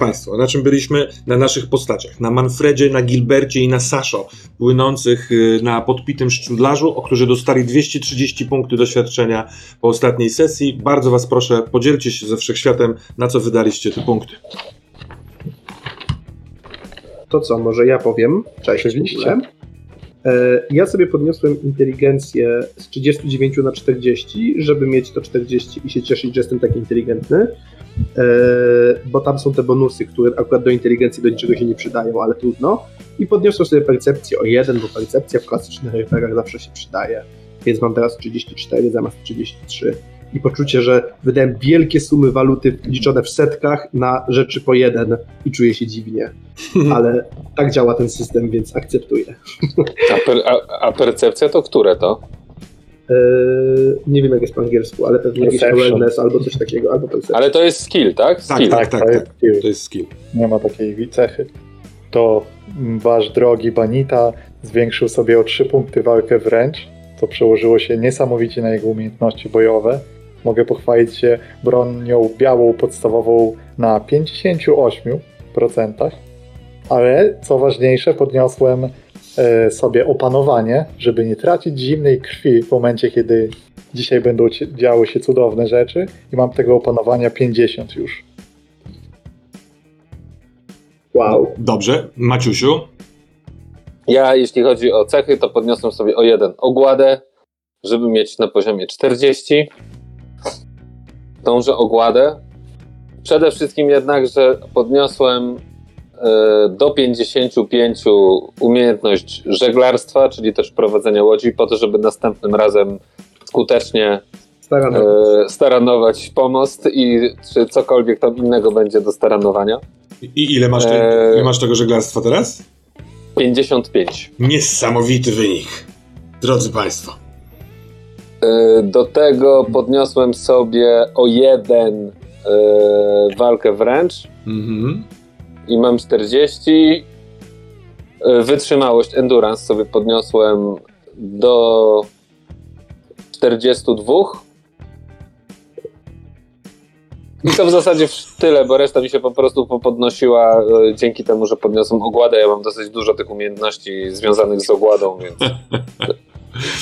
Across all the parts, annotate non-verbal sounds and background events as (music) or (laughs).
Państwo, na czym byliśmy? Na naszych postaciach. Na Manfredzie, na Gilbercie i na Saszo, płynących y, na podpitym szczytlarzu, o którzy dostali 230 punktów doświadczenia po ostatniej sesji. Bardzo Was proszę, podzielcie się ze wszechświatem, na co wydaliście te punkty. To co, może ja powiem? Cześć. Oczywiście. E, Ja sobie podniosłem inteligencję z 39 na 40, żeby mieć to 40 i się cieszyć, że jestem taki inteligentny. E, Bo tam są te bonusy, które akurat do inteligencji do niczego się nie przydają, ale trudno. I podniosłem sobie percepcję o 1, bo percepcja w klasycznych RPGach zawsze się przydaje. Więc mam teraz 34 zamiast 33. I poczucie, że wydałem wielkie sumy waluty liczone w setkach na rzeczy po jeden i czuję się dziwnie. (laughs) Ale tak działa ten system, więc akceptuję. A, per, a, a percepcja to które to? Eee, nie wiem jak jest po angielsku, ale pewnie jakiś awareness albo coś takiego, albo perception. Ale to jest skill, tak? Tak, Skill. tak, tak, to tak. jest skill. To jest skill. Nie ma takiej cechy. To wasz drogi Banita zwiększył sobie o 3 punkty walkę wręcz, co przełożyło się niesamowicie na jego umiejętności bojowe. Mogę pochwalić się bronią białą podstawową na 58%, ale co ważniejsze, podniosłem e, sobie opanowanie, żeby nie tracić zimnej krwi w momencie, kiedy dzisiaj będą działy się cudowne rzeczy i mam tego opanowania 50 już. Wow. Dobrze. Maciusiu, Ja, jeśli chodzi o cechy, to podniosłem sobie o jeden ogładę, żeby mieć na poziomie 40. Dążę ogładę. Przede wszystkim jednak, że podniosłem e, do 55 umiejętność żeglarstwa, czyli też prowadzenia łodzi, po to, żeby następnym razem skutecznie Starano. e, staranować pomost i czy cokolwiek tam innego będzie do staranowania. i ile masz, te, Eee. ile masz tego żeglarstwa teraz? 55. Niesamowity wynik. Drodzy Państwo. E, Do tego podniosłem sobie o jeden e, walkę wręcz Mhm. I mam 40. E, Wytrzymałość, endurance sobie podniosłem do 42. I to w zasadzie tyle, bo reszta mi się po prostu podnosiła e, dzięki temu, że podniosłem ogładę. Ja mam dosyć dużo tych umiejętności związanych z ogładą, więc (laughs)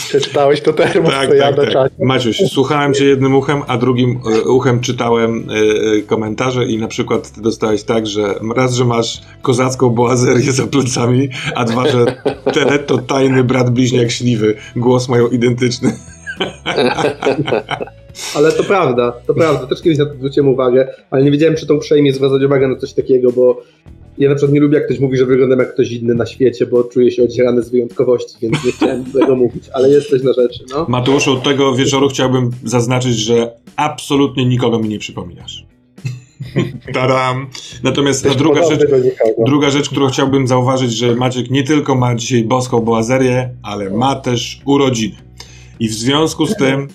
Przeczytałeś to termo, Tak, co ja tak, na tak. Maciuś, słuchałem cię jednym uchem, a drugim e, uchem czytałem e, e, komentarze i na przykład ty dostałeś tak, że raz, że masz kozacką boazerię za plecami, a dwa, że Telet to tajny brat bliźniak śliwy. Głos mają identyczny. (laughs) Ale to prawda, to prawda. Też kiedyś na to zwróciłem uwagę, ale nie wiedziałem, czy to uprzejmie zwracać uwagę na coś takiego, bo ja na przykład nie lubię, jak ktoś mówi, że wyglądam jak ktoś inny na świecie, bo czuję się odzierany z wyjątkowości, więc nie chciałem tego mówić, ale jest coś na rzeczy, no. Mateuszu, od tego wieczoru chciałbym zaznaczyć, że absolutnie nikogo mi nie przypominasz. (laughs) Tadam! Natomiast ta Jesteś druga rzecz. Druga rzecz, którą chciałbym zauważyć, że Maciek nie tylko ma dzisiaj boską boazerię, ale ma też urodziny. I w związku z tym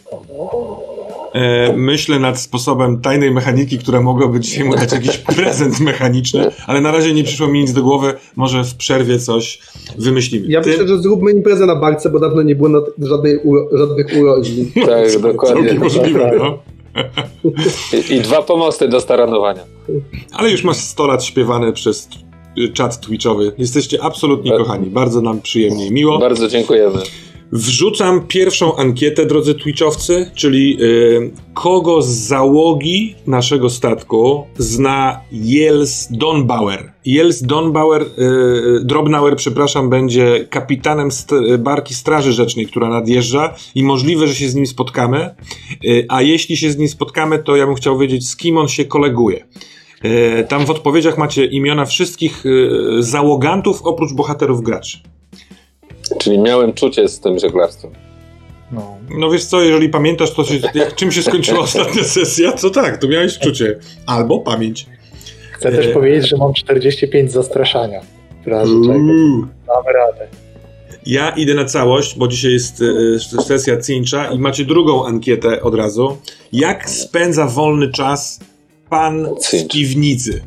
e, myślę nad sposobem tajnej mechaniki, która mogłaby dzisiaj mu dać jakiś (laughs) prezent mechaniczny, ale na razie nie przyszło mi nic do głowy. Może w przerwie coś wymyślimy. Ja Ty- myślę, że zróbmy imprezę na barce, bo dawno nie było na żadnej uro, żadnych urodzin. (laughs) tak, dokładnie. Całkiem możliwe, no. I, I dwa pomosty do staranowania. Ale już masz 100 lat śpiewane przez czat twitchowy. Jesteście absolutnie Tak. kochani. Bardzo nam przyjemnie i miło. Bardzo dziękujemy. Wrzucam pierwszą ankietę, drodzy Twitchowcy, czyli y, kogo z załogi naszego statku zna Jels Donbauer. Jels Donbauer, y, Drobnauer, przepraszam, będzie kapitanem st- barki Straży Rzecznej, która nadjeżdża i możliwe, że się z nim spotkamy. Y, a jeśli się z nim spotkamy, to ja bym chciał wiedzieć, z kim on się koleguje. Y, Tam w odpowiedziach macie imiona wszystkich y, załogantów oprócz bohaterów graczy. Czyli miałem czucie z tym żeglarstwem. No. No wiesz co, jeżeli pamiętasz, to się, jak, czym się skończyła (laughs) ostatnia sesja, to tak, to miałeś wczucie. Albo pamięć. Chcę też E. powiedzieć, że mam 45 zastraszania. W razie czego. Radę. Ja idę na całość, bo dzisiaj jest e, sesja cincza i macie drugą ankietę od razu. Jak spędza wolny czas pan z piwnicy?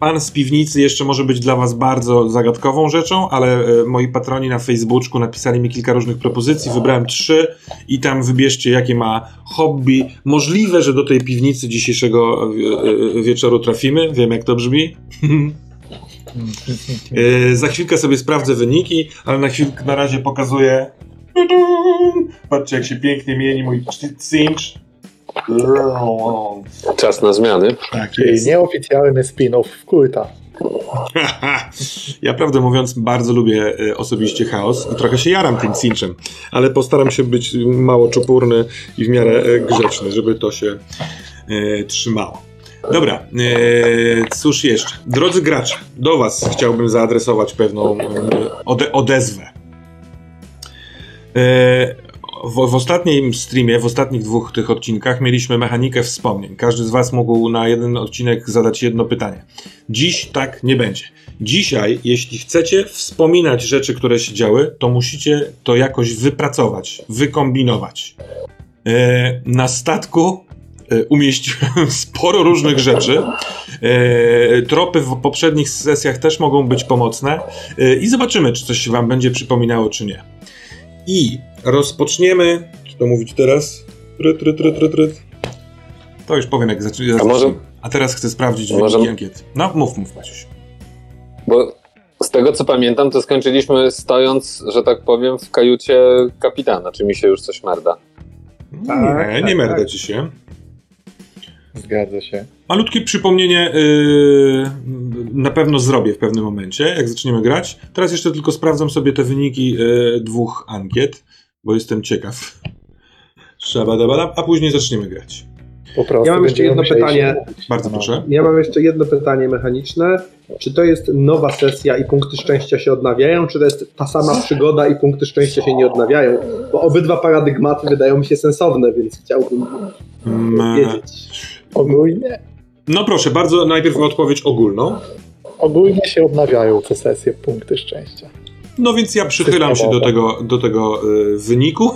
Pan z piwnicy jeszcze może być dla Was bardzo zagadkową rzeczą, ale e, moi patroni na Facebooku napisali mi kilka różnych propozycji. Wybrałem trzy i tam wybierzcie, jakie ma hobby. Możliwe, że do tej piwnicy dzisiejszego e, e, wieczoru trafimy. Wiem, jak to brzmi. (laughs) Za chwilkę sobie sprawdzę wyniki, ale na chwilkę na razie pokazuję. Patrzcie, jak się pięknie mieni mój cinch. (laughs) Czas na zmiany. Tak jest. nieoficjalny spin-off w kulta. ja prawdę mówiąc bardzo lubię e, osobiście chaos i trochę się jaram tym cinchem, ale postaram się być mało czupurny i w miarę e, grzeczny, żeby to się e, trzymało. Dobra, e, cóż jeszcze? Drodzy gracze, do Was chciałbym zaadresować pewną e, ode, odezwę. E, w, w ostatnim streamie, w ostatnich dwóch tych odcinkach mieliśmy mechanikę wspomnień. Każdy z Was mógł na jeden odcinek zadać jedno pytanie. Dziś tak nie będzie. Dzisiaj, jeśli chcecie wspominać rzeczy, które się działy, to musicie to jakoś wypracować, wykombinować. E, na statku e, umieściłem (laughs) sporo różnych rzeczy. E, tropy w poprzednich sesjach też mogą być pomocne i zobaczymy, czy coś się Wam będzie przypominało, czy nie. I rozpoczniemy. Czy to mówić teraz? Tryt, tryt, tryt, tryt, tryt. To już powiem, jak zaczniemy. A może- A teraz chcę sprawdzić A może- wyniki ankiety. No, mów, mów, Maciuś. Bo z tego co pamiętam, to skończyliśmy stojąc, że tak powiem, w kajucie kapitana. Czy mi się już coś merda? Tak, nie, tak, nie merda tak. ci się. Zgadza się. Malutkie przypomnienie yy, na pewno zrobię w pewnym momencie, jak zaczniemy grać. Teraz jeszcze tylko sprawdzam sobie te wyniki yy, dwóch ankiet, bo jestem ciekaw. Szabadabadab, a później zaczniemy grać. Po prostu Ja mam jeszcze jedno pytanie. Bardzo proszę. Ja mam jeszcze jedno pytanie mechaniczne. Czy to jest nowa sesja i punkty szczęścia się odnawiają, czy to jest ta sama przygoda i punkty szczęścia się nie odnawiają? Bo obydwa paradygmaty wydają mi się sensowne, więc chciałbym Mm, wiedzieć. Ogólnie, No proszę, bardzo najpierw odpowiedź ogólną. ogólnie się odnawiają te sesje punkty szczęścia. No więc ja przychylam się do tego, do tego yy, wyniku.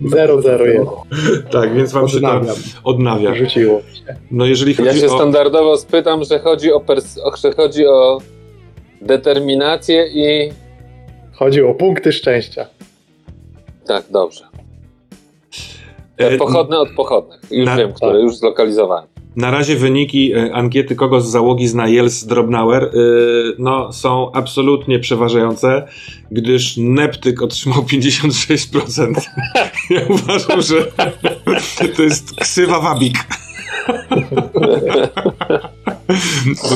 001 (laughs) Tak, więc wam się to Odnawiam. odnawia. rzuciło się. No jeżeli Ja chodzi się o... standardowo spytam, że chodzi o, pers- o, że chodzi o determinację i... Chodzi o punkty szczęścia. Tak, dobrze. e, Pochodne od pochodnych. Już Na- wiem, które już zlokalizowałem. Na razie wyniki e, ankiety kogo z załogi zna Jels Drobnauer e, no, są absolutnie przeważające, gdyż Neptyk otrzymał 56%. (laughs) Ja uważam, że (laughs) to jest ksywa wabik. (laughs)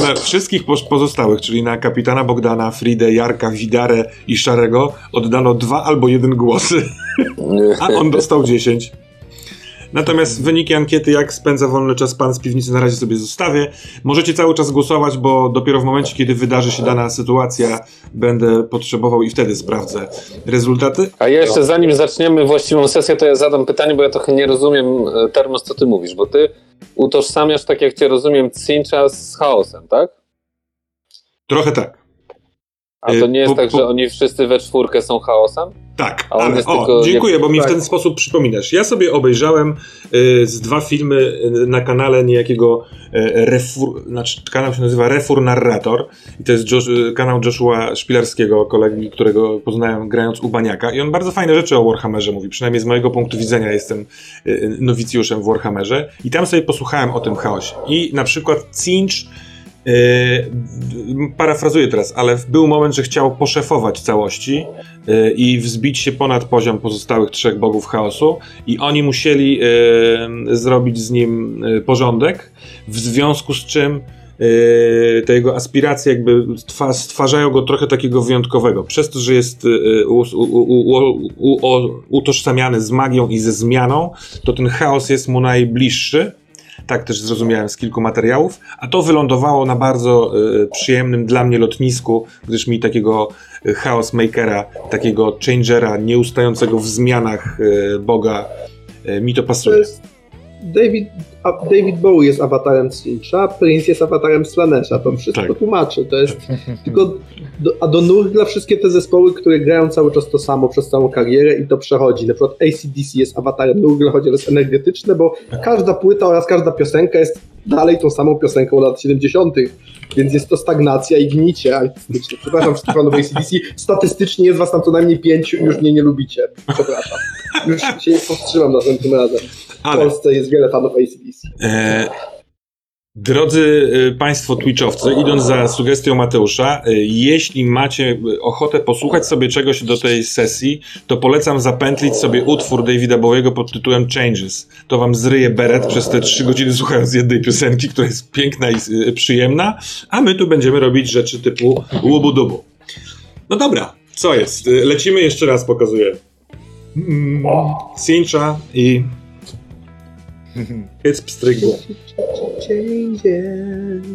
Na wszystkich poz- pozostałych, czyli na kapitana Bogdana, Fridę, Jarka, Widarę i Szarego oddano dwa albo jeden głosy, a on dostał 10. Natomiast wyniki ankiety, jak spędza wolny czas pan z piwnicy, na razie sobie zostawię. Możecie cały czas głosować, bo dopiero w momencie, kiedy wydarzy się dana sytuacja, będę potrzebował i wtedy sprawdzę rezultaty. A ja jeszcze zanim zaczniemy właściwą sesję, to ja zadam pytanie, bo ja trochę nie rozumiem e, Termos, co ty mówisz, bo ty utożsamiasz, tak jak cię rozumiem, Cincha z chaosem, tak? Trochę tak. A to nie jest Po- tak, po- że oni wszyscy we czwórkę są chaosem? Tak, ale o, tylko dziękuję, bo mi w tak. ten sposób przypominasz. Ja sobie obejrzałem y, z dwa filmy y, na kanale niejakiego y, Refur, znaczy kanał się nazywa Refur Narrator i to jest Josh, kanał Joshua Szpilarskiego, kolegi, którego poznałem grając u Baniaka i on bardzo fajne rzeczy o Warhammerze mówi, przynajmniej z mojego punktu widzenia jestem nowicjuszem w Warhammerze i tam sobie posłuchałem o tym chaosie i na przykład Cinch parafrazuję teraz, ale był moment, że chciał poszefować całości yy, i wzbić się ponad poziom pozostałych trzech bogów chaosu i oni musieli yy, zrobić z nim yy, porządek, w związku z czym yy, te jego aspiracje jakby stwa, stwarzają go trochę takiego wyjątkowego. Przez to, że jest yy, utożsamiany z magią i ze zmianą, to ten chaos jest mu najbliższy. Tak też zrozumiałem z kilku materiałów, a to wylądowało na bardzo y, przyjemnym dla mnie lotnisku, gdyż mi takiego y, chaos makera, takiego changera, nieustającego w zmianach y, Boga, y, mi to pasuje. David, David Bowie jest awatarem Cincha, Prince jest awatarem Slanesha. To wszystko Tak. tłumaczy. To jest (laughs) tylko. Do, a do Nurgla wszystkie te zespoły, które grają cały czas to samo przez całą karierę i to przechodzi. Na przykład ACDC jest awatarem Nurgla, choć jest energetyczne, bo każda płyta oraz każda piosenka jest dalej tą samą piosenką lat 70. Więc jest to stagnacja i gnicie artystyczne. Przepraszam wszystkich fanów ACDC. Statystycznie jest was tam co najmniej pięciu i już mnie nie lubicie. Przepraszam. Już się nie powstrzymam następnym razem. W Ale Polsce jest wiele fanów ACDC. E, drodzy e, Państwo Twitchowcy, idąc za sugestią Mateusza, e, jeśli macie ochotę posłuchać sobie czegoś do tej sesji, to polecam zapętlić sobie utwór Davida Bowiego pod tytułem Changes. To wam zryje beret przez te trzy godziny słuchając jednej piosenki, która jest piękna i e, przyjemna, a my tu będziemy robić rzeczy typu łubu-dubu. No dobra, co jest? Lecimy jeszcze raz, pokazuję. Mm, Cincha i It's pstryk.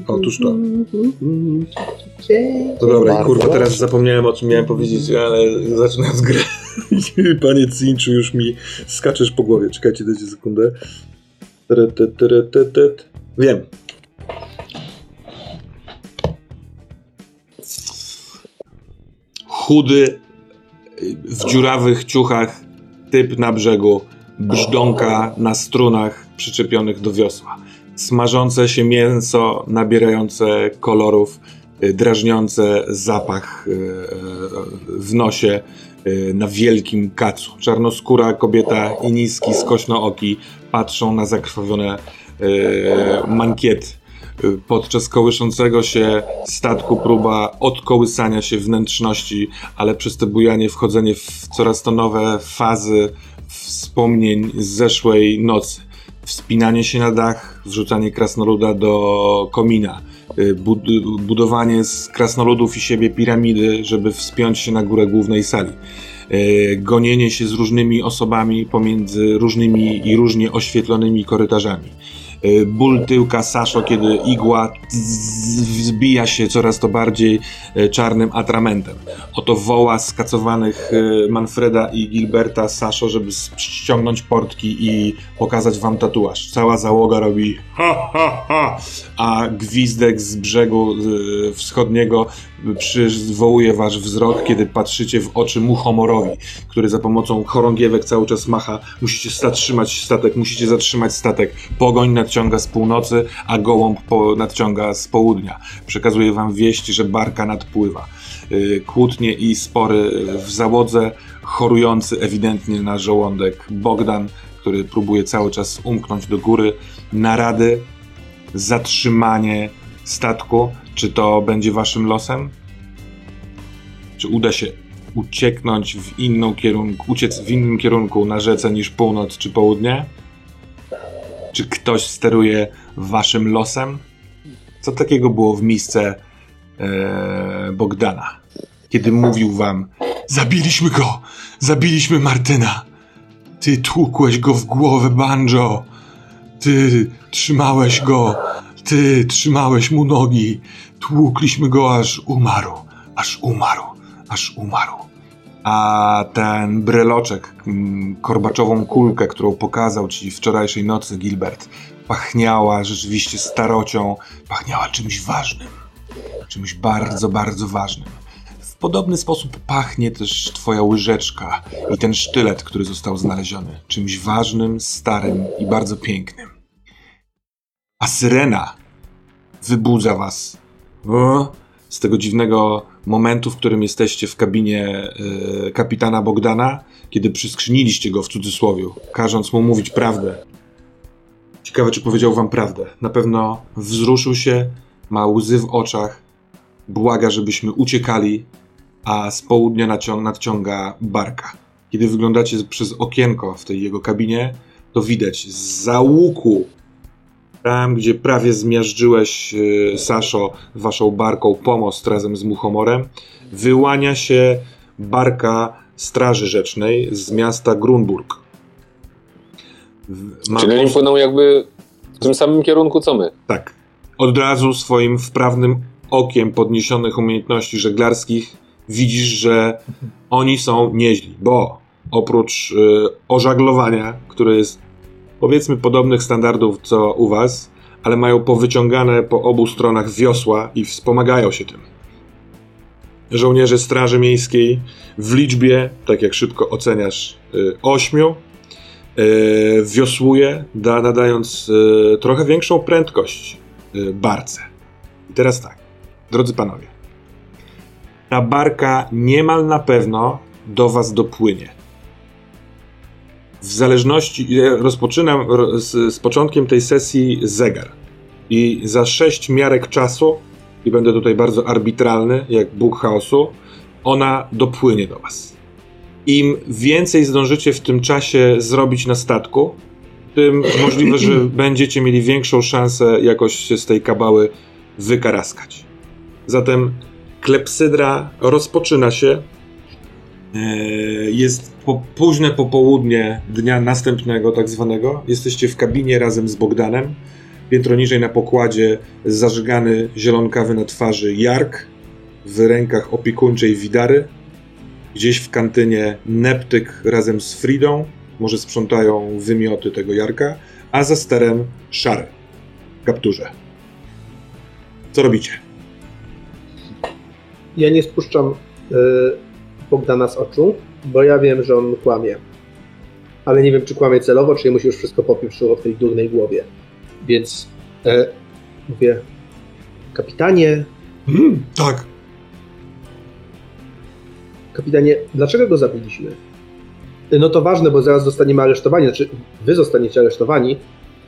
Otóż to. No dobra, kurwa, teraz zapomniałem o czym miałem powiedzieć, ale zaczynając grę. (laughs) Panie Cinchu, już mi skaczesz po głowie. Czekajcie, dajcie sekundę. Wiem. Chudy, w dziurawych ciuchach, typ na brzegu, brzdąka na strunach przyczepionych do wiosła. Smażące się mięso, nabierające kolorów, y, drażniące zapach y, y, w nosie na wielkim kacu. Czarnoskóra kobieta i niski, skośnooki patrzą na zakrwawione mankiety. Podczas kołyszącego się statku próba odkołysania się wnętrzności, ale przez to bujanie wchodzenie w coraz to nowe fazy wspomnień z zeszłej nocy. Wspinanie się na dach, wrzucanie krasnoluda do komina, y, bud- budowanie z krasnoludów i siebie piramidy, żeby wspiąć się na górę głównej sali. Y, Gonienie się z różnymi osobami pomiędzy różnymi i różnie oświetlonymi korytarzami. Y, Ból tyłka Saszo, kiedy igła z- wzbija się coraz to bardziej y, czarnym atramentem. Oto woła skacowanych y, Manfreda i Gilberta Saszo, żeby ściągnąć portki i pokazać wam tatuaż. Cała załoga robi ha ha ha, a gwizdek z brzegu wschodniego przywołuje wasz wzrok, kiedy patrzycie w oczy muchomorowi, który za pomocą chorągiewek cały czas macha. Musicie zatrzymać statek, musicie zatrzymać statek. Pogoń nadciąga z północy, a gołąb po, nadciąga z południa. Przekazuje wam wieść, że barka nadpływa. Y, Kłótnie i spory w załodze, chorujący ewidentnie na żołądek Bogdan, który próbuje cały czas umknąć do góry. Narady, zatrzymanie statku. Czy to będzie waszym losem? Czy uda się ucieknąć w inną kierunku, uciec w innym kierunku na rzece niż północ czy południe? Czy ktoś steruje waszym losem? Co takiego było w miejsce e, Bogdana, kiedy mówił wam: Zabiliśmy go! Zabiliśmy Martyna! Ty tłukłeś go w głowę, banjo! Ty trzymałeś go! Ty trzymałeś mu nogi! Tłukliśmy go, aż umarł! Aż umarł! Aż umarł! A ten breloczek, mm, korbaczową kulkę, którą pokazał ci wczorajszej nocy Gilbert, pachniała rzeczywiście starocią, pachniała czymś ważnym. Czymś bardzo, bardzo ważnym. W podobny sposób pachnie też twoja łyżeczka i ten sztylet, który został znaleziony. Czymś ważnym, starym i bardzo pięknym. A syrena wybudza was z tego dziwnego momentu, w którym jesteście w kabinie e, kapitana Bogdana, kiedy przyskrzyniliście go w cudzysłowie, każąc mu mówić prawdę. Ciekawe, czy powiedział wam prawdę. Na pewno wzruszył się, ma łzy w oczach, błaga, żebyśmy uciekali, a z południa nadciąga barka. Kiedy wyglądacie przez okienko w tej jego kabinie, to widać z za łuku, tam gdzie prawie zmiażdżyłeś, yy, Saszo, waszą barką pomost razem z Muchomorem, wyłania się barka Straży Rzecznej z miasta Grunburg. Ma Czyli oni płyną jakby w tym samym kierunku co my. tak. Od razu swoim wprawnym okiem podniesionych umiejętności żeglarskich widzisz, że oni są nieźli, bo oprócz y, ożaglowania, które jest powiedzmy podobnych standardów co u was, ale mają powyciągane po obu stronach wiosła i wspomagają się tym. Żołnierze Straży Miejskiej w liczbie, tak jak szybko oceniasz, y, ośmiu, y, wiosłuje, da, nadając y, trochę większą prędkość barce. I teraz tak, drodzy panowie, ta barka niemal na pewno do was dopłynie. W zależności, ja rozpoczynam ro- z, z początkiem tej sesji zegar. I za sześć miarek czasu, i będę tutaj bardzo arbitralny, jak Bóg chaosu, ona dopłynie do was. Im więcej zdążycie w tym czasie zrobić na statku, tym możliwe, że (clears throat) będziecie mieli większą szansę jakoś się z tej kabały wykaraskać. Zatem klepsydra rozpoczyna się. Eee, Jest po, późne popołudnie dnia następnego, tak zwanego. Jesteście w kabinie razem z Bogdanem. Piętro niżej na pokładzie zażygany zielonkawy na twarzy Jark, w rękach opiekuńczej Widary. Gdzieś w kantynie Neptyk razem z Fridą. Może sprzątają wymioty tego Jarka. A za sterem Szary. w Kapturze. Co robicie? Ja nie spuszczam y, Bogdana z oczu, bo ja wiem, że on kłamie. Ale nie wiem, czy kłamie celowo, czy mu się już wszystko popieprzyło w tej durnej głowie. Więc e, mówię, kapitanie, Mm, tak. kapitanie, dlaczego go zabiliśmy? No to ważne, bo zaraz zostaniemy aresztowani, znaczy wy zostaniecie aresztowani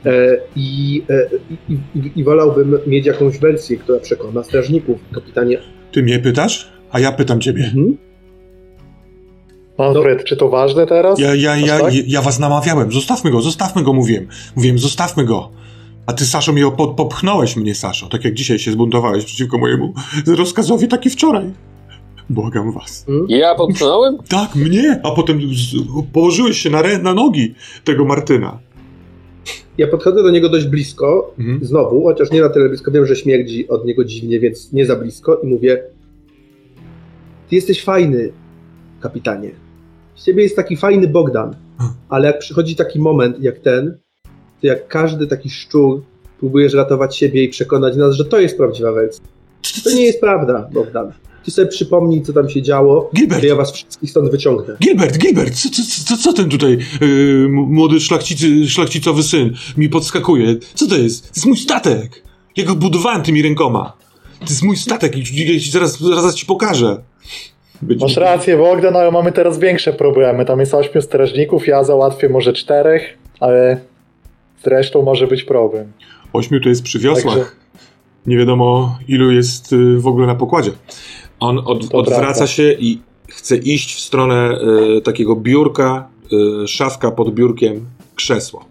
e, i, e, i, i, i wolałbym mieć jakąś wersję, która przekona strażników. Kapitanie, Ty mnie pytasz, a ja pytam ciebie. mhm. Manfred, czy to ważne teraz? Ja, ja, ja, tak? ja was namawiałem. Zostawmy go, zostawmy go, mówiłem. Mówiłem, zostawmy go. A ty, Saszo, mnie po, popchnąłeś mnie, Saszo. Tak jak dzisiaj się zbuntowałeś przeciwko mojemu rozkazowi, taki wczoraj. Błagam was. Ja popchnąłem? (laughs) Tak, mnie. A potem położyłeś się na, na nogi tego Martyna. Ja podchodzę do niego dość blisko, Mhm. znowu, chociaż nie na tyle blisko, wiem, że śmierdzi od niego dziwnie, więc nie za blisko i mówię ty jesteś fajny, kapitanie. Z ciebie jest taki fajny Bogdan, Hmm. ale jak przychodzi taki moment jak ten, to jak każdy taki szczur próbujesz ratować siebie i przekonać nas, że to jest prawdziwa wersja. To nie jest prawda, Bogdan. Ty sobie przypomnij, co tam się działo, Gilbert, ja was wszystkich stąd wyciągnę. Gilbert, Gilbert, co, co, co, ten tutaj yy, młody szlachcicy, szlachcicowy syn mi podskakuje? Co to jest? To jest mój statek. Ja go budowałem tymi rękoma. To jest mój statek i zaraz, zaraz ci pokażę. Będzie- Masz rację, Bogdan, ale mamy teraz większe problemy. Tam jest ośmiu strażników, ja załatwię może czterech, ale z resztą może być problem. Ośmiu to jest przy wiosłach. Także- Nie wiadomo, ilu jest y, w ogóle na pokładzie. On od, odwraca prawda. się i chce iść w stronę y, takiego biurka, y, szafka pod biurkiem, krzesło.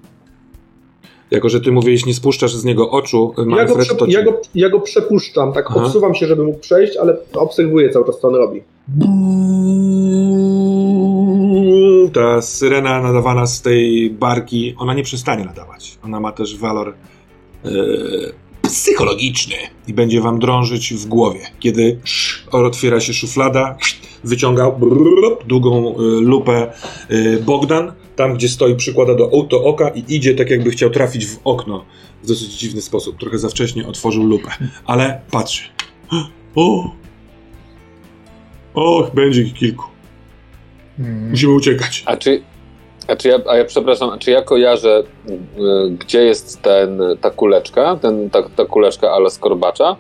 Jako, że ty mówiłeś, nie spuszczasz z niego oczu, y, Ja go, prze, ja, go, ja go przepuszczam, tak Aha. odsuwam się, żeby mógł przejść, ale obserwuję cały czas, co on robi. Ta syrena nadawana z tej barki, ona nie przestanie nadawać. Ona ma też walor e, psychologiczny i będzie wam drążyć w głowie. Kiedy otwiera się szuflada, wyciąga długą e, lupę e, Bogdan, tam gdzie stoi, przykłada do, do oka i idzie tak jakby chciał trafić w okno w dosyć dziwny sposób. Trochę za wcześnie otworzył lupę, ale patrzy. O! Och, będzie ich kilku. Mm. Musimy uciekać. A czy, a czy ja, a ja przepraszam, a czy ja kojarzę, y, gdzie jest ten, ta kuleczka, ten, ta, ta kuleczka ala skorbacza?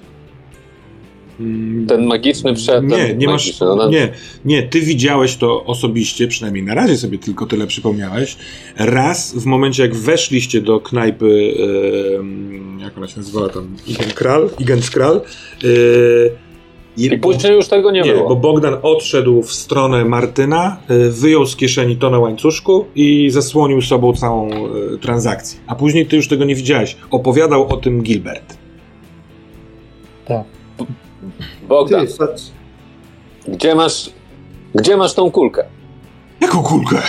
Ten magiczny przed. Nie, nie masz. no, no, Nie, nie, ty widziałeś to osobiście, przynajmniej na razie sobie tylko tyle przypomniałeś. Raz w momencie, jak weszliście do knajpy, em, jak ona się nazywała tam, Igen Kral, Igen Kral. I później już tego nie, nie, było. bo Bogdan odszedł w stronę Martyna, e, wyjął z kieszeni to na łańcuszku i zasłonił sobą całą e, transakcję. A później ty już tego nie widziałeś. Opowiadał o tym Gilbert. Tak. Bogdan, Ty, sa- gdzie masz, gdzie masz tą kulkę? Jaką kulkę?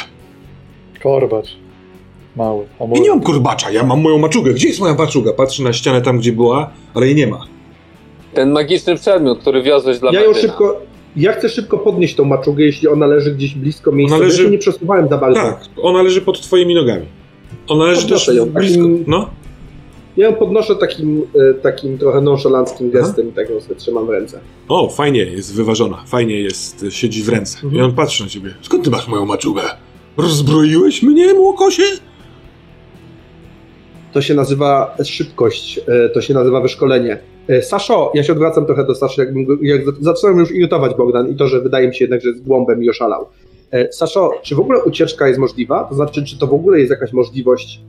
Korbacz. Mały. Ja nie mam korbacza, ja mam moją maczugę. Gdzie jest moja maczuga? Patrzy na ścianę tam, gdzie była, ale jej nie ma. Ten magiczny przedmiot, który wiozłeś dla ja ją Martyna. szybko. Ja chcę szybko podnieść tą maczugę, jeśli ona leży gdzieś blisko miejsca. Ona leży- Ja się nie przesuwałem za bardzo. Tak, ona leży pod twoimi nogami. Ona leży też Podnoszę ją blisko. takim- No. Ja ją podnoszę takim, e, takim trochę nonszalanckim gestem i tak ją sobie trzymam w ręce. O, fajnie jest wyważona, fajnie jest, siedzi w ręce. Mhm. I on patrzy na ciebie. Skąd ty masz moją maczugę? Rozbroiłeś mnie, młokosie? To się nazywa szybkość, e, to się nazywa wyszkolenie. E, Saszo, ja się odwracam trochę do Saszy, jakbym jak za- zaczynam już irytować Bogdan i to, że wydaje mi się jednak, że jest głąbem i oszalał. E, Saszo, czy w ogóle ucieczka jest możliwa? To znaczy, czy to w ogóle jest jakaś możliwość?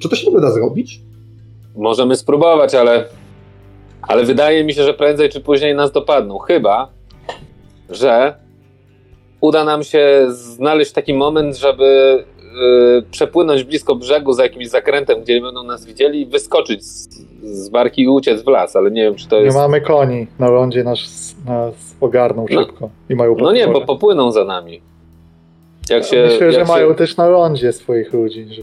Czy to się ogóle da zrobić? Możemy spróbować, ale, ale wydaje mi się, że prędzej czy później nas dopadną. Chyba, że uda nam się znaleźć taki moment, żeby y, przepłynąć blisko brzegu za jakimś zakrętem, gdzie nie będą nas widzieli i wyskoczyć z, z barki i uciec w las, ale nie wiem, czy to Nie jest... mamy koni. Na lądzie nas, nas ogarną No. szybko. I mają No nie, bo popłyną za nami. Jak się, Myślę, że jak się... mają też na lądzie swoich ludzi. Że...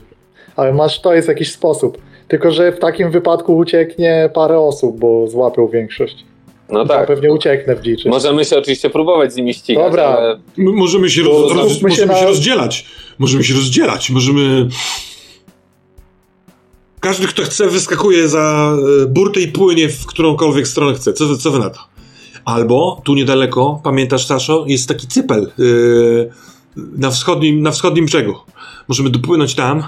Ale masz, to jest jakiś sposób. Tylko, że w takim wypadku ucieknie parę osób, bo złapią większość. No Ja tak. pewnie ucieknę w dziczy. Możemy się oczywiście próbować z nimi ścigać, Dobra. ale M- możemy się, roz, roz, się możemy się na- rozdzielać. Możemy się rozdzielać. Możemy... Każdy, kto chce, wyskakuje za e, burtę i płynie w którąkolwiek stronę chce. Co, wy- co wy na to? Albo tu niedaleko, pamiętasz, Saszo, jest taki cypel yy, na, wschodnim, na wschodnim brzegu. Możemy dopłynąć tam,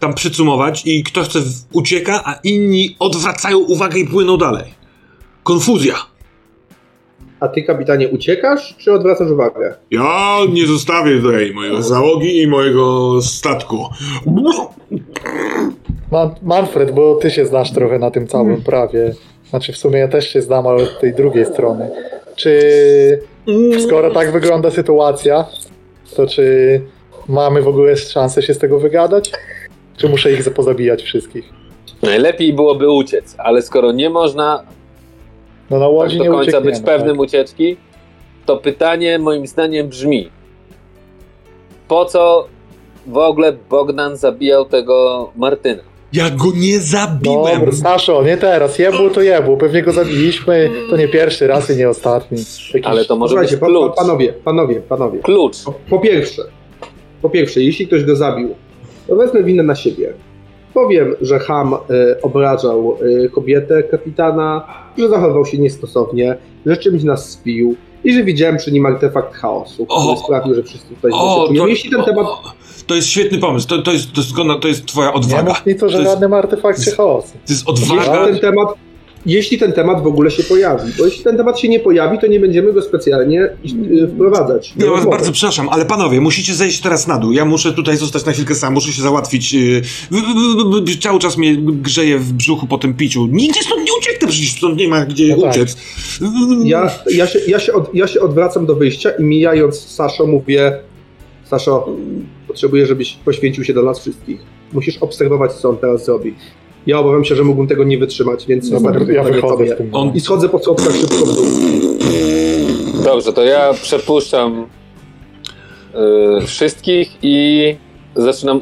tam przycumować i kto chce ucieka, a inni odwracają uwagę i płyną dalej. Konfuzja. A ty, kapitanie, uciekasz, czy odwracasz uwagę? Ja nie zostawię tutaj mojej załogi i mojego statku. Man- Manfred, bo ty się znasz trochę na tym całym prawie. Znaczy w sumie ja też się znam, ale od tej drugiej strony. Czy skoro tak wygląda sytuacja, to czy mamy w ogóle szansę się z tego wygadać? Czy muszę ich pozabijać wszystkich? najlepiej byłoby uciec. Ale skoro nie można No na tak łodzi do nie końca być pewnym tak. ucieczki, to pytanie moim zdaniem brzmi: po co w ogóle Bogdan zabijał tego Martyna? Ja go nie zabiłem. Dobra, Saszo, nie teraz. Jebło to jebło. Pewnie go zabiliśmy. To nie pierwszy raz i nie ostatni. Jakiś... Ale to może Słuchajcie, być pa, klucz. pa, panowie, panowie, panowie. Klucz. Po, po pierwsze, po pierwsze, jeśli ktoś go zabił, wezmę winę na siebie. Powiem, że Ham e, obrażał e, kobietę kapitana, że zachował się niestosownie, że czymś nas spił i że widziałem przy nim artefakt chaosu, który O! sprawił, że wszyscy tutaj O, się to, Jeśli ten temat o, to jest świetny pomysł. To, to, jest, to, jest, to jest twoja Nie odwaga. mów nic o To jest, żadnym artefakcie chaosu. to jest Jeśli odwaga. ten, temat, jeśli ten temat w ogóle się pojawi, bo jeśli ten temat się nie pojawi, to nie będziemy go specjalnie y, wprowadzać. Ja was bardzo przepraszam, ale panowie, musicie zejść teraz na dół. Ja muszę tutaj zostać na chwilkę sam, muszę się załatwić. w- Cały czas mnie grzeje w brzuchu po tym piciu. Nigdzie stąd nie ucieknę, przecież stąd nie ma gdzie No tak. uciec. Ja, ja, się, ja, się od, ja się odwracam do wyjścia i mijając Saszo mówię Saszo, potrzebuję, żebyś poświęcił się do nas wszystkich. Musisz obserwować, co on teraz zrobi. Ja obawiam się, że mógłbym tego nie wytrzymać, więc Dobra, zostawiam ja to wychodzę z tym. On- I schodzę po schodkach szybko w dół. Dobrze, to ja przepuszczam y, wszystkich i zaczynam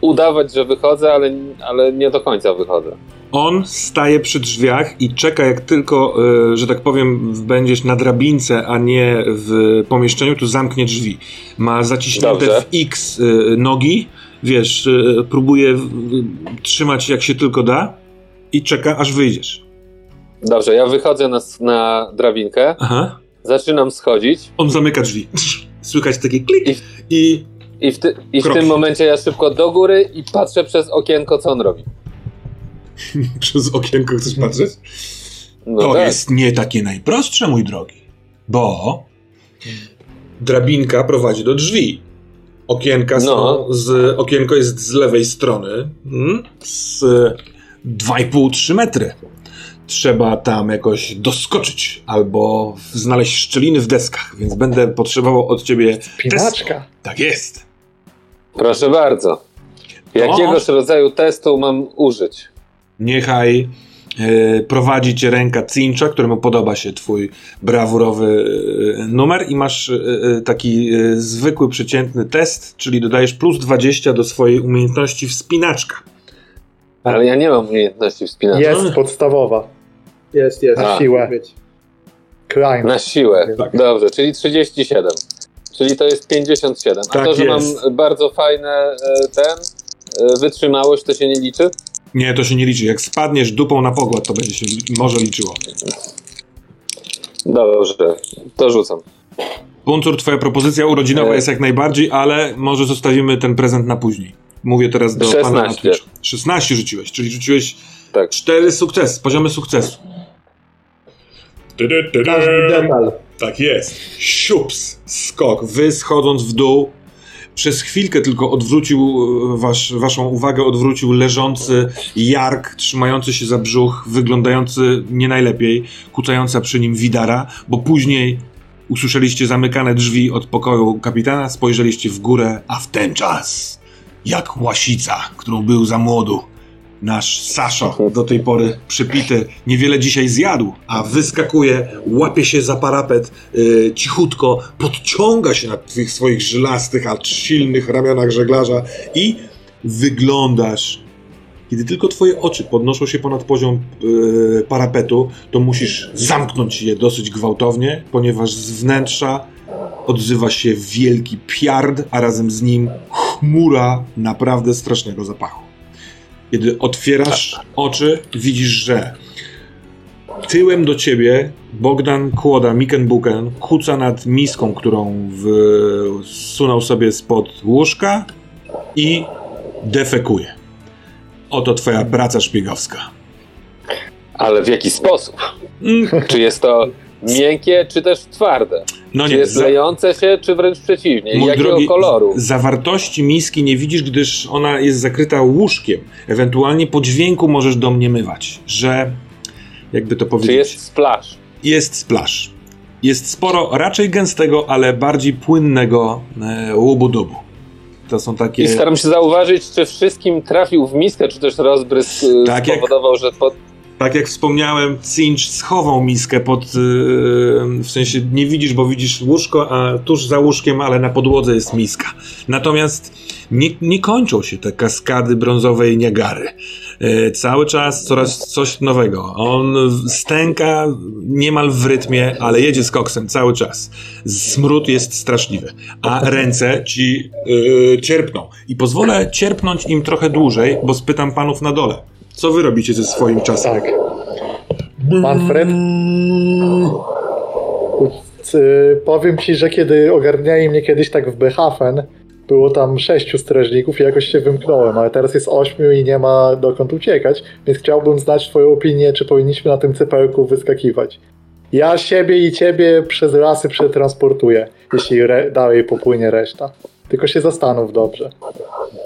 udawać, że wychodzę, ale, ale nie do końca wychodzę. On staje przy drzwiach i czeka, jak tylko, e, że tak powiem, będziesz na drabince, a nie w pomieszczeniu, to zamknie drzwi. Ma zaciśnięte Dobrze. w X e, nogi, wiesz, e, próbuje trzymać jak się tylko da i czeka, aż wyjdziesz. Dobrze, ja wychodzę na, na drabinkę, Aha. zaczynam schodzić On zamyka drzwi. (laughs) Słychać taki klik I- i i w, ty, i w tym momencie ja szybko do góry i patrzę przez okienko, co on robi. (laughs) przez okienko chcesz patrzeć? No to tak. jest nie takie najprostsze, mój drogi, bo drabinka prowadzi do drzwi. Okienka są No. z, okienko jest z lewej strony, mm, z 2,5-3 metry. Trzeba tam jakoś doskoczyć albo znaleźć szczeliny w deskach, więc będę potrzebował od ciebie. Pinaczka. Tak jest. Proszę bardzo. Jakiegoś rodzaju testu mam użyć? Niechaj prowadzi cię ręka Cincha, któremu podoba się twój brawurowy e, numer i masz e, e, taki e, zwykły, przeciętny test, czyli dodajesz plus 20 do swojej umiejętności wspinaczka. Ale ja nie mam umiejętności wspinaczki. Jest podstawowa. Jest, jest. A. Musi Siłę. Climb. Na siłę. Tak. Dobrze, czyli 37. Czyli to jest 57. A Tak to, że jest. mam bardzo fajne e, ten, e, wytrzymałość, to się nie liczy? Nie, to się nie liczy. Jak spadniesz dupą na pogład, to będzie się może liczyło. Dobrze, to rzucam. Buncur, twoja propozycja urodzinowa E. jest jak najbardziej, ale może zostawimy ten prezent na później. Mówię teraz do pana na 16. Twitch. 16 rzuciłeś, czyli rzuciłeś Tak. 4 sukcesy, poziomy sukcesu. Każdy detal. Tak jest. Siups, skok. Wy schodząc w dół, przez chwilkę tylko odwrócił e, wasz, waszą uwagę, odwrócił leżący Jark, trzymający się za brzuch, wyglądający nie najlepiej, kucająca przy nim Widara, bo później usłyszeliście zamykane drzwi od pokoju kapitana, spojrzeliście w górę, a w ten czas, jak łasica, którą był za młodu, Nasz Saszo, do tej pory przypity, niewiele dzisiaj zjadł, a wyskakuje, łapie się za parapet, yy, cichutko, podciąga się na tych swoich żylastych, a silnych ramionach żeglarza i wyglądasz. Kiedy tylko twoje oczy podnoszą się ponad poziom yy, parapetu, to musisz zamknąć je dosyć gwałtownie, ponieważ z wnętrza odzywa się wielki piard, a razem z nim chmura naprawdę strasznego zapachu. Kiedy otwierasz oczy, widzisz, że tyłem do ciebie Bogdan Kłoda Mikenbuken kuca nad miską, którą wsunął sobie spod łóżka i defekuje. Oto twoja praca szpiegowska. Ale w jaki sposób? Mm, Czy jest to miękkie, czy też twarde? No Czy nie, jest za, lejące się, czy wręcz przeciwnie? Mój jakiego drogi, koloru? zawartości miski nie widzisz, gdyż ona jest zakryta łóżkiem. Ewentualnie po dźwięku możesz domniemywać, że jakby to Czy powiedzieć... jest splash? jest splash. Jest sporo raczej gęstego, ale bardziej płynnego e, łubu-dubu. To są takie... I staram się zauważyć, czy wszystkim trafił w miskę, czy też rozbrysk e, Tak jak- spowodował, że pod... Tak jak wspomniałem, Cinch schował miskę pod... e, w sensie nie widzisz, bo widzisz łóżko, a tuż za łóżkiem, ale na podłodze jest miska. Natomiast nie, nie kończą się te kaskady brązowej Niagary. E, cały czas coraz coś nowego. On stęka niemal w rytmie, ale jedzie z koksem cały czas. Smród jest straszliwy, a ręce ci yy, cierpną. I pozwolę cierpnąć im trochę dłużej, bo spytam panów na dole. Co wy robicie ze swoim czasem? Tak. Manfred? Y, Powiem ci, że kiedy ogarniali mnie kiedyś tak w Behafen, było tam sześciu strażników i jakoś się wymknąłem, ale teraz jest ośmiu i nie ma dokąd uciekać, więc chciałbym znać twoją opinię, czy powinniśmy na tym cypełku wyskakiwać. Ja siebie i ciebie przez lasy przetransportuję, jeśli re- dalej popłynie reszta. Tylko się zastanów dobrze.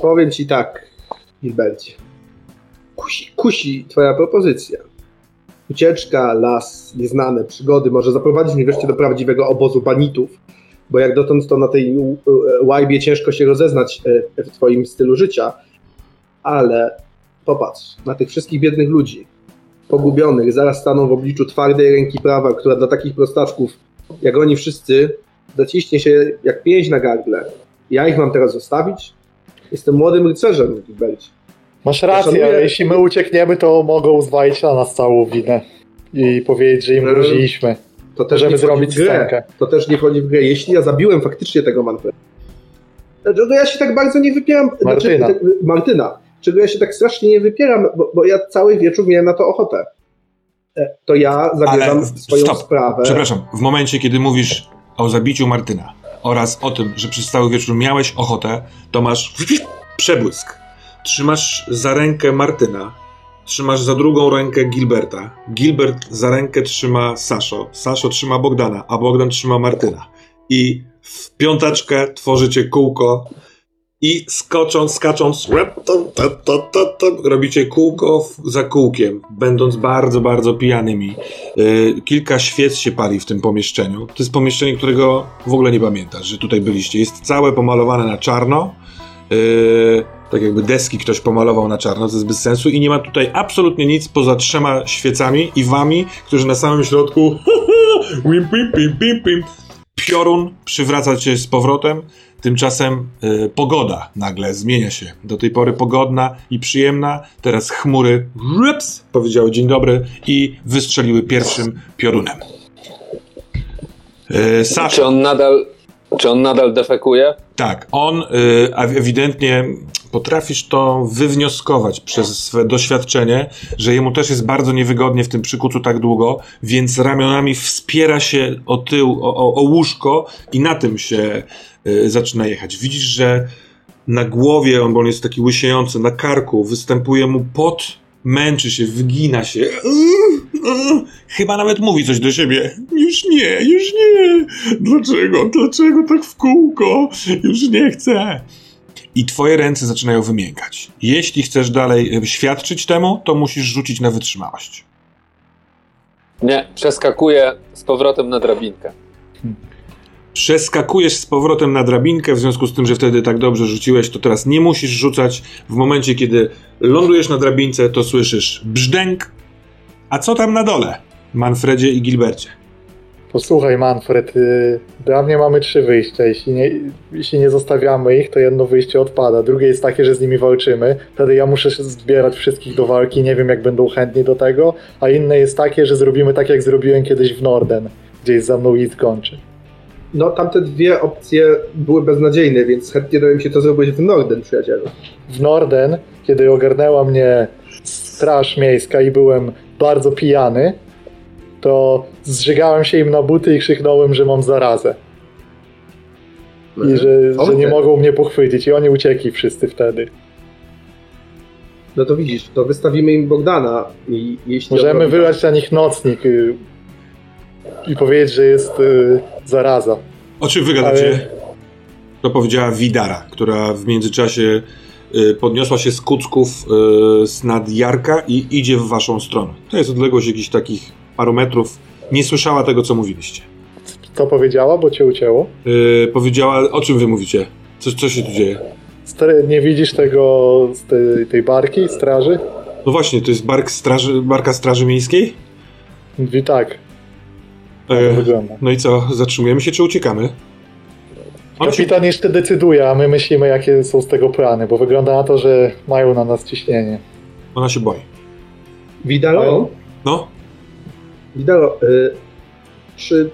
Powiem ci tak, Gilbercie. Kusi, kusi twoja propozycja. Ucieczka, las, nieznane przygody może zaprowadzić mnie wreszcie do prawdziwego obozu banitów, bo jak dotąd to na tej łajbie ciężko się rozeznać e, w twoim stylu życia, ale popatrz na tych wszystkich biednych ludzi, pogubionych, zaraz staną w obliczu twardej ręki prawa, która dla takich prostaczków, jak oni wszyscy, zaciśnie się jak pięść na gardle. Ja ich mam teraz zostawić? Jestem młodym rycerzem, Gilbercie. Masz rację, Szanuję- ale jeśli my uciekniemy, to mogą zwalić na nas całą winę i powiedzieć, że im Mm. groziliśmy. To też zrobić w grę. scenkę. To też nie wchodzi w grę. Jeśli ja zabiłem faktycznie tego Manfreda, czego ja się tak bardzo nie wypieram. Martyna. Znaczy, te- Martyna. Czego ja się tak strasznie nie wypieram, bo, bo ja cały wieczór miałem na to ochotę. E, To ja zabieram Ale swoją stop. sprawę. Przepraszam, w momencie, kiedy mówisz o zabiciu Martyna oraz o tym, że przez cały wieczór miałeś ochotę, to masz przebłysk. Trzymasz za rękę Martyna, trzymasz za drugą rękę Gilberta, Gilbert za rękę trzyma Saszo, Saszo trzyma Bogdana, a Bogdan trzyma Martyna. I w piąteczkę tworzycie kółko i skocząc, skacząc, robicie kółko za kółkiem, będąc bardzo, bardzo pijanymi. Y, Kilka świec się pali w tym pomieszczeniu. To jest pomieszczenie, którego w ogóle nie pamiętasz, że tutaj byliście. Jest całe pomalowane na czarno. Tak jakby deski ktoś pomalował na czarno, to jest bez sensu i nie ma tutaj absolutnie nic poza trzema świecami i wami, którzy na samym środku wim, pim, pim, pim, pim. piorun przywraca cię z powrotem. Tymczasem y, pogoda nagle zmienia się. Do tej pory pogodna i przyjemna, teraz chmury rups, powiedziały dzień dobry i wystrzeliły pierwszym piorunem. Y, Czy Sasza, on nadal... Czy on nadal defekuje? Tak, on y, a ewidentnie potrafisz to wywnioskować przez swe doświadczenie, że jemu też jest bardzo niewygodnie w tym przykucu tak długo, więc ramionami wspiera się o tył, o, o, o łóżko i na tym się y, zaczyna jechać. Widzisz, że na głowie, on, bo on jest taki łysiejący, na karku występuje mu pot, męczy się, wygina się. Chyba nawet mówi coś do siebie. Już nie, już nie. Dlaczego, dlaczego tak w kółko? Już nie chcę. I twoje ręce zaczynają wymiękać. Jeśli chcesz dalej e, świadczyć temu, to musisz rzucić na wytrzymałość. Nie, przeskakuje z powrotem na drabinkę. Przeskakujesz z powrotem na drabinkę, w związku z tym, że wtedy tak dobrze rzuciłeś, to teraz nie musisz rzucać. W momencie, kiedy lądujesz na drabince, to słyszysz brzdęk. A co tam na dole? Manfredzie i Gilbercie. Posłuchaj, Manfred, y, dla mnie mamy trzy wyjścia. Jeśli nie, jeśli nie zostawiamy ich, to jedno wyjście odpada. Drugie jest takie, że z nimi walczymy. Wtedy ja muszę zbierać wszystkich do walki, nie wiem jak będą chętni do tego. A inne jest takie, że zrobimy tak, jak zrobiłem kiedyś w Norden, gdzie jest za mną i skończy. No, tamte dwie opcje były beznadziejne, więc chętnie dowiem się, co zrobić w Norden, przyjacielu. W Norden, kiedy ogarnęła mnie straż miejska i byłem bardzo pijany, to zżygałem się im na buty i krzyknąłem, że mam zarazę. I że, że Okej. nie mogą mnie pochwycić. I oni uciekli wszyscy wtedy. No to widzisz, to wystawimy im Bogdana i jeśli... Możemy on- wylać na nich nocnik y, i powiedzieć, że jest y, zaraza. O czym wygadacie? Ale- To powiedziała Widara, która w międzyczasie y, podniosła się z kucków y, z nad Jarka i idzie w waszą stronę. To jest odległość jakichś takich paru metrów. Nie słyszała tego, co mówiliście. Co powiedziała, bo cię ucięło? Y, powiedziała, o czym wy mówicie? Co, co się tu dzieje? Stary, nie widzisz tego z tej, tej barki, straży? No właśnie, to jest bark straży, barka Straży Miejskiej? Mówi tak, tak E, wygląda. no i co, zatrzymujemy się czy uciekamy? Kapitan jeszcze decyduje, a my myślimy, jakie są z tego plany, bo wygląda na to, że mają na nas ciśnienie. ona się boi. Widaro, No, Widaro, y, czy...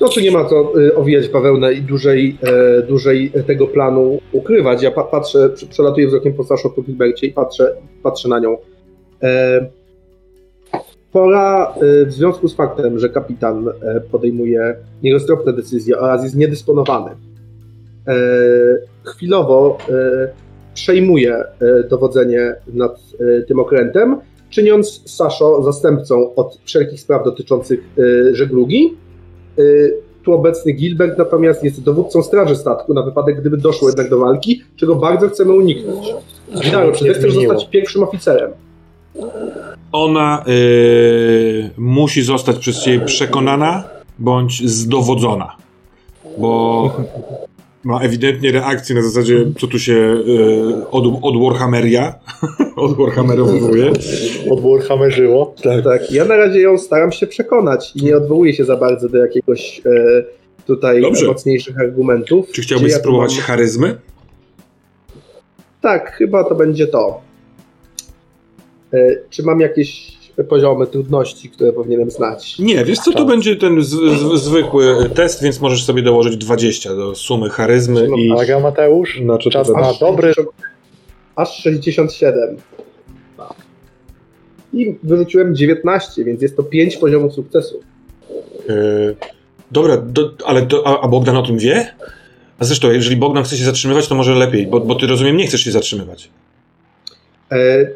No tu nie ma co y, owijać bawełnę i dłużej, e, dłużej tego planu ukrywać. Ja pa, patrzę, prze- przelatuję wzrokiem po Saszo, po Gilbercie i patrzę, patrzę na nią. E, pora y, w związku z faktem, że kapitan e, podejmuje nieroztropne decyzje oraz jest niedysponowany, chwilowo przejmuje dowodzenie nad tym okrętem, czyniąc Saszo zastępcą od wszelkich spraw dotyczących e, żeglugi. E, tu obecny Gilbert natomiast jest dowódcą straży statku na wypadek, gdyby doszło jednak do walki, czego bardzo chcemy uniknąć. Widaro, czy nie ty chcesz zostać pierwszym oficerem? ona y, musi zostać przez ciebie przekonana bądź zdowodzona. Bo ma ewidentnie reakcję na zasadzie, co tu się y, od, od Warhammeria, (laughs) od Warhammerowuje. Od Warhammerzyło. Tak, ja na razie ją staram się przekonać i nie odwołuję się za bardzo do jakiegoś e, tutaj Dobrze. mocniejszych argumentów. Czy chciałbyś ja spróbować mam- charyzmy? Tak, chyba to będzie to. E, czy mam jakieś poziomy trudności, które powinienem znać? Nie, wiesz co, to Tak. będzie ten z, z, zwykły test, więc możesz sobie dołożyć 20 do sumy charyzmy i... Uwaga Mateusz, Znaczy, czas to na Aż dobry 60 Aż 67. I wyrzuciłem 19, więc jest to 5 poziomów sukcesu. y, dobra, do, ale to, a, a Bogdan o tym wie? A zresztą, jeżeli Bogdan chce się zatrzymywać, to może lepiej, bo, bo ty rozumiem, nie chcesz się zatrzymywać. E,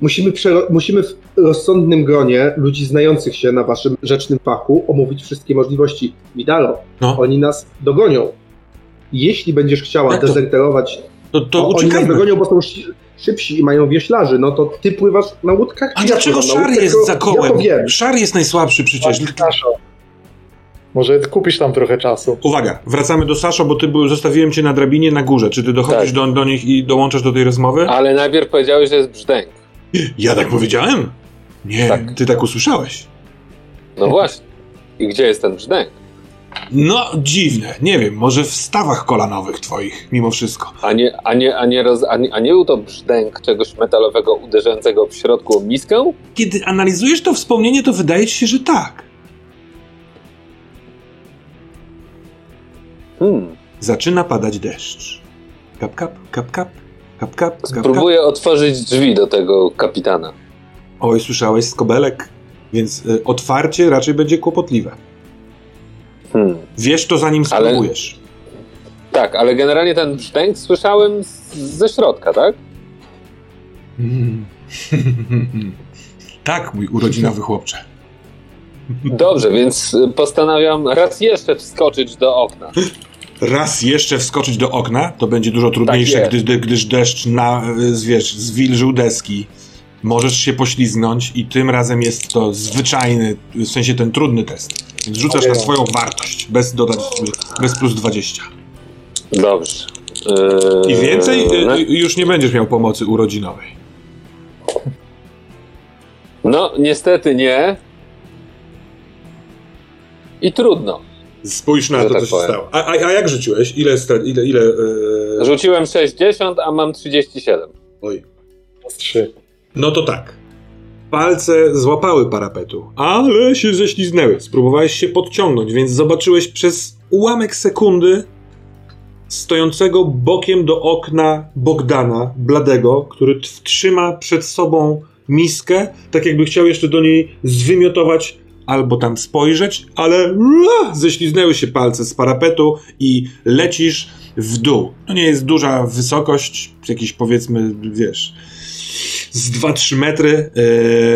musimy, musimy w rozsądnym gronie ludzi znających się na waszym rzecznym fachu omówić wszystkie możliwości. Widaro, No, oni nas dogonią. Jeśli będziesz chciała Jak to? dezerterować, to, to to oni nas dogonią, bo są szy- szybsi i mają wioślarzy, no to ty pływasz na łódkach. A ja dlaczego Szar jest za Ja kołem? wiem. Szar jest najsłabszy przecież. Sasza. Może kupisz tam trochę czasu. Uwaga, wracamy do Saszo, bo ty był, zostawiłem cię na drabinie na górze. Czy ty dochodzisz Tak. do, do nich i dołączasz do tej rozmowy? Ale najpierw powiedziałeś, że jest brzdęk. Ja tak powiedziałem? Nie, Tak. ty tak usłyszałeś. No właśnie. I gdzie jest ten brzdęk? No, dziwne. Nie wiem, może w stawach kolanowych twoich, mimo wszystko. A nie, a nie, a nie, roz, a nie, a nie był to brzdęk czegoś metalowego uderzającego w środku o miskę? Kiedy analizujesz to wspomnienie, to wydaje ci się, że tak. Hmm. Zaczyna padać deszcz. Kap, kap, kap, kap, kap, kap, kap, kap. Spróbuję otworzyć drzwi do tego kapitana. Oj, słyszałeś skobelek, więc y, otwarcie raczej będzie kłopotliwe. Hmm. Wiesz to zanim Ale- spróbujesz. Tak, ale generalnie ten brzdęk słyszałem z, ze środka, tak? Mm. (laughs) tak, mój urodzinowy chłopcze. Dobrze, więc y, postanawiam raz jeszcze wskoczyć do okna. (laughs) Raz jeszcze wskoczyć do okna, to będzie dużo trudniejsze, Tak gdy, gdyż deszcz na, y, wiesz, zwilżył deski. Możesz się poślizgnąć i tym razem jest to zwyczajny, w sensie ten trudny test. Więc rzucasz na swoją wartość, bez dodać, bez plus 20. Dobrze. Yy, I więcej no- y, y, już nie będziesz miał pomocy urodzinowej. No, niestety nie. I trudno. Spójrz na to, tak co się powiem. stało. A, a, a jak rzuciłeś? Ile, ile, ile y, Rzuciłem 60, a mam 37. Oj. Plus trzy. No to tak. Palce złapały parapetu, ale się ześliznęły. Spróbowałeś się podciągnąć, więc zobaczyłeś przez ułamek sekundy stojącego bokiem do okna Bogdana, bladego, który trzyma przed sobą miskę, tak jakby chciał jeszcze do niej zwymiotować albo tam spojrzeć, ale ześliznęły się palce z parapetu i lecisz w dół. To nie jest duża wysokość, jakiś powiedzmy, wiesz, z 2-3 metry,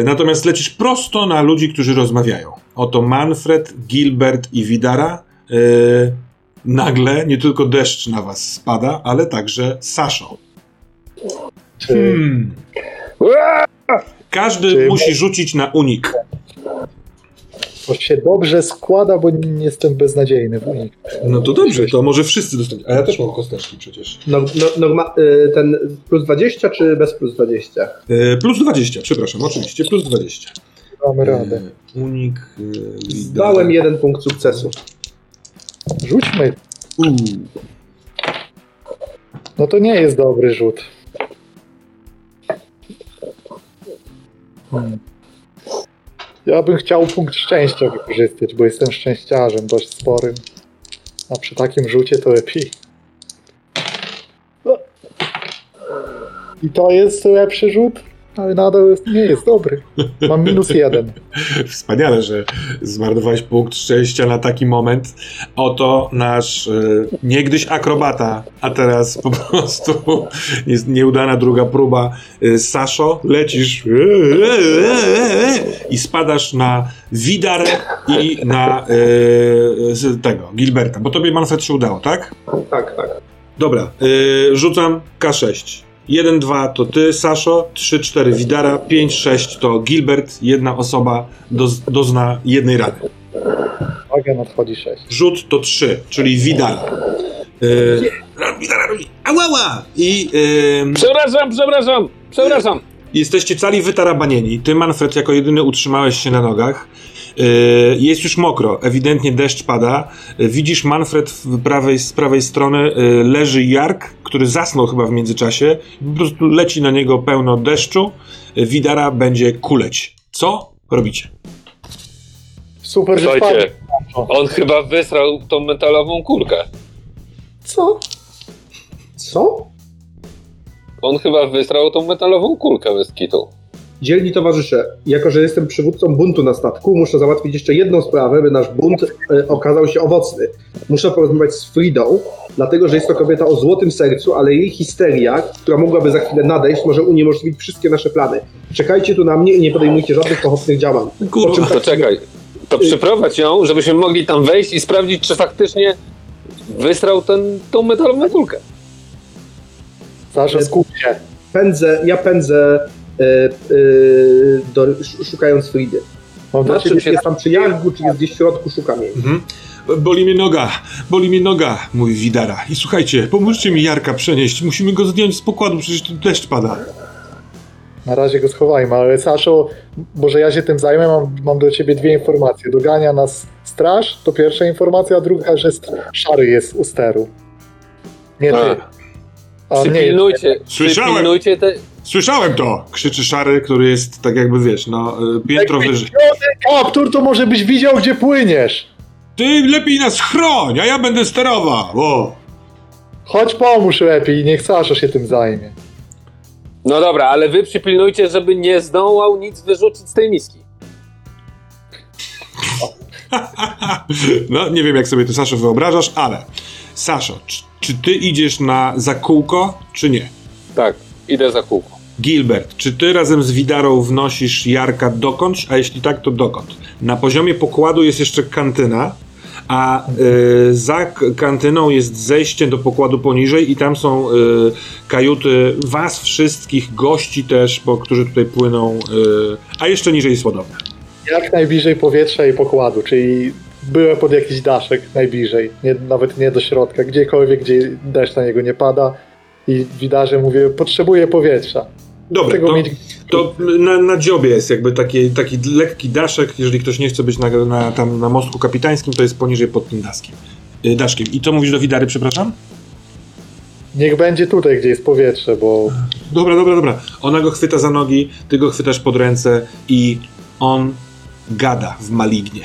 e, natomiast lecisz prosto na ludzi, którzy rozmawiają. Oto Manfred, Gilbert i Widara. E, nagle nie tylko deszcz na was spada, ale także Saszo. Czy Hmm. Każdy Czy- musi rzucić na unik. To się dobrze składa, bo nie jestem beznadziejny w unik. No to dobrze, to może wszyscy dostać. A ja też mam kosteczki przecież. No, no, norma, y, ten plus 20 czy bez plus 20? E, plus 20, przepraszam, oczywiście, plus 20. Mamy radę. E, unik. E, Zdałem jeden punkt sukcesu. Rzućmy. Uuu. No to nie jest dobry rzut. Hmm. Ja bym chciał punkt szczęścia wykorzystać, bo jestem szczęściarzem dość sporym. A przy takim rzucie to lepiej. No. I to jest lepszy rzut, ale nadal jest, nie jest dobry. Mam minus (laughs) jeden. Wspaniale, że zmarnowałeś punkt szczęścia na taki moment. Oto nasz e, niegdyś akrobata, a teraz po prostu jest nieudana druga próba. E, Saszo, lecisz e, i spadasz na Widarę i na e, tego, Gilberta, bo tobie Manfred się udało, tak? Tak, tak. Dobra, e, rzucam K6. 1, 2 to ty, Saszo, 3, 4 Widara, 5, 6 to Gilbert, jedna osoba doz, dozna jednej rany. Uwaga, nadchodzi 6. Rzut to 3, czyli Widara. Yy, Widara robi ałała! I yy, Przepraszam, przepraszam, przepraszam. jesteście cali wytarabanieni. Ty, Manfred, jako jedyny utrzymałeś się na nogach. Yy, jest już mokro, ewidentnie deszcz pada. Yy, widzisz, Manfred w prawej, z prawej strony yy, leży Jark, który zasnął chyba w międzyczasie. Po prostu leci na niego pełno deszczu. Widara będzie kuleć. Co robicie? Super, że Słuchajcie, on chyba wysrał tą metalową kulkę. Co? Co? On chyba wysrał tą metalową kulkę bez kitu. Dzielni towarzysze, jako że jestem przywódcą buntu na statku, muszę załatwić jeszcze jedną sprawę, by nasz bunt e, okazał się owocny. Muszę porozmawiać z Fridą, dlatego że jest to kobieta o złotym sercu, ale jej histeria, która mogłaby za chwilę nadejść, może uniemożliwić wszystkie nasze plany. Czekajcie tu na mnie i nie podejmujcie żadnych pochopnych działań. Kurwa. Czym To czekaj, to przyprowadź ją, żebyśmy mogli tam wejść i sprawdzić, czy faktycznie wysrał ten, tą metalową kulkę. Sasza, skup się. Pędzę, ja pędzę do, sz- szukając Fridy. Mam Znaczy, ciebie czy jest tam przy Jargu, czy jest gdzieś w środku, szukam jej. Mhm. Boli mnie noga, boli mnie noga, mówi Widara. I słuchajcie, pomóżcie mi Jarka przenieść. Musimy go zdjąć z pokładu, przecież tu deszcz pada. Na razie go schowajmy, ale Saszo, może ja się tym zajmę, mam, mam do ciebie dwie informacje. Dogania nas straż, to pierwsza informacja, a druga, że szary jest u steru. Nie ty. A. A, nie, Przypilnujcie, Słyszałem. przypilnujcie te... Słyszałem to! Krzyczy Szary, który jest tak jakby, wiesz, no, y, piętro wyżej. kaptur to może byś widział, gdzie płyniesz. Ty lepiej nas chroń, a ja będę sterował. O. Chodź pomóż lepiej, niech Sasza się tym zajmie. No dobra, ale wy przypilnujcie, żeby nie zdołał nic wyrzucić z tej miski. (laughs) No, nie wiem, jak sobie to, Saszo, wyobrażasz, ale... Saszo, czy, czy ty idziesz na zakółko, czy nie? Tak, idę za kółko. Gilbert, czy ty razem z Widarą wnosisz Jarka dokądś, a jeśli tak, to dokąd? Na poziomie pokładu jest jeszcze kantyna, a y, za kantyną jest zejście do pokładu poniżej i tam są y, kajuty was wszystkich, gości też, bo którzy tutaj płyną, y, a jeszcze niżej jest ładownia. Jak najbliżej powietrza i pokładu, czyli byłem pod jakiś daszek najbliżej, nie, nawet nie do środka, gdziekolwiek, gdzie deszcz na niego nie pada i widarze mówię, potrzebuję powietrza. Dobra, to, mieć... to na, na dziobie jest jakby taki, taki lekki daszek, jeżeli ktoś nie chce być na, na, tam na mostku kapitańskim, to jest poniżej pod tym daskiem. Y, daszkiem. I co mówisz do Widary, przepraszam? Niech będzie tutaj, gdzie jest powietrze, bo Dobra, dobra, dobra. Ona go chwyta za nogi, ty go chwytasz pod ręce i on gada w malignie.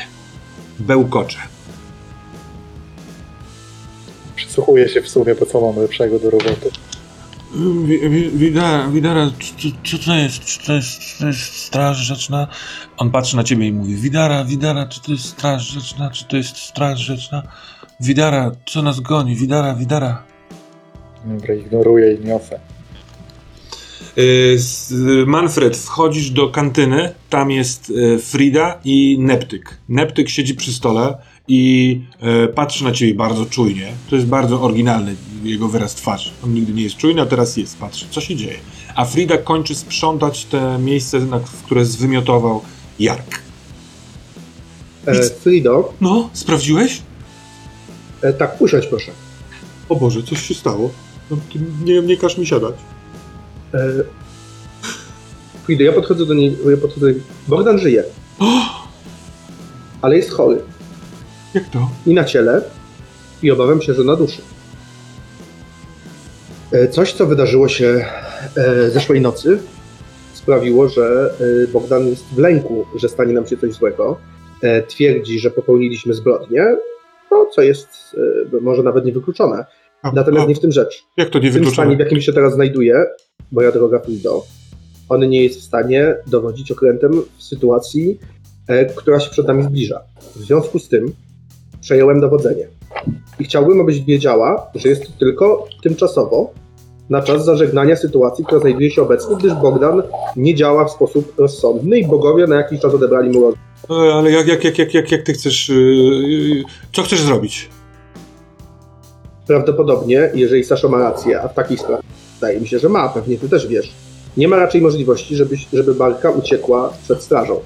Bełkocze. przysłuchuję się w sumie, bo co mam lepszego do roboty. Widara, Widara, co to jest? Czy to jest, czy to jest straż rzeczna? On patrzy na ciebie i mówi, Widara, Widara, czy to jest straż rzeczna? Czy to jest straż rzeczna? Widara, co nas goni? Widara, Widara. Dobra, ignoruję i niosę. Y, Manfred, wchodzisz do kantyny, tam jest y, Frida i Neptyk. Neptyk siedzi przy stole i y, patrzy na ciebie bardzo czujnie. To jest bardzo oryginalny jego wyraz twarzy. On nigdy nie jest czujny, a teraz jest, patrzy, co się dzieje. A Frida kończy sprzątać te miejsce, na, w które zwymiotował Jark. E. Frido, No, sprawdziłeś? e, tak, usiądź proszę. O Boże, coś się stało. No, nie, nie każ mi siadać. E, Frido, ja podchodzę do niej, ja podchodzę do niej. Bogdan żyje, ale jest chory. Jak to? i na ciele, i obawiam się, że na duszy. E, Coś, co wydarzyło się e, zeszłej nocy, sprawiło, że e, Bogdan jest w lęku, że stanie nam się coś złego. Twierdzi, że popełniliśmy zbrodnię, no, co jest może nawet niewykluczone. A, Natomiast a, nie w tym rzecz. jak to nie W tym stanie, w jakim się teraz znajduje, moja droga Frido, on nie jest w stanie dowodzić okrętem w sytuacji, która się przed nami zbliża. W związku z tym przejąłem dowodzenie. I chciałbym, abyś wiedziała, że jest to tylko tymczasowo, na czas zażegnania sytuacji, która znajduje się obecnie, gdyż Bogdan nie działa w sposób rozsądny i bogowie na jakiś czas odebrali mu rozum. E, Ale jak, jak, jak, jak, jak, jak ty chcesz. Yy, co chcesz zrobić? Prawdopodobnie, jeżeli Saszo ma rację, a w takiej sprawie wydaje mi się, że ma, pewnie ty też wiesz, nie ma raczej możliwości, żeby, żeby barka uciekła przed strażą.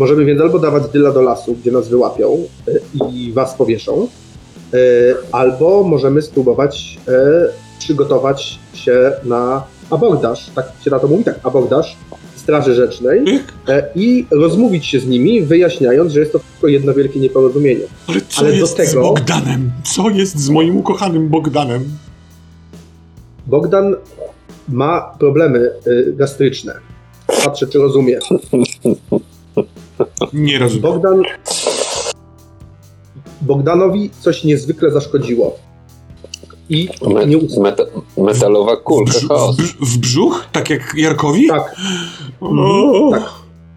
Możemy więc albo dawać dyla do lasu, gdzie nas wyłapią y, i was powieszą, y, albo możemy spróbować y, przygotować się na abordaż, tak się na to mówi, tak, abordaż Straży Rzecznej i rozmówić się z nimi, wyjaśniając, że jest to tylko jedno wielkie nieporozumienie. Ale co Ale do jest z tego- Bogdanem? Co jest z moim ukochanym Bogdanem? Bogdan ma problemy y, gastryczne. Patrzę, czy rozumie. (laughs) Nie rozumiem. Bogdan. Bogdanowi coś niezwykle zaszkodziło. I Me, nie us- meta, metalowa kulka, w, brz- w brzuch? Tak jak Jarkowi? Tak, O, tak.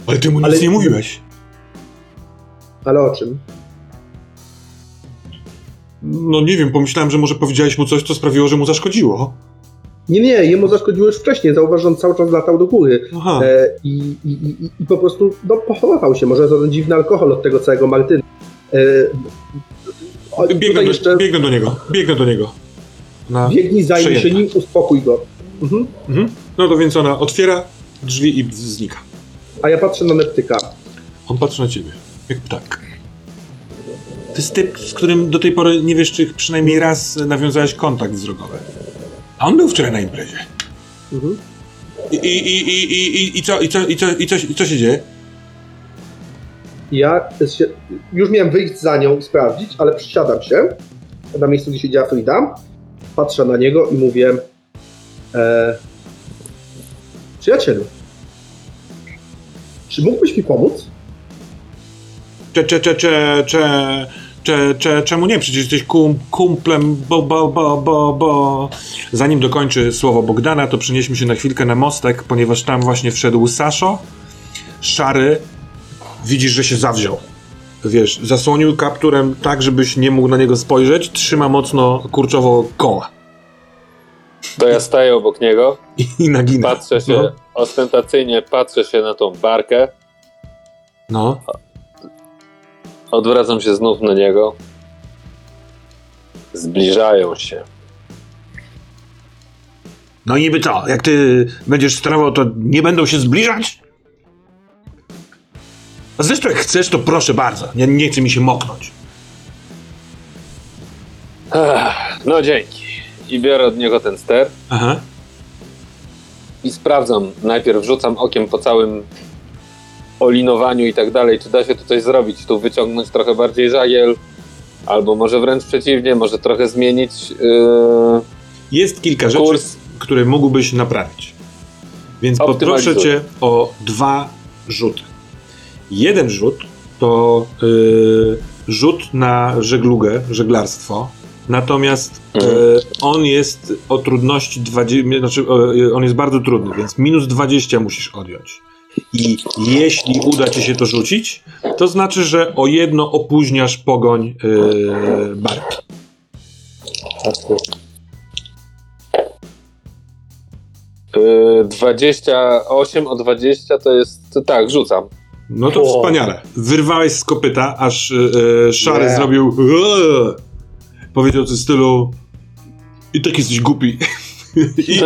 Ale ty mu nic Ale- nie mówiłeś. ale o czym? No nie wiem, pomyślałem, że może powiedziałeś mu coś, co sprawiło, że mu zaszkodziło. Nie, nie, jemu zaszkodziło już wcześniej. Zauważ, że on cały czas latał do góry. E, i, i, i, I po prostu no, pochorował się. Może za ten dziwny alkohol od tego całego Martyna. E, o, Biegnę do, jeszcze biegnę do niego. Biegnę do niego. Na... biegnij, zajmij się nim, uspokój go. Mhm. Mhm. No to więc ona otwiera drzwi i znika. A ja patrzę na Neptyka. On patrzy na ciebie, jak ptak. To jest typ, z którym do tej pory nie wiesz, czy przynajmniej raz nawiązałeś kontakt wzrokowy. A on był wczoraj na imprezie. Mhm. I, i, i, i, i, co, i, co, i, co, i, co, I co się dzieje? Ja się, już miałem wyjść za nią i sprawdzić, ale przysiadam się na miejscu, gdzie siedziała Frida, patrzę na niego i mówię e, Przyjacielu, czy mógłbyś mi pomóc? cze, cze, cze, cze, cze, cze, cze, czemu nie? Przecież jesteś kum, kumplem, bo, bo, bo, bo, bo. Zanim dokończy słowo Bogdana, to przenieśmy się na chwilkę na mostek, ponieważ tam właśnie wszedł Saszo. Szary, widzisz, że się zawziął. Wiesz, zasłonił kapturem tak, żebyś nie mógł na niego spojrzeć, trzyma mocno kurczowo koła To ja staję obok niego, i nagina. patrzę się, No. ostentacyjnie patrzę się na tą barkę, no. Odwracam się znów na niego. Zbliżają się. No i niby co? Jak ty będziesz sterował, to nie będą się zbliżać? A zresztą jak chcesz, to proszę bardzo. Nie, nie chce mi się moknąć. Ech, No dzięki. I biorę od niego ten ster Aha. i sprawdzam. Najpierw rzucam okiem po całym olinowaniu i tak dalej, czy da się tu coś zrobić, tu wyciągnąć trochę bardziej żagiel, albo może wręcz przeciwnie, może trochę zmienić yy, Jest kilka rzeczy, kurs. które mógłbyś naprawić. Więc poproszę cię o dwa rzuty. Jeden rzut to y, rzut na żeglugę, żeglarstwo. Natomiast Mhm. y, on jest o trudności 20, znaczy o, y, on jest bardzo trudny, więc minus 20 musisz odjąć. I jeśli uda ci się to rzucić, to znaczy, że o jedno opóźniasz pogoń y, barki. Yy, 28 o 20 to jest, tak, rzucam. No to O. wspaniale. Wyrwałeś z kopyta, aż y, y, szary Nie. zrobił. "Eee". Powiedział coś w stylu. I tak jesteś głupi. (laughs) I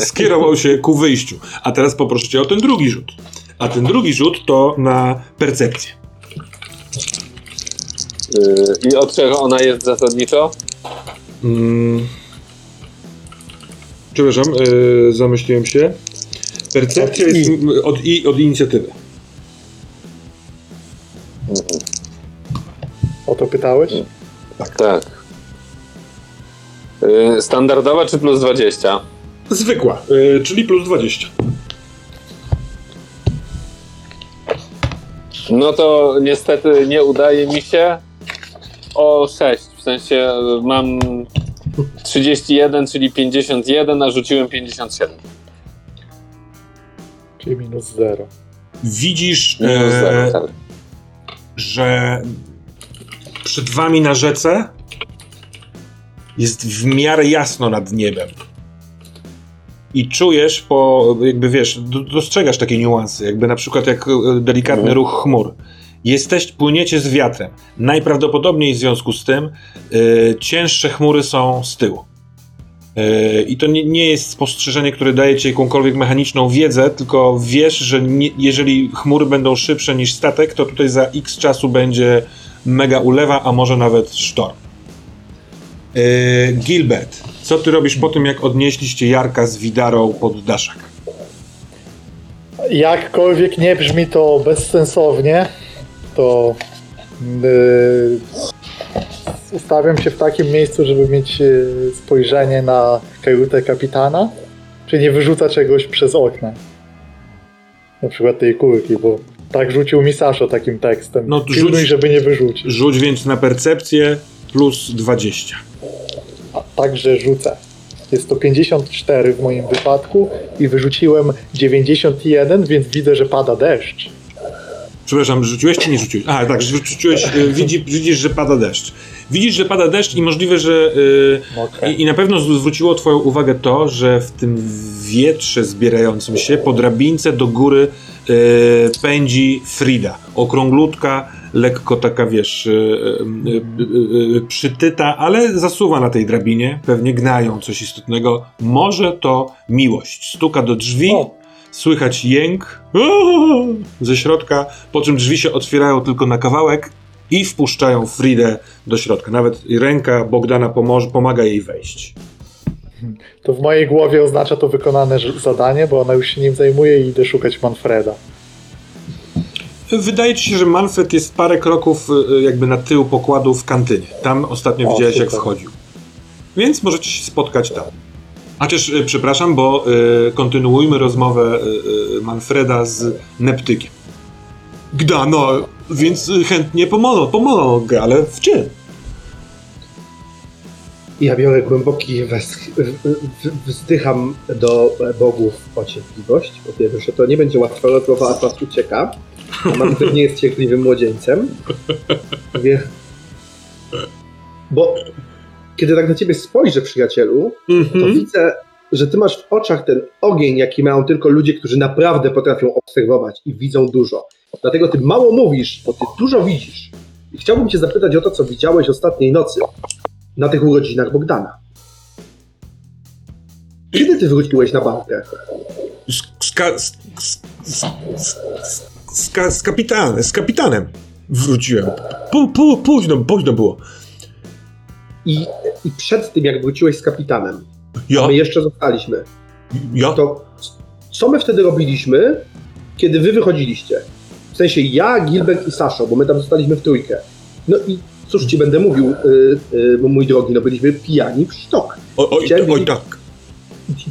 skierował się ku wyjściu. A teraz poproszę cię o ten drugi rzut. A ten drugi rzut to na percepcję. Yy, I od czego ona jest zasadniczo? Mm. Przepraszam, y, zamyśliłem się. Percepcja Od jest I. od, i, od inicjatywy. o to pytałeś? Tak. Yy, standardowa czy plus 20? Zwykła, y, czyli plus 20. No to niestety nie udaje mi się o 6. W sensie yy, mam 31, czyli 51, a rzuciłem 57. Czyli minus 0. Widzisz, Minus e, zero, tak. że przed wami na rzece jest w miarę jasno nad niebem. I czujesz po, jakby wiesz, do- dostrzegasz takie niuanse, jakby na przykład jak e, delikatny Mhm. ruch chmur. Jesteś, płyniecie z wiatrem. Najprawdopodobniej w związku z tym e, cięższe chmury są z tyłu. E, I to nie, nie jest spostrzeżenie, które daje ci jakąkolwiek mechaniczną wiedzę, tylko wiesz, że nie, jeżeli chmury będą szybsze niż statek, to tutaj za x czasu będzie mega ulewa, a może nawet sztorm. E, Gilbert, co ty robisz po tym, jak odnieśliście Jarka z Widarą pod daszek? Jakkolwiek nie brzmi to bezsensownie, to yy, ustawiam się w takim miejscu, żeby mieć yy, spojrzenie na kajutę kapitana, czy nie wyrzuca czegoś przez okna. Na przykład tej kulki, bo tak rzucił mi Saszo takim tekstem. No, No, Pilnuj, rzuć- żeby nie wyrzucić. Rzuć więc na percepcję plus 20. A także rzucę. Jest to 54 w moim wypadku i wyrzuciłem 91, więc widzę, że pada deszcz. Przepraszam, rzuciłeś czy nie rzuciłeś? A, tak, rzuciłeś, (laughs) widzi, widzisz, że pada deszcz. Widzisz, że pada deszcz i możliwe, że... y, Mokre. I, I na pewno zwróciło twoją uwagę to, że w tym wietrze zbierającym się po drabince do góry y, pędzi Frida. Okrąglutka, lekko taka, wiesz, y, y, y, przytyta, ale zasuwa na tej drabinie. Pewnie gnają coś istotnego. Może to miłość. Stuka do drzwi. O. Słychać jęk "Aaa!" ze środka, po czym drzwi się otwierają tylko na kawałek i wpuszczają Fridę do środka. Nawet ręka Bogdana pomoże, pomaga jej wejść. To w mojej głowie oznacza to wykonane zadanie, bo ona już się nim zajmuje i idę szukać Manfreda. Wydaje ci się, że Manfred jest parę kroków y, jakby na tył pokładu w kantynie. Tam ostatnio O, widziałeś, jak super. wchodził. Więc możecie się spotkać tam. A też, y, przepraszam, bo y, kontynuujmy rozmowę y, y, Manfreda z Neptykiem. Gda, no, więc y, chętnie pomogę, pomogę, ale w czym? Ja biorę głęboki wes- w- w- wzdycham do bogów o cierpliwość. Po pierwsze, to nie będzie łatwa rozmowa, a ucieka. A Manfred nie jest cierpliwym młodzieńcem. Mówię, bo kiedy tak na ciebie spojrzę, przyjacielu, to Mhm. widzę, że ty masz w oczach ten ogień, jaki mają tylko ludzie, którzy naprawdę potrafią obserwować i widzą dużo. Dlatego ty mało mówisz, bo ty dużo widzisz. I chciałbym cię zapytać o to, co widziałeś ostatniej nocy na tych urodzinach Bogdana. Kiedy ty wróciłeś na bankę? Z, z, ka- z, z, ka- z, kapitanem, z kapitanem wróciłem. Pó, późno, późno było. I, I przed tym, jak wróciłeś z kapitanem, Ja, my jeszcze zostaliśmy, ja, to co my wtedy robiliśmy, kiedy wy wychodziliście? W sensie ja, Gilbert i Saszo, bo my tam zostaliśmy w trójkę. No i cóż ci będę mówił, y, y, mój drogi, no byliśmy pijani w sztok. oj, oj, oj tak.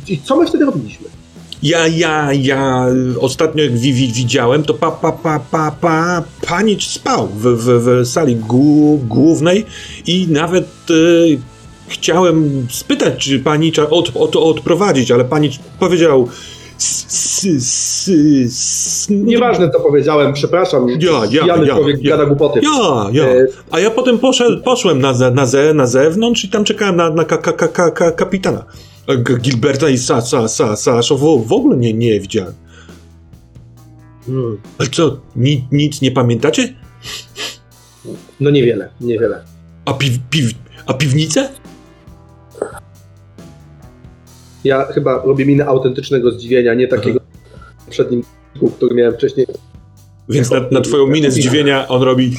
I, I co my wtedy robiliśmy? Ja, ja, ja ostatnio jak wi, wi, widziałem, to pa, pa, pa, pa, pa, panicz spał w, w, w sali głównej i nawet e, chciałem spytać, czy panicza od, od, odprowadzić, ale panicz powiedział s, Nieważne co powiedziałem, przepraszam. Ja, ja, ja, człowiek ja. gada głupoty. Ja, ja. E, A ja potem poszedł, poszłem na, na, na zewnątrz i tam czekałem na, na ka, ka, ka, ka, kapitana. Gilberta i Sa, Sa, Sa, Sasza w, w ogóle nie, nie widziałem. hmm, Ale co, ni, nic nie pamiętacie? no niewiele, niewiele. A, piw, piw, a piwnicę? Ja chyba robię minę autentycznego zdziwienia, nie takiego poprzednim, który miałem wcześniej. Więc na, na twoją minę zdziwienia on robi...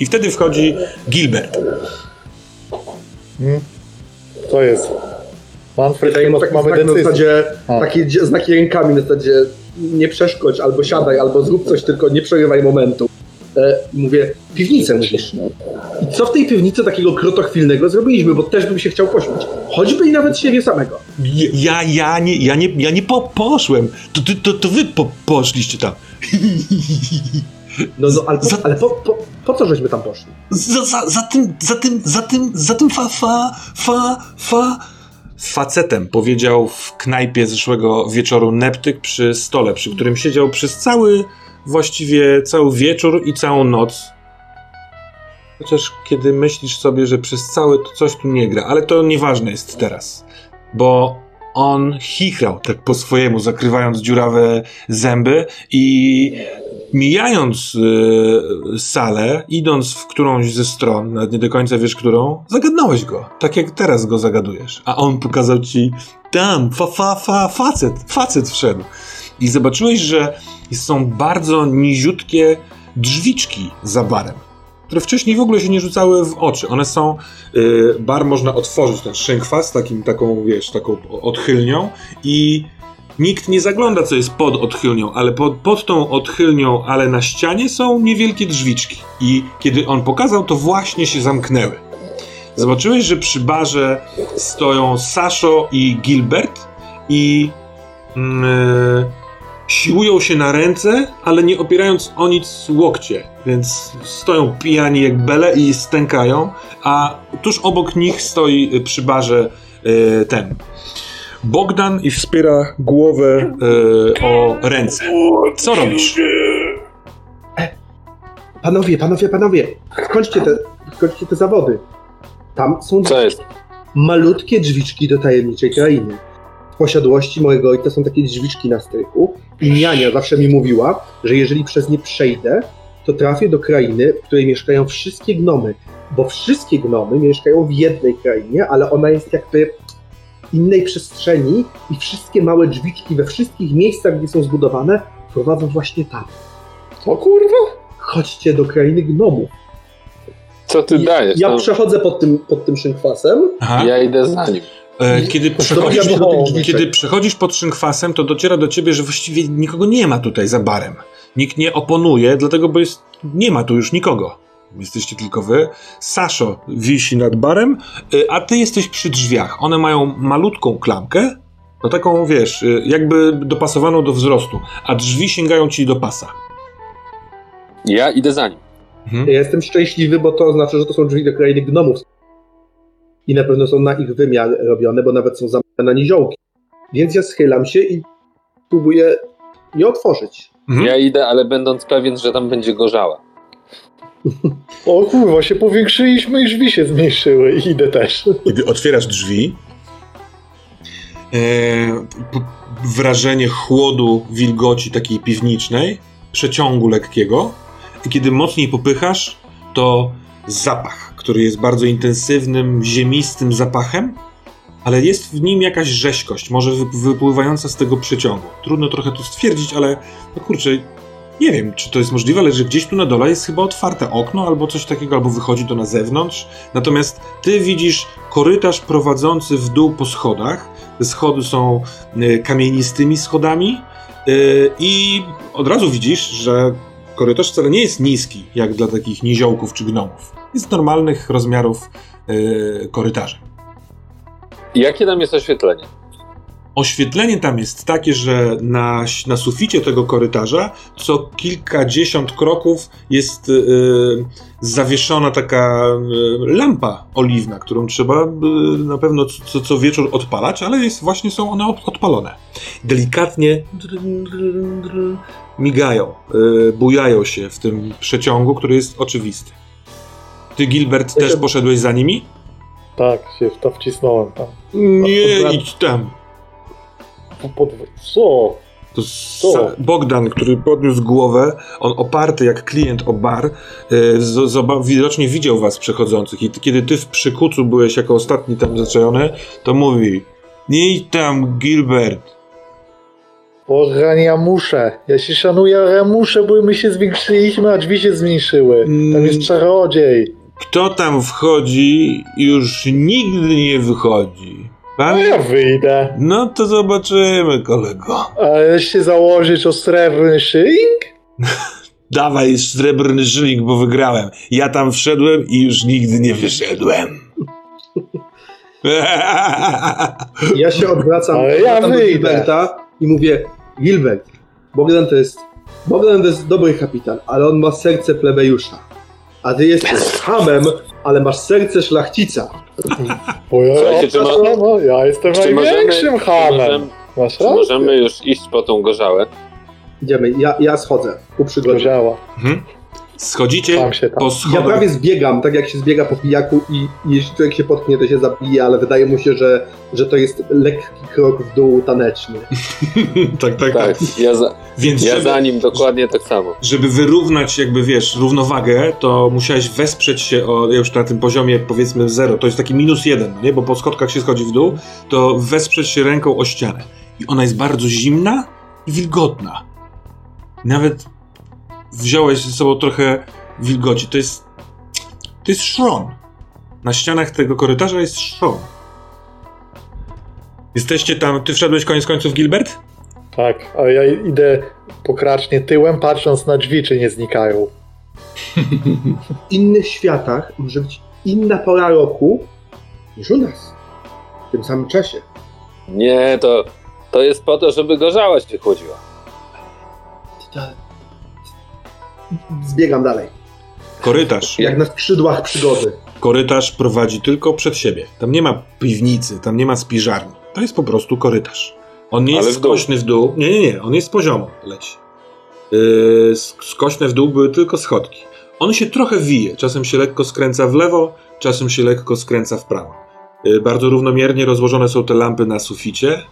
I wtedy wchodzi Gilbert. Hmm? Co jest? Manfred, chyba taki mamy znak na zasadzie, takie znaki rękami na zasadzie nie przeszkodź, albo siadaj, albo zrób coś, tylko nie przerywaj momentu. E, mówię, piwnicę mówisz. I co w tej piwnicy takiego krotochwilnego zrobiliśmy, bo też bym się chciał pośmiać. Choćby i nawet siebie samego. Ja, ja nie, ja nie, ja nie po, poszłem. To, to, to, to wy po, poszliście tam. No, no ale, po, Za- ale po, po, po co żeśmy tam poszli? Za, za, za tym, za tym, za tym, za tym fa, fa, fa, fa... Facetem powiedział w knajpie zeszłego wieczoru Neptyk przy stole, przy którym siedział przez cały, właściwie cały wieczór i całą noc. Chociaż kiedy myślisz sobie, że przez cały to coś tu nie gra, ale to nieważne jest teraz, bo on chichrał tak po swojemu, zakrywając dziurawe zęby i mijając y, salę, idąc w którąś ze stron, nawet nie do końca wiesz którą, zagadnąłeś go, tak jak teraz go zagadujesz. A on pokazał ci tam, fa, fa, fa, facet, facet wszedł. I zobaczyłeś, że są bardzo niziutkie drzwiczki za barem, które wcześniej w ogóle się nie rzucały w oczy. One są, y, bar można otworzyć, ten szynkwas, takim, taką, wiesz, taką odchylnią i Nikt nie zagląda, co jest pod odchylnią, ale pod, pod tą odchylnią, ale na ścianie są niewielkie drzwiczki. I kiedy on pokazał, to właśnie się zamknęły. Zobaczyłeś, że przy barze stoją Saszo i Gilbert i e, siłują się na ręce, ale nie opierając o nic łokcie. Więc stoją pijani jak bele i stękają, a tuż obok nich stoi przy barze e, ten Bogdan i wspiera głowę e, o ręce. Co robisz? Panowie, panowie, panowie, skończcie te, skończcie te zawody. Tam są Co jest? malutkie drzwiczki do tajemniczej krainy. W posiadłości mojego ojca są takie drzwiczki na strychu niania zawsze mi mówiła, że jeżeli przez nie przejdę, to trafię do krainy, w której mieszkają wszystkie gnomy, bo wszystkie gnomy mieszkają w jednej krainie, ale ona jest jakby w innej przestrzeni i wszystkie małe drzwiczki we wszystkich miejscach, gdzie są zbudowane, prowadzą właśnie tam. O kurwa! Chodźcie do krainy gnomów. Co ty dajesz? Ja No, przechodzę pod tym, pod tym szynkwasem. Aha. ja idę za nim. E, kiedy, przechodzisz, kiedy przechodzisz pod szynkwasem, to dociera do ciebie, że właściwie nikogo nie ma tutaj za barem. Nikt nie oponuje, dlatego, bo jest, nie ma tu już nikogo. Jesteście tylko wy. Saszo wisi nad barem, e, a ty jesteś przy drzwiach. One mają malutką klamkę No taką, wiesz, y, jakby dopasowaną do wzrostu, a drzwi sięgają ci do pasa. Ja idę za nim. Mhm. Ja jestem szczęśliwy, bo to oznacza, że to są drzwi do krainy gnomów. I na pewno są na ich wymiar robione, bo nawet są zamknięte na niziołki. Więc ja schylam się i próbuję je otworzyć. Mhm. Ja idę, ale będąc pewien, że tam będzie gorzała. (laughs) O kurwa, się powiększyliśmy i drzwi się zmniejszyły. I idę też. Kiedy otwierasz drzwi, e, wrażenie chłodu, wilgoci takiej piwniczej, przeciągu lekkiego, i kiedy mocniej popychasz, to zapach, który jest bardzo intensywnym, ziemistym zapachem, ale jest w nim jakaś rzeźkość, może wy- wypływająca z tego przeciągu. Trudno trochę to stwierdzić, ale no kurczę, nie wiem, czy to jest możliwe, ale że gdzieś tu na dole jest chyba otwarte okno albo coś takiego, albo wychodzi to na zewnątrz. Natomiast ty widzisz korytarz prowadzący w dół po schodach. Schody są y, kamienistymi schodami y, i od razu widzisz, że korytarz wcale nie jest niski, jak dla takich niziołków czy gnomów. Jest normalnych rozmiarów y, korytarza. Jakie tam jest oświetlenie? Oświetlenie tam jest takie, że na, na suficie tego korytarza co kilkadziesiąt kroków jest yy, zawieszona taka yy, lampa oliwna, którą trzeba yy, na pewno co, co, wieczór odpalać, ale jest, właśnie są one od- odpalone. Delikatnie migają, yy, bujają się w tym przeciągu, który jest oczywisty. Ty, Gilbert, też poszedłeś za nimi? Tak, się w to wcisnąłem tam. Nie, Odwrac- idź tam. Po- Pod... Co? To Co? Bogdan, który podniósł głowę, on oparty jak klient o bar, z- zoba- widocznie widział was przechodzących i kiedy ty w przykucu byłeś jako ostatni tam zaczajony, to mówi nie idź tam, Gilbert. O, ranie, ja muszę. Ja się szanuję, muszę, bo my się zwiększyliśmy, a drzwi się zmniejszyły. Tam jest czarodziej. Kto tam wchodzi, już nigdy nie wychodzi. Pan... ja wyjdę. No to zobaczymy, kolego. Ale się założyć o srebrny szylik? (laughs) Dawaj srebrny szylik, bo wygrałem. Ja tam wszedłem i już nigdy nie wyszedłem. (laughs) (laughs) Ja się odwracam, Ale ja wyjdę. I mówię, Gilbert, Bogdan to jest, Bogdan to jest dobry kapitan, ale on ma serce plebejusza. A ty jesteś hamem, ale masz serce szlachcica. Bo ja, Słuchajcie, czy no, ma- no, ja jestem Czy możemy, największym czy hamem. możemy, Masz czy rację? możemy już iść po tą gorzałę? Idziemy, ja, ja schodzę ku To przygodzie. działa. Mhm. Schodzicie Tam się tam. po Ja schodach. prawie zbiegam, tak jak się zbiega po pijaku i i jeśli człowiek się potknie, to się zabije, ale wydaje mu się, że, że to jest lekki krok w dół tanecznie. (laughs) tak, tak, tak. Tak, ja za, Więc ja żeby, za nim dokładnie tak samo. żeby wyrównać jakby, wiesz, równowagę, to musiałeś wesprzeć się o, już na tym poziomie powiedzmy zero, to jest taki minus jeden, nie? Bo po schodkach się schodzi w dół, to wesprzeć się ręką o ścianę. I ona jest bardzo zimna i wilgotna. Nawet wziąłeś ze sobą trochę wilgoci. To jest, to jest szron. Na ścianach tego korytarza jest szron. Jesteście tam, ty wszedłeś koniec końców, Gilbert? Tak, a ja idę pokracznie tyłem, patrząc na drzwi, czy nie znikają. W innych światach może być inna pora roku niż u nas. W tym samym czasie. Nie, to, to jest po to, żeby gorzała się chłodziła. Zbiegam dalej. Korytarz. Jak na skrzydłach przygody. Korytarz prowadzi tylko przed siebie. Tam nie ma piwnicy, tam nie ma spiżarni. To jest po prostu korytarz. On nie Ale jest skośny w dół. Nie, nie, nie. On jest poziomo leci. Yy, sk- skośne w dół były tylko schodki. On się trochę wije. Czasem się lekko skręca w lewo, czasem się lekko skręca w prawo. Yy, bardzo równomiernie rozłożone są te lampy na suficie,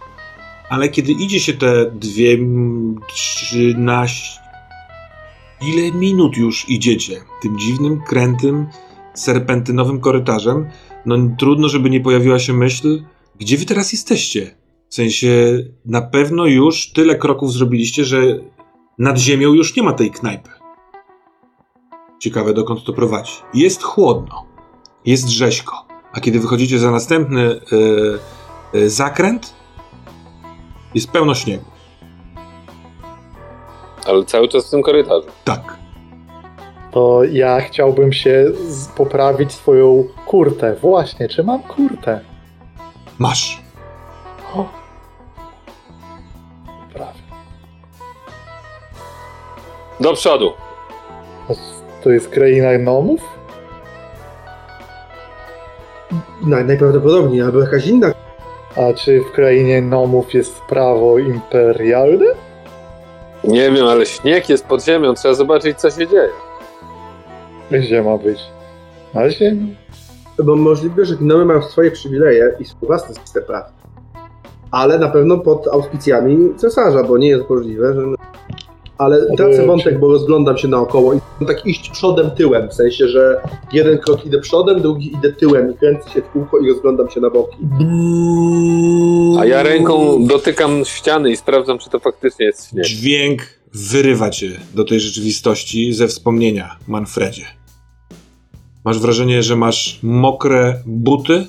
ale kiedy idzie się te dwie, mm, trzynaście... Ile minut już idziecie tym dziwnym, krętym, serpentynowym korytarzem, no trudno, żeby nie pojawiła się myśl, gdzie wy teraz jesteście? W sensie, na pewno już tyle kroków zrobiliście, że nad ziemią już nie ma tej knajpy. Ciekawe, dokąd to prowadzi. Jest chłodno, jest rzeźko, a kiedy wychodzicie za następny e, e, zakręt, jest pełno śniegu. Ale cały czas w tym korytarzu. Tak. To ja chciałbym się poprawić swoją kurtę. Właśnie, czy mam kurtę? Masz. O. Prawie. Do przodu. To jest kraina gnomów? Naj, najprawdopodobniej, albo jakaś inna. A czy w krainie gnomów jest prawo imperialne? Nie wiem, ale śnieg jest pod ziemią, trzeba zobaczyć, co się dzieje. Gdzie ma być? Na ziemi? Bo możliwe, że gnomy mają swoje przywileje i swój własny system praw. Ale na pewno pod auspicjami cesarza, bo nie jest możliwe, że. Ale tracę wątek, bo rozglądam się naokoło i tak iść przodem, tyłem. W sensie, że jeden krok idę przodem, drugi idę tyłem i kręcę się w kółko i rozglądam się na boki. A ja ręką dotykam ściany i sprawdzam, czy to faktycznie jest śnieg. Dźwięk wyrywa cię do tej rzeczywistości ze wspomnienia Manfredzie. Masz wrażenie, że masz mokre buty?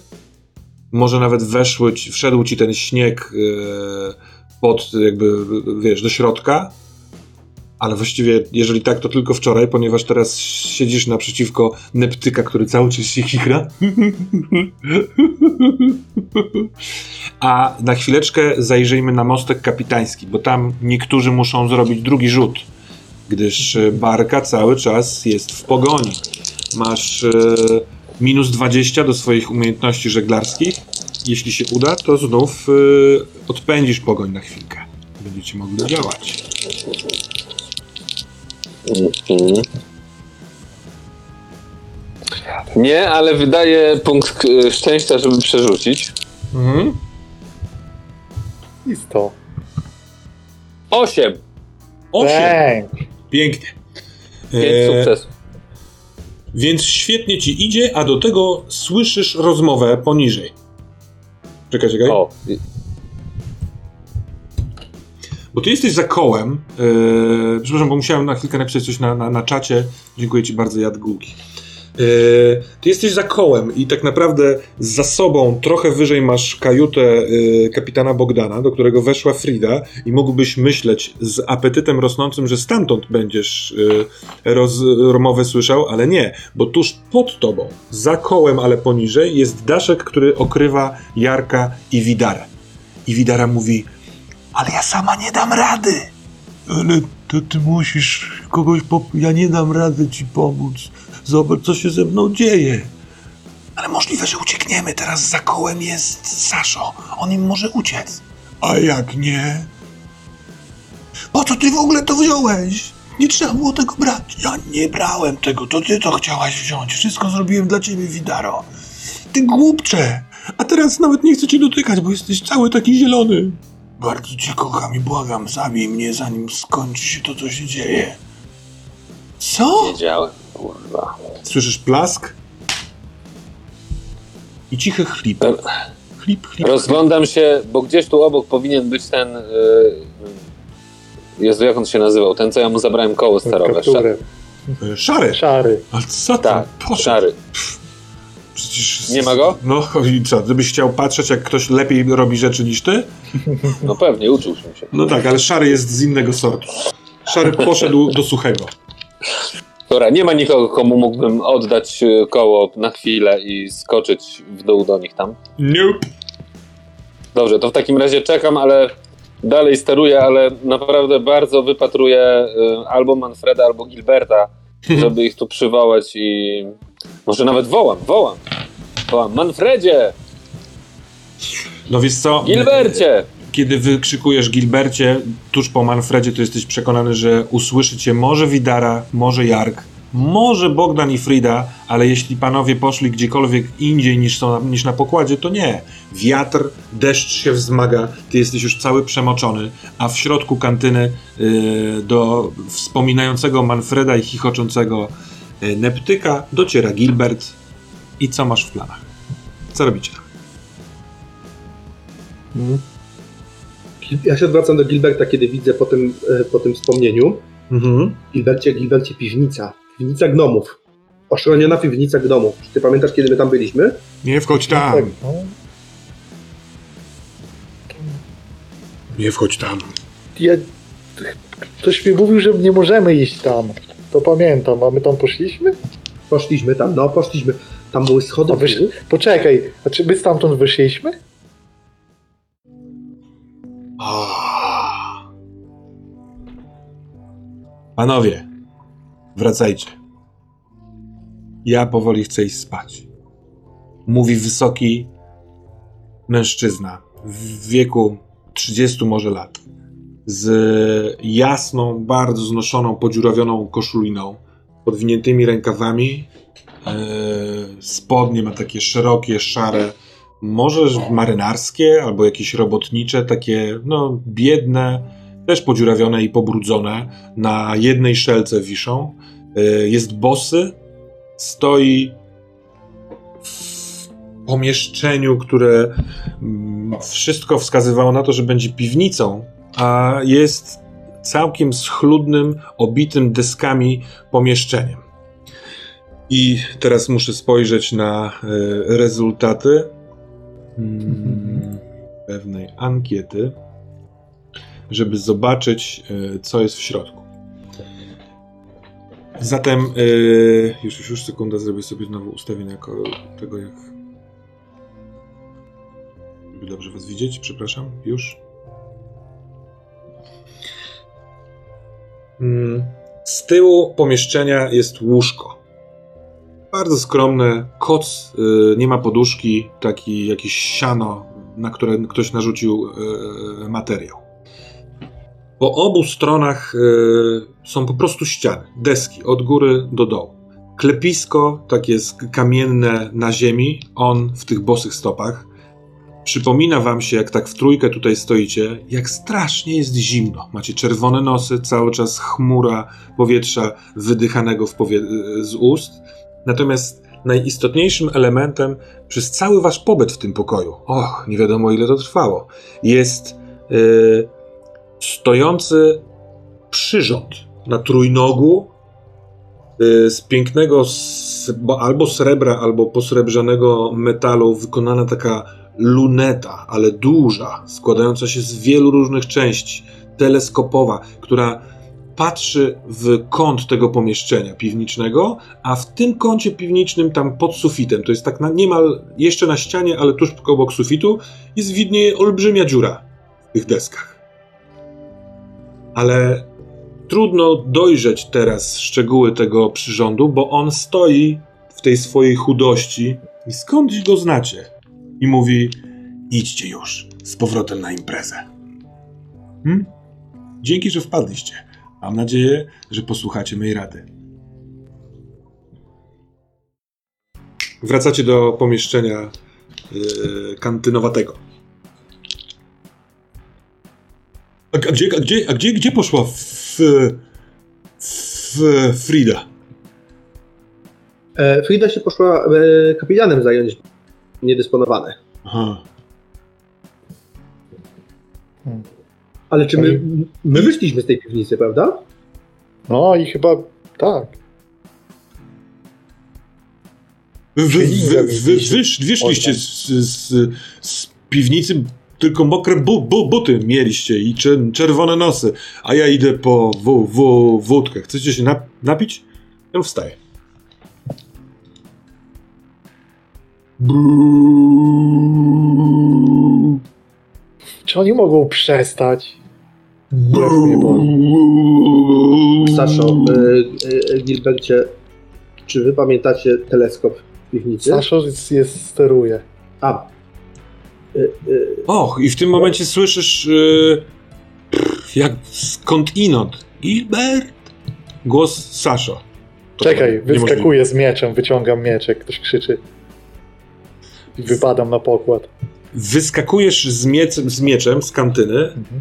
Może nawet weszły, ci- wszedł ci ten śnieg e, pod jakby, wiesz, do środka? Ale właściwie, jeżeli tak, to tylko wczoraj, ponieważ teraz siedzisz naprzeciwko Neptyka, który cały czas się chichra. A na chwileczkę zajrzyjmy na mostek kapitański, bo tam niektórzy muszą zrobić drugi rzut, gdyż e, barka cały czas jest w pogoni. Masz e, minus 20 do swoich umiejętności żeglarskich. Jeśli się uda, to znów e, odpędzisz pogoń na chwilkę. Będziecie mogli działać. Mhm. Nie, ale wydaje punkt szczęścia, żeby przerzucić. Mhm. I sto. Osiem. Osiem. Dang. Pięknie. Pięć E, sukcesów. Więc świetnie ci idzie, a do tego słyszysz rozmowę poniżej. Czekaj, czekaj. O, i- Bo ty jesteś za kołem. Yy, przepraszam, bo musiałem na chwilkę napisać coś na, na, na czacie. Dziękuję ci bardzo, Jadgułki. Yy, ty jesteś za kołem i tak naprawdę za sobą trochę wyżej masz kajutę yy, kapitana Bogdana, do którego weszła Frida i mógłbyś myśleć z apetytem rosnącym, że stamtąd będziesz yy, roz, rozmowę słyszał, ale nie, bo tuż pod tobą, za kołem, ale poniżej jest daszek, który okrywa Jarka i Widarę. I Widara mówi, ale ja sama nie dam rady. Ale to ty musisz kogoś po... Ja nie dam rady ci pomóc. Zobacz, co się ze mną dzieje. Ale możliwe, że uciekniemy. Teraz za kołem jest Saszo. On im może uciec. A jak nie? Po co ty w ogóle to wziąłeś? Nie trzeba było tego brać. Ja nie brałem tego, to ty to chciałaś wziąć. Wszystko zrobiłem dla ciebie, Widaro. Ty głupcze. A teraz nawet nie chcę cię dotykać, bo jesteś cały taki zielony. Bardzo cię kocham i błagam, zabij mnie, zanim skończy się to, co się dzieje. Co? wiedziałem. Kurwa. Słyszysz plask? I cichy chlip. Chlip, chlip. Rozglądam się, bo gdzieś tu obok powinien być ten. y, Jezu, jak on się nazywał? Ten, co ja mu zabrałem koło sterowe. Sza- Kapturę. E, Szary. Szary. Ale co tam? tak, szary. Przecież... Nie ma go? No i co, gdybyś chciał patrzeć, jak ktoś lepiej robi rzeczy niż ty? No pewnie, uczył się. No tak, ale szary jest z innego sortu. Szary poszedł do suchego. Dobra, nie ma nikogo, komu mógłbym oddać y, koło na chwilę i skoczyć w dół do nich tam. Nope. Dobrze, to w takim razie czekam, ale dalej steruję, ale naprawdę bardzo wypatruję y, albo Manfreda, albo Gilberta, (laughs) żeby ich tu przywołać i może nawet wołam, wołam. Wołam, Manfredzie! No wiesz co? Gilbercie! Kiedy wykrzykujesz Gilbercie tuż po Manfredzie, to jesteś przekonany, że usłyszy cię może Widara, może Jark, może Bogdan i Frida, ale jeśli panowie poszli gdziekolwiek indziej niż, są, niż na pokładzie, to nie. Wiatr, deszcz się wzmaga, ty jesteś już cały przemoczony, a w środku kantyny yy, do wspominającego Manfreda i chichoczącego Neptyka dociera Gilbert. I co masz w planach? Co robicie? Mm. Ja się odwracam do Gilberta, kiedy widzę po tym, e, po tym wspomnieniu. Mhm. Gilbercie, Gilbercie, piwnica. Piwnica gnomów. Oszroniona piwnica gnomów. Czy ty pamiętasz, kiedy my tam byliśmy? Nie wchodź tam. Tak. Nie wchodź tam. Ja... Ktoś mi mówił, że nie możemy iść tam. To pamiętam, a my tam poszliśmy? Poszliśmy tam, no poszliśmy. Tam były schody. A wysz... Poczekaj, a czy my stamtąd wyszliśmy? Panowie, wracajcie. Ja powoli chcę iść spać. Mówi wysoki mężczyzna w wieku 30 może lat. Z jasną, bardzo znoszoną, podziurawioną koszuliną, podwiniętymi rękawami. Yy, spodnie ma takie szerokie, szare, może marynarskie albo jakieś robotnicze, takie no biedne, też podziurawione i pobrudzone. Na jednej szelce wiszą. Yy, jest bosy, stoi w pomieszczeniu, które mm, wszystko wskazywało na to, że będzie piwnicą, a jest całkiem schludnym, obitym deskami pomieszczeniem. I teraz muszę spojrzeć na y, rezultaty mm, pewnej ankiety, żeby zobaczyć, y, co jest w środku. Zatem, y, już, już, już sekunda, zrobię sobie znowu ustawienie jako tego, jak. Dobrze Was widzieć, przepraszam, już. Z tyłu pomieszczenia jest łóżko. Bardzo skromne, koc, y, nie ma poduszki, taki jakieś siano, na które ktoś narzucił y, materiał. Po obu stronach y, są po prostu ściany, deski, od góry do dołu. Klepisko, takie jest kamienne na ziemi, on w tych bosych stopach. Przypomina wam się, jak tak w trójkę tutaj stoicie, jak strasznie jest zimno. Macie czerwone nosy, cały czas chmura powietrza wydychanego powie- z ust. Natomiast najistotniejszym elementem przez cały wasz pobyt w tym pokoju, och, nie wiadomo ile to trwało, jest yy, stojący przyrząd na trójnogu yy, z pięknego s- bo albo srebra, albo posrebrzanego metalu wykonana taka luneta, ale duża, składająca się z wielu różnych części, teleskopowa, która patrzy w kąt tego pomieszczenia piwniczego, a w tym kącie piwnicznym, tam pod sufitem, to jest tak na, niemal jeszcze na ścianie, ale tuż obok sufitu, jest widnieje olbrzymia dziura w tych deskach. Ale trudno dojrzeć teraz szczegóły tego przyrządu, bo on stoi w tej swojej chudości i skądś go znacie. I mówi: idźcie już z powrotem na imprezę. Hmm? Dzięki, że wpadliście. Mam nadzieję, że posłuchacie mojej rady. Wracacie do pomieszczenia yy, kantynowatego. A, a, gdzie, a, gdzie, a gdzie, gdzie poszła w, w, Frida? E, Frida się poszła e, kapitanem zająć niedysponowane. Aha. Ale czy my, my wyszliśmy z tej piwnicy, prawda? No i chyba tak. Wy, wy, wy, wysz, wyszliście z, z, z piwnicy, tylko mokre bu, bu, buty mieliście i czer, czerwone nosy, a ja idę po w, w, wódkę. Chcecie się nap, napić? Ja wstaję. Czy oni mogą przestać? Saszo, e, e, Gilbercie, czy wy pamiętacie teleskop w piwnicy? Saszo jest, steruje. A. E, e, Och, i w tym momencie słyszysz pff, jak skąd inąd. Gilbert? Głos Saszo. Czekaj, wyskakuję z mieczem, wyciągam mieczek, ktoś krzyczy. Wypadam na pokład. Wyskakujesz z, miecem, z mieczem z kantyny Mhm.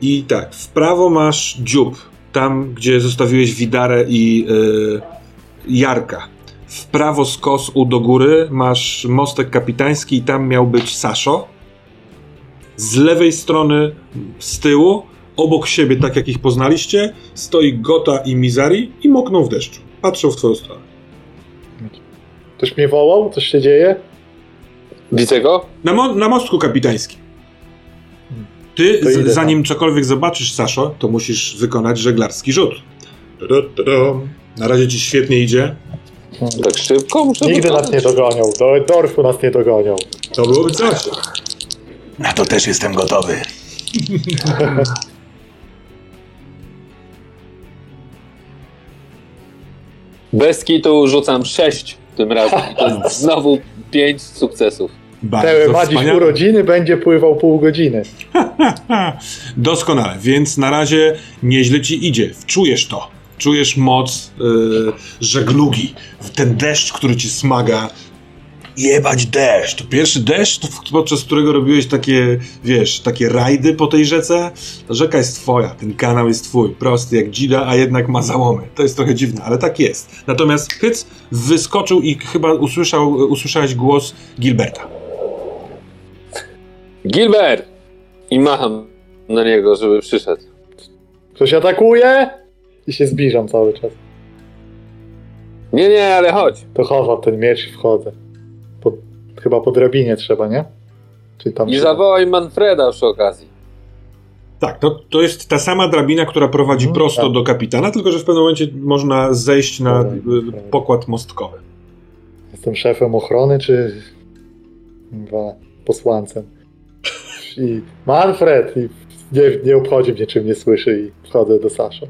i tak, w prawo masz dziób, tam gdzie zostawiłeś Widarę i yy, Jarka. W prawo skos u do góry masz mostek kapitański i tam miał być Saszo. Z lewej strony, z tyłu, obok siebie, tak jak ich poznaliście, stoi Gota i Mizari i mokną w deszczu. Patrzą w twoją stronę. Ktoś mnie wołał? Coś się dzieje? Widzę go? Na, mo- na mostku kapitańskim. Ty, zanim cokolwiek zobaczysz, Saszo, to musisz wykonać żeglarski rzut. Ta-da-ta-dam. Na razie ci świetnie idzie. Tak szybko muszę Nigdy wykonać? nas nie dogonią. Do Dorfu nas nie dogonią. To byłoby coś. Na to też jestem gotowy. Bez kitu rzucam 6 tym razem. (laughs) Znowu 5 sukcesów. Bardzo Te ma dziś wspaniale. urodziny, będzie pływał pół godziny. (laughs) Doskonale, więc na razie nieźle ci idzie. Czujesz to. Czujesz moc yy, żeglugi. Ten deszcz, który ci smaga. Jebać deszcz. To pierwszy deszcz, to podczas którego robiłeś takie, wiesz, takie rajdy po tej rzece. Rzeka jest twoja, ten kanał jest twój. Prosty jak dzida, a jednak ma załomy. To jest trochę dziwne, ale tak jest. Natomiast Hyc wyskoczył i chyba usłyszał, usłyszałeś głos Gilberta. Gilbert! I macham na niego, żeby przyszedł. Ktoś atakuje? I się zbliżam cały czas. Nie, nie, ale chodź. To chowam ten miecz i wchodzę. Chyba po drabinie trzeba, nie? Czy tam I zawołaj Manfreda przy okazji. Tak, to, to jest ta sama drabina, która prowadzi Mhm, prosto tak. do kapitana, tylko że w pewnym momencie można zejść na Dobra, y, pokład mostkowy. Jestem szefem ochrony, czy chyba posłancem? I Manfred! I nie, nie obchodzi mnie, czym nie słyszy i wchodzę do Sasza.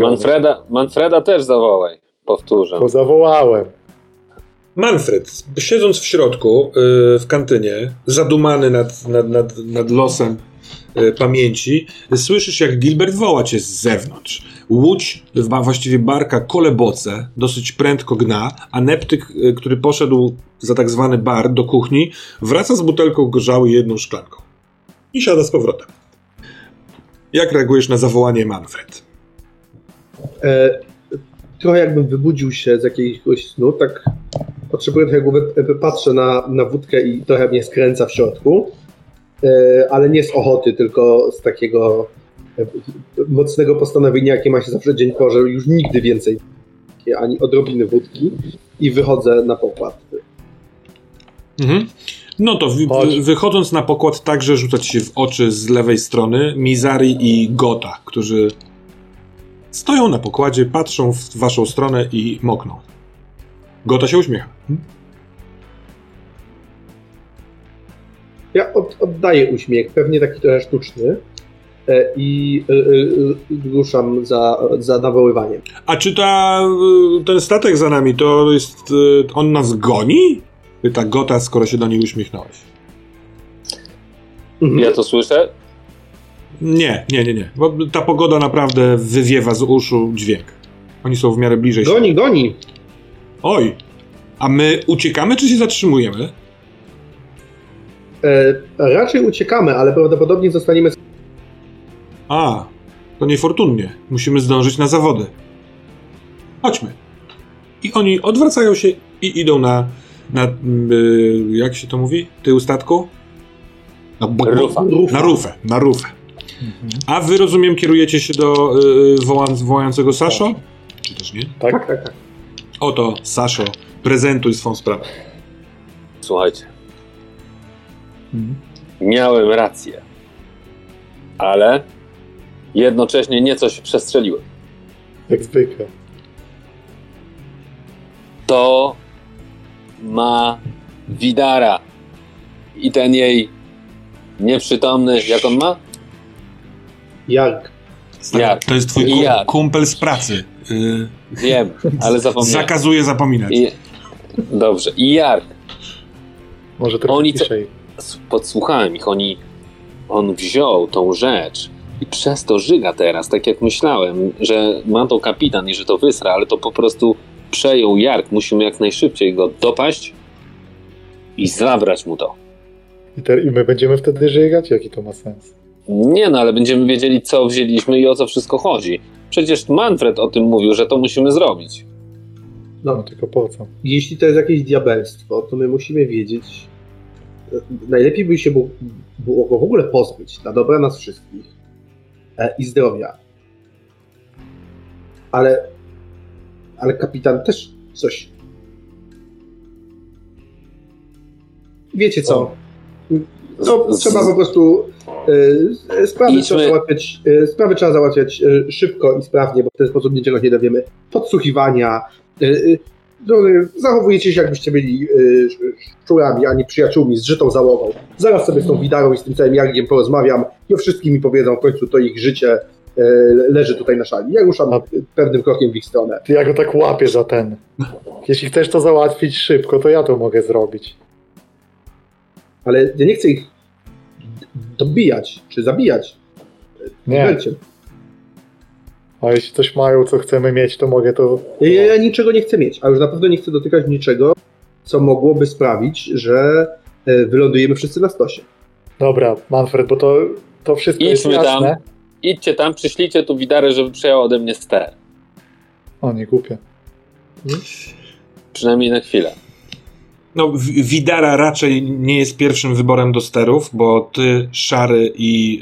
Manfreda, Manfreda też zawołaj. Powtórzę. Bo zawołałem. Manfred, siedząc w środku, y, w kantynie, zadumany nad, nad, nad, nad losem y, pamięci, słyszysz jak Gilbert woła cię z zewnątrz. Łódź, właściwie barka, koleboce, dosyć prędko gna, a Neptyk, y, który poszedł za tak zwany bar do kuchni, wraca z butelką gorzały i jedną szklanką. I siada z powrotem. Jak reagujesz na zawołanie Manfred? E, trochę jakbym wybudził się z jakiegoś snu, tak potrzebuję trochę głowy, patrzę na, na wódkę i trochę mnie skręca w środku, e, ale nie z ochoty, tylko z takiego e, mocnego postanowienia, jakie ma się zawsze dzień po, że już nigdy więcej ani odrobiny wódki i wychodzę na pokład. Mhm. No to wy, wychodząc na pokład także rzuca ci się w oczy z lewej strony Mizari i Gota, którzy stoją na pokładzie, patrzą w waszą stronę i mokną. Gota się uśmiecha. Hmm? Ja od, oddaję uśmiech, pewnie taki trochę sztuczny e, i e, e, ruszam za, za nawoływaniem. A czy ta, ten statek za nami to jest. On nas goni? Pyta Gota, skoro się do niej uśmiechnąłeś. Mhm. Ja to słyszę? Nie, nie, nie, nie. Bo ta pogoda naprawdę wywiewa z uszu dźwięk. Oni są w miarę bliżej. Goni, goni! Oj! A my uciekamy, czy się zatrzymujemy? E, raczej uciekamy, ale prawdopodobnie zostaniemy A, to niefortunnie. Musimy zdążyć na zawody. Chodźmy. I oni odwracają się i idą na. na y, jak się to mówi? Tył statku? Na, bo- Rufa. Rufa. na rufę. Na rufę. Mhm. A wy rozumiem, kierujecie się do y, woła, wołającego Saszo? Czy też nie? Tak? Tak, tak, tak. Oto, Saszo, prezentuj swą sprawę. Słuchajcie, Mhm. miałem rację. Ale jednocześnie nieco się przestrzeliłem. Jak zwykle. To ma Widara. I ten jej nieprzytomny, jak on ma? Jak? Stary, Jak? To jest twój kum, jak? kumpel z pracy. Y, Wiem, (laughs) ale zapomniałem. zakazuje zapominać. I, dobrze. I Jark. Może trochę Oni ciszej. Podsłuchałem ich. Oni, on wziął tą rzecz i przez to żyga teraz, tak jak myślałem, że ma to kapitan i że to wysra, ale to po prostu przejął Jark. Musimy jak najszybciej go dopaść i zabrać mu to. I, te, I my będziemy wtedy żygać? Jaki to ma sens? Nie no, ale będziemy wiedzieli, co wzięliśmy i o co wszystko chodzi. Przecież Manfred o tym mówił, że to musimy zrobić. No tylko po co? jeśli to jest jakieś diabelstwo, to my musimy wiedzieć. e, Najlepiej by się było, było go w ogóle pozbyć, dla dobra nas wszystkich e, i zdrowia. Ale, ale kapitan też coś. Wiecie co? No, Z- trzeba po prostu e, sprawy, Idźmy. trzeba załatwiać, e, sprawy trzeba załatwiać e, szybko i sprawnie, bo w ten sposób niczego nie dowiemy. Podsłuchiwania. no, zachowujecie się, jakbyście byli sz- szczurami, a nie przyjaciółmi, z żytą załogą. Zaraz sobie z tą Widarą i z tym całym Jargiem porozmawiam i o wszystkim mi powiedzą, w końcu to ich życie leży tutaj na szali. Ja ruszam A- pewnym krokiem w ich stronę. Ja go tak łapię za ten. Jeśli chcesz to załatwić szybko, to ja to mogę zrobić. Ale ja nie chcę ich dobijać czy zabijać. Nie, Welcie. a jeśli coś mają, co chcemy mieć, to mogę to... Ja, ja, ja niczego nie chcę mieć, a już na pewno nie chcę dotykać niczego, co mogłoby sprawić, że e, wylądujemy wszyscy na stosie. Dobra, Manfred, bo to, to wszystko jest Idźmy tam. jasne. Idźcie tam, przyślijcie tu widarę, żeby przejęła ode mnie ster. O, nie głupie. Przynajmniej na chwilę. No, Wi- Widara raczej nie jest pierwszym wyborem do sterów, bo ty, Szary i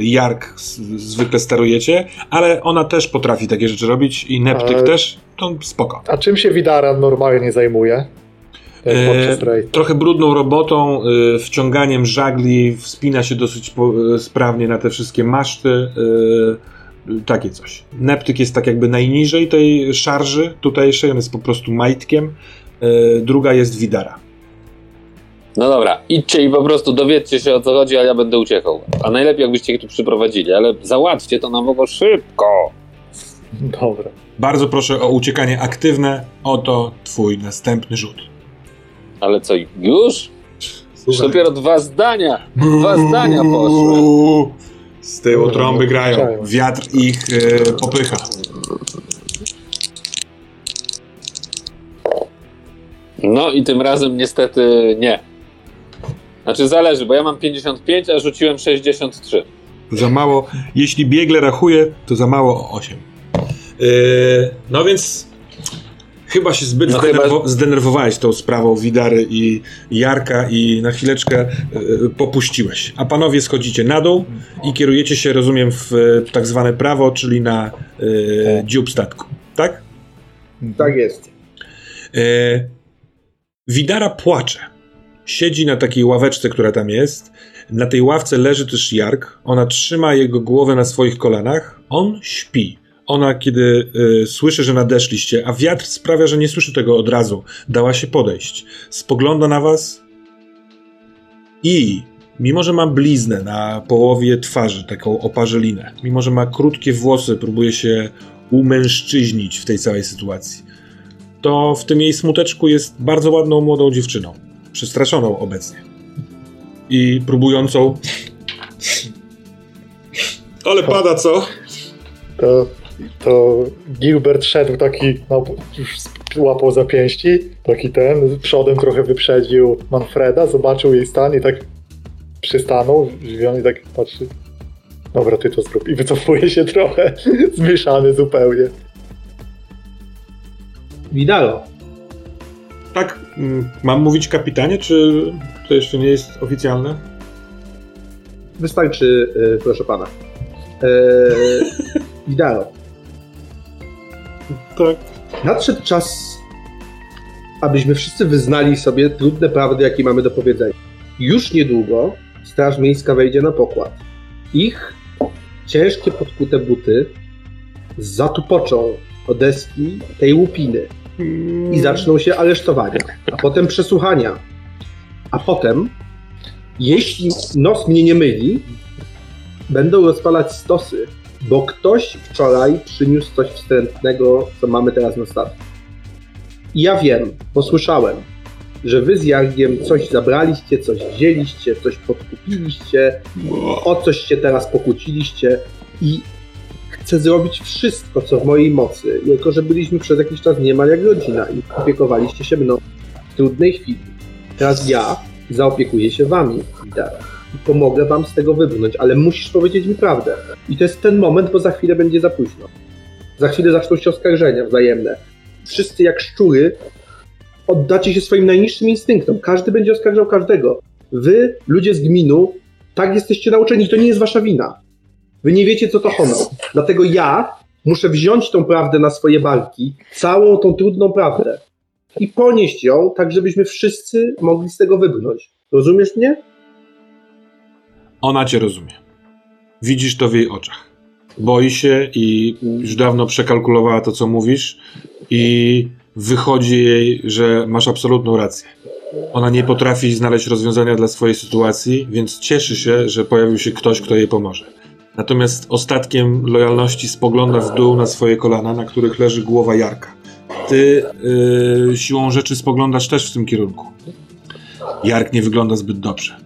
y, Jark z, zwykle sterujecie, ale ona też potrafi takie rzeczy robić i Neptyk Ale- też, to spoko. A czym się Widara normalnie zajmuje? E? Trochę brudną robotą, y, wciąganiem żagli, wspina się dosyć po, y, sprawnie na te wszystkie maszty, y, takie coś. Neptyk jest tak jakby najniżej tej szarży tutejszej, on jest po prostu majtkiem, druga jest Widara. No dobra, idźcie i po prostu dowiedzcie się o co chodzi, a ja będę uciekał. A najlepiej jakbyście ich tu przyprowadzili, ale załatwcie to na bogo szybko. Dobra. Bardzo proszę o uciekanie aktywne. Oto twój następny rzut. Ale co, już? Już Słuchaj. dopiero dwa zdania. Dwa zdania poszły. Z tyłu trąby grają. Wiatr ich e, popycha. No i tym razem niestety nie. Znaczy zależy, bo ja mam 55, a rzuciłem 63. Za mało. Jeśli biegle rachuje, to za mało o 8. E, no więc chyba się zbyt No zdenerwo- chyba- zdenerwowałeś tą sprawą Widary i Jarka i na chwileczkę e, popuściłeś. A panowie schodzicie na dół i kierujecie się, rozumiem, w e, tak zwane prawo, czyli na e, dziób statku. Tak? Tak jest. E, Widara płacze. Siedzi na takiej ławeczce, która tam jest. Na tej ławce leży też Jark. Ona trzyma jego głowę na swoich kolanach. On śpi. Ona, kiedy e, słyszy, że nadeszliście, a wiatr sprawia, że nie słyszy tego od razu, dała się podejść. Spogląda na was i, mimo że ma bliznę na połowie twarzy, taką oparzelinę, mimo że ma krótkie włosy, próbuje się umężczyźnić w tej całej sytuacji to w tym jej smuteczku jest bardzo ładną młodą dziewczyną. Przestraszoną obecnie. I próbującą. Ale pada, co? To, to Gilbert szedł taki, no, już łapał za pięści, taki ten, przodem trochę wyprzedził Manfreda, zobaczył jej stan i tak przystanął, zdziwiony i tak patrzy. Dobra, ty to zrób. I wycofuje się trochę, (laughs) zmieszany zupełnie. Widaro. Tak, mm, mam mówić kapitanie, czy to jeszcze nie jest oficjalne? Wystarczy, e, proszę pana. E, (laughs) Widaro. Tak. Nadszedł czas, abyśmy wszyscy wyznali sobie trudne prawdy, jakie mamy do powiedzenia. Już niedługo Straż Miejska wejdzie na pokład. Ich ciężkie, podkute buty zatupoczą o deski tej łupiny i zaczną się aresztowania, a potem przesłuchania. A potem, jeśli nos mnie nie myli, będą rozpalać stosy, bo ktoś wczoraj przyniósł coś wstrętnego, co mamy teraz na statku. I ja wiem, bo słyszałem, że wy z Jargiem coś zabraliście, coś wzięliście, coś podkupiliście, o coś się teraz pokłóciliście i chcę zrobić wszystko, co w mojej mocy, jako że byliśmy przez jakiś czas niemal jak rodzina i opiekowaliście się mną w trudnej chwili. Teraz ja zaopiekuję się wami, Widara, i pomogę wam z tego wybrnąć, ale musisz powiedzieć mi prawdę. I to jest ten moment, bo za chwilę będzie za późno. Za chwilę zaczną się oskarżenia wzajemne. Wszyscy jak szczury oddacie się swoim najniższym instynktom. Każdy będzie oskarżał każdego. Wy, ludzie z gminu, tak jesteście nauczeni, to nie jest wasza wina. Wy nie wiecie, co to honor. Dlatego ja muszę wziąć tą prawdę na swoje barki, całą tą trudną prawdę i ponieść ją, tak żebyśmy wszyscy mogli z tego wybrnąć. Rozumiesz mnie? Ona cię rozumie. Widzisz to w jej oczach. Boi się i już dawno przekalkulowała to, co mówisz, i wychodzi jej, że masz absolutną rację. Ona nie potrafi znaleźć rozwiązania dla swojej sytuacji, więc cieszy się, że pojawił się ktoś, kto jej pomoże. Natomiast ostatkiem lojalności spogląda w dół na swoje kolana, na których leży głowa Jarka. Ty yy, siłą rzeczy spoglądasz też w tym kierunku. Jark nie wygląda zbyt dobrze.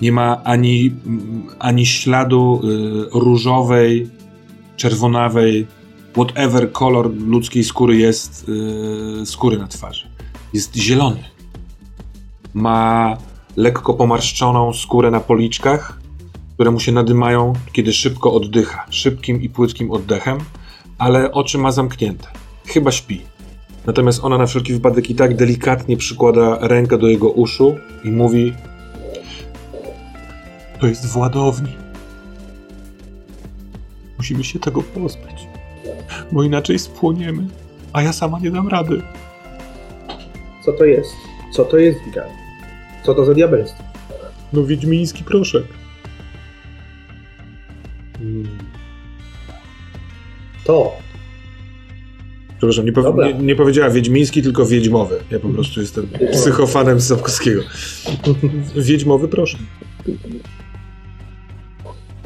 Nie ma ani, mm, ani śladu y, różowej, czerwonawej, whatever kolor ludzkiej skóry jest, y, skóry na twarzy. Jest zielony. Ma lekko pomarszczoną skórę na policzkach, które mu się nadymają, kiedy szybko oddycha, szybkim i płytkim oddechem, ale oczy ma zamknięte. Chyba śpi. Natomiast ona na wszelki wypadek i tak delikatnie przykłada rękę do jego uszu i mówi: To jest w ładowni. Musimy się tego pozbyć, bo inaczej spłoniemy, a ja sama nie dam rady. Co to jest? Co to jest, Wigan? Co to za diabelstwo? No, wiedźmiński proszek. Hmm. To. Przepraszam, nie, Dobra. nie, nie powiedziała wiedźmiński, tylko wiedźmowy. Ja po prostu jestem psychofanem Sapkowskiego. Wiedźmowy proszek.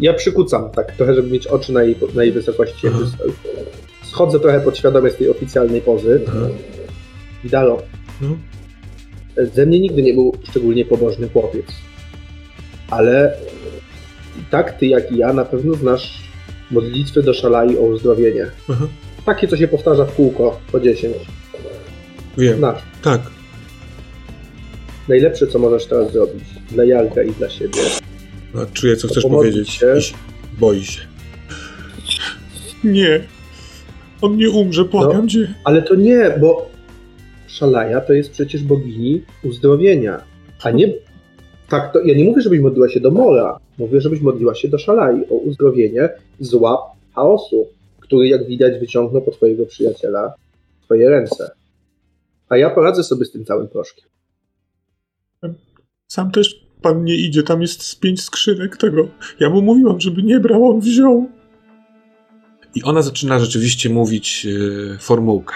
Ja przykucam, tak, trochę, żeby mieć oczy na jej, na jej wysokości. Aha. Schodzę trochę podświadomie z tej oficjalnej pozy. Aha. Widalo. No. Ze mnie nigdy nie był szczególnie pobożny chłopiec. Ale tak ty jak i ja na pewno znasz modlitwy do szalai o uzdrowienie. Aha. Takie, co się powtarza w kółko po 10. Wiem, Znasz. tak. Najlepsze, co możesz teraz zrobić dla Jarka i dla siebie, A czuję, co chcesz powiedzieć. się. I boi się. Nie. On nie umrze, błagam No. cię. Ale to nie, bo Szalaja to jest przecież bogini uzdrowienia, a nie tak to. Ja nie mówię, żebyś modliła się do Mora. Mówię, żebyś modliła się do Szalai o uzdrowienie z łap chaosu, który jak widać wyciągnął po twojego przyjaciela twoje ręce. A ja poradzę sobie z tym całym proszkiem. Sam też pan nie idzie, tam jest z pięć skrzynek tego. Ja mu mówiłam, żeby nie brał, on wziął. I ona zaczyna rzeczywiście mówić e, formułkę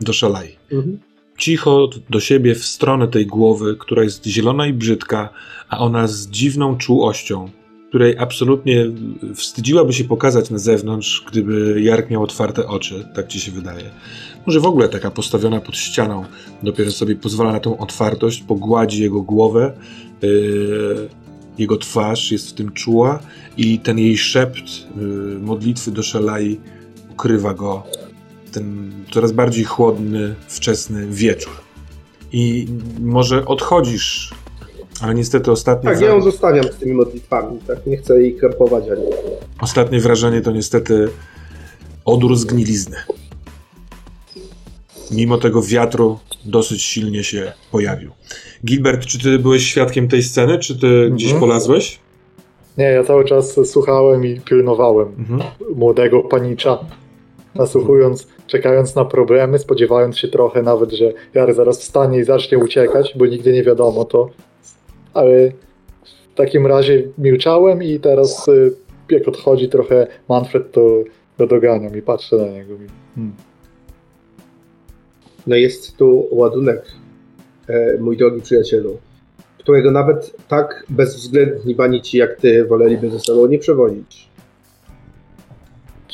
do szalai. Mhm. Cicho do siebie w stronę tej głowy, która jest zielona i brzydka, a ona z dziwną czułością, której absolutnie wstydziłaby się pokazać na zewnątrz, gdyby Jark miał otwarte oczy, tak ci się wydaje. Może w ogóle taka postawiona pod ścianą dopiero sobie pozwala na tą otwartość, pogładzi jego głowę, yy, jego twarz jest w tym czuła i ten jej szept yy, modlitwy do Szalai ukrywa go ten coraz bardziej chłodny, wczesny wieczór. I może odchodzisz, ale niestety ostatnie, Tak, ja ją zostawiam z tymi modlitwami. Tak, nie chcę jej krępować ani. ostatnie wrażenie to niestety odór zgnilizny. Mimo tego wiatru dosyć silnie się pojawił. Gilbert, czy ty byłeś świadkiem tej sceny, czy ty gdzieś polazłeś? Nie, ja cały czas słuchałem i pilnowałem Mhm. młodego panicza, nasłuchując, czekając na problemy, spodziewając się trochę nawet, że Jary zaraz wstanie i zacznie uciekać, bo nigdy nie wiadomo to. Ale w takim razie milczałem i teraz y, jak odchodzi trochę Manfred, to go doganiam i patrzę na niego. Hmm. No jest tu ładunek, e, mój drogi przyjacielu, którego nawet tak bezwzględni banici jak ty woleliby ze sobą nie przewozić.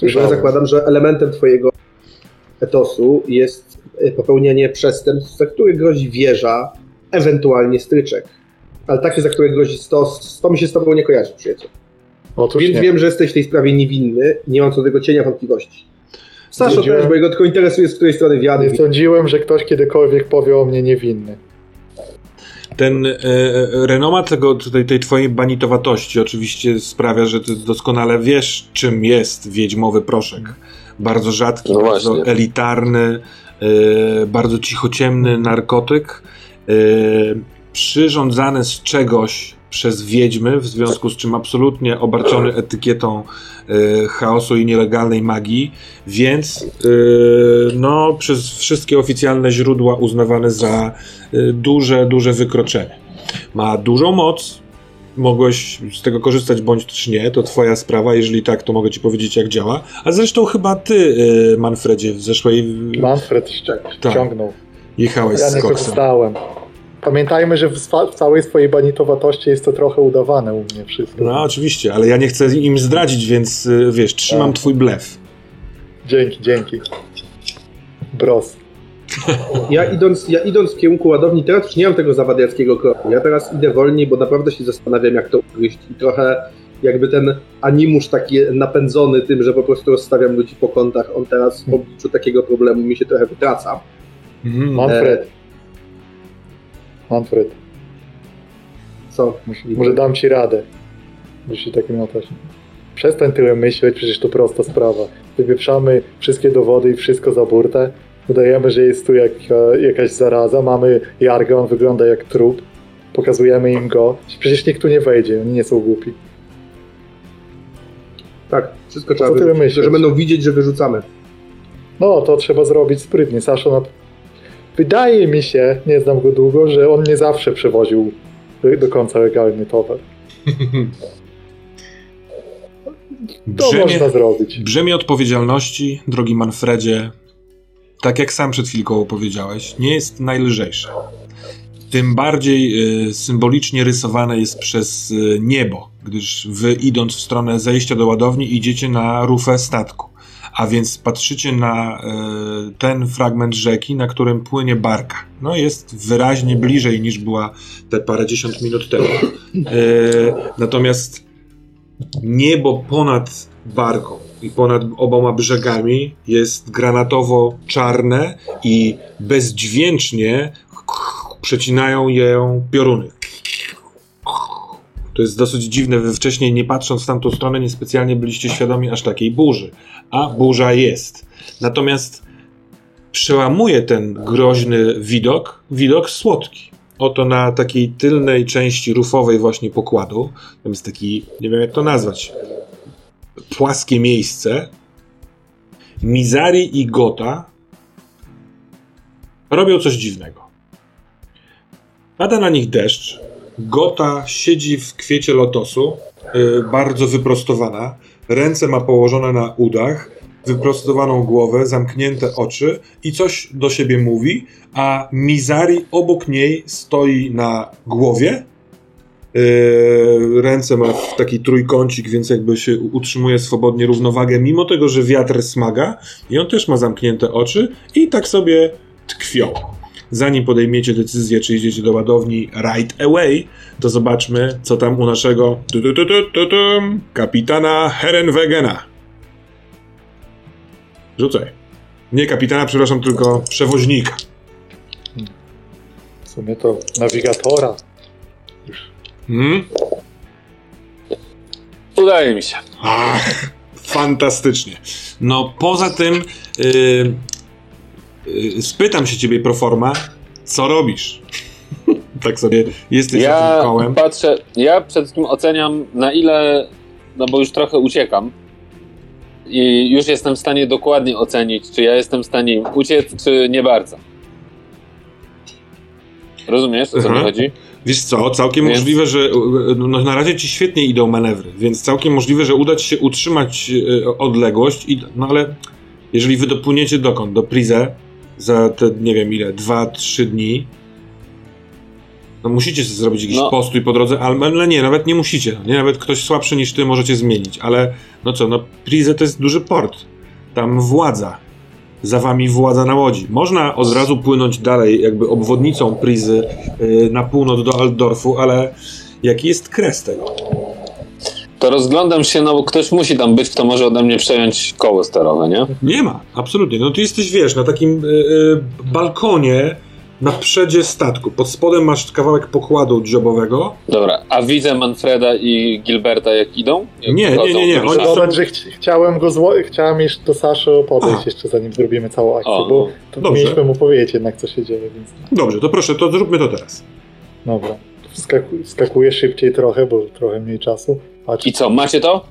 Już ja zakładam, że elementem twojego etosu jest e, popełnianie przestępstw, za które grozi wieża, ewentualnie stryczek. Ale takie, za które grozi stos, to mi się z tobą nie kojarzy, przyjaciel. Otóż Więc nie. wiem, że jesteś w tej sprawie niewinny, nie mam co do tego cienia wątpliwości. Wiedziałem- też, bo jego tylko interesuje, z której strony wiatr. Nie sądziłem, że ktoś kiedykolwiek powie o mnie niewinny. Ten e, renomat tego, tej, tej twojej banitowatości oczywiście sprawia, że ty doskonale wiesz, czym jest wiedźmowy proszek. Bardzo rzadki, No bardzo elitarny, e, bardzo cichociemny narkotyk, e, przyrządzany z czegoś przez wiedźmy, w związku z czym absolutnie obarczony etykietą e, chaosu i nielegalnej magii, więc e, no, przez wszystkie oficjalne źródła uznawany za e, duże, duże wykroczenie. Ma dużą moc, mogłeś z tego korzystać bądź też nie, to twoja sprawa, jeżeli tak, to mogę ci powiedzieć jak działa, a zresztą chyba ty, Manfredzie, w zeszłej Manfred ścią- Tak. ściągnął. jechałeś Ja z nie koksem. korzystałem. Pamiętajmy, że w, w całej swojej banitowatości jest to trochę udawane u mnie wszystko. No oczywiście, ale ja nie chcę im zdradzić, więc y, wiesz, trzymam Tak. twój blef. Dzięki, dzięki. Bros. Ja idąc, ja idąc w kierunku ładowni, teraz już nie mam tego zawadiackiego kroku. Ja teraz idę wolniej, bo naprawdę się zastanawiam, jak to ugryźć. I trochę jakby ten animusz taki napędzony tym, że po prostu rozstawiam ludzi po kątach, on teraz w obliczu takiego problemu mi się trochę wytraca. Mhm. Manfred. Manfred, Co? może, dam ci radę. Jeśli tak miotać. Przestań tyle myśleć, przecież to prosta sprawa. Wypieprzamy wszystkie dowody i wszystko za burtę. Udajemy, że jest tu jaka, jakaś zaraza. Mamy Jarga, on wygląda jak trup. Pokazujemy im go. Przecież nikt tu nie wejdzie, oni nie są głupi. Tak, wszystko trzeba co tyle wyrzucić, myśleć? że będą widzieć, że wyrzucamy. No, to trzeba zrobić sprytnie. Sasza. Wydaje mi się, nie znam go długo, że on nie zawsze przewoził do- końca legalny towar. (laughs) To Brzemię, można zrobić. brzemię odpowiedzialności, drogi Manfredzie, tak jak sam przed chwilką powiedziałeś, nie jest najlżejsze. Tym bardziej y, symbolicznie rysowane jest przez y, niebo, gdyż wy idąc w stronę zejścia do ładowni idziecie na rufę statku. A więc patrzycie na y, ten fragment rzeki, na którym płynie barka. No jest wyraźnie bliżej niż była te parędziesiąt minut temu. Y, natomiast niebo ponad barką i ponad oboma brzegami jest granatowo-czarne i bezdźwięcznie przecinają je pioruny. To jest dosyć dziwne. Wy wcześniej, nie patrząc w tamtą stronę, niespecjalnie byliście świadomi aż takiej burzy. A burza jest. Natomiast przełamuje ten groźny widok, widok słodki. Oto na takiej tylnej części rufowej właśnie pokładu, tam jest taki, nie wiem jak to nazwać, płaskie miejsce. Mizari i Gota robią coś dziwnego. Pada na nich deszcz. Gota siedzi w kwiecie lotosu, yy, bardzo wyprostowana. Ręce ma położone na udach, wyprostowaną głowę, zamknięte oczy i coś do siebie mówi, a Mizari obok niej stoi na głowie. Yy, ręce ma w taki trójkącik, więc jakby się utrzymuje swobodnie równowagę, mimo tego, że wiatr smaga. I on też ma zamknięte oczy i tak sobie tkwią. Zanim podejmiecie decyzję, czy idziecie do ładowni right away, to zobaczmy, co tam u naszego tu, tu, tu, tu, tu, kapitana Herenwegena. Rzucaj. Nie kapitana, przepraszam, tylko przewoźnika. W sumie to nawigatora. Hmm? Udaje mi się. Ach, fantastycznie. No poza tym yy, spytam się ciebie proforma, co robisz? (laughs) tak sobie jesteś Ja tym kołem. patrzę, ja przede wszystkim oceniam na ile, no bo już trochę uciekam i już jestem w stanie dokładnie ocenić, czy ja jestem w stanie uciec, czy nie bardzo. Rozumiesz, o co mi chodzi? Wiesz co, całkiem Więc- możliwe, że yy, no, na razie ci świetnie idą manewry, więc całkiem możliwe, że uda ci się utrzymać yy, odległość, i, no ale jeżeli wy dopłyniecie dokąd? Do Prize za te, nie wiem ile, 2-3 dni, no musicie sobie zrobić jakiś No. postój po drodze, ale, nie, nawet nie musicie. Nie, nawet ktoś słabszy niż ty możecie zmienić, ale no co, no Prize to jest duży port. Tam władza. Za wami władza na łodzi. Można od razu płynąć dalej, jakby obwodnicą Prizy yy, na północ do Altdorfu, ale jaki jest kres tego? To rozglądam się, no bo ktoś musi tam być, kto może ode mnie przejąć koło sterowe, nie? Nie ma, absolutnie. No ty jesteś, wiesz, na takim yy, balkonie na przedzie statku. Pod spodem masz kawałek pokładu dziobowego. Dobra, a widzę Manfreda i Gilberta jak idą? Jak Nie, nie, nie, nie, oni są- że chci- chciałem go zło... chciałem jeszcze do Saszy podejść A. jeszcze zanim zrobimy całą akcję, O, bo to dobrze. mieliśmy mu powiedzieć jednak co się dzieje, więc Dobrze, to proszę, to zróbmy to teraz. dobra. Skakuję szybciej trochę, bo trochę mniej czasu. Patrz, I co, macie to?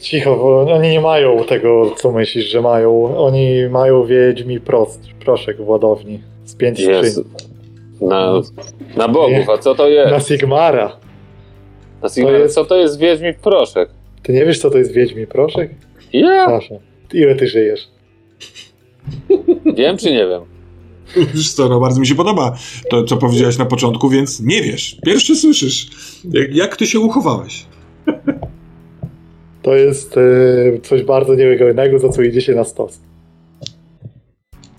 cicho, bo oni nie mają tego, co myślisz, że mają. Oni mają wiedźmi prost, proszek w ładowni z pięć skrzyń. Na, na bogów, Nie. a co to Na jest? Sigmara. Na Sigmar, to jest- Co to jest Wiedźmi proszek? Ty nie wiesz, co to jest wiedźmi proszek? Ja Proszę. Ile ty żyjesz? wiem czy nie wiem. Wiesz co, no bardzo mi się podoba to, co powiedziałeś na początku, więc nie wiesz. Pierwszy słyszysz. Jak, jak ty się uchowałeś? To jest e, coś bardzo niewygodnego, za co idzie się na stos.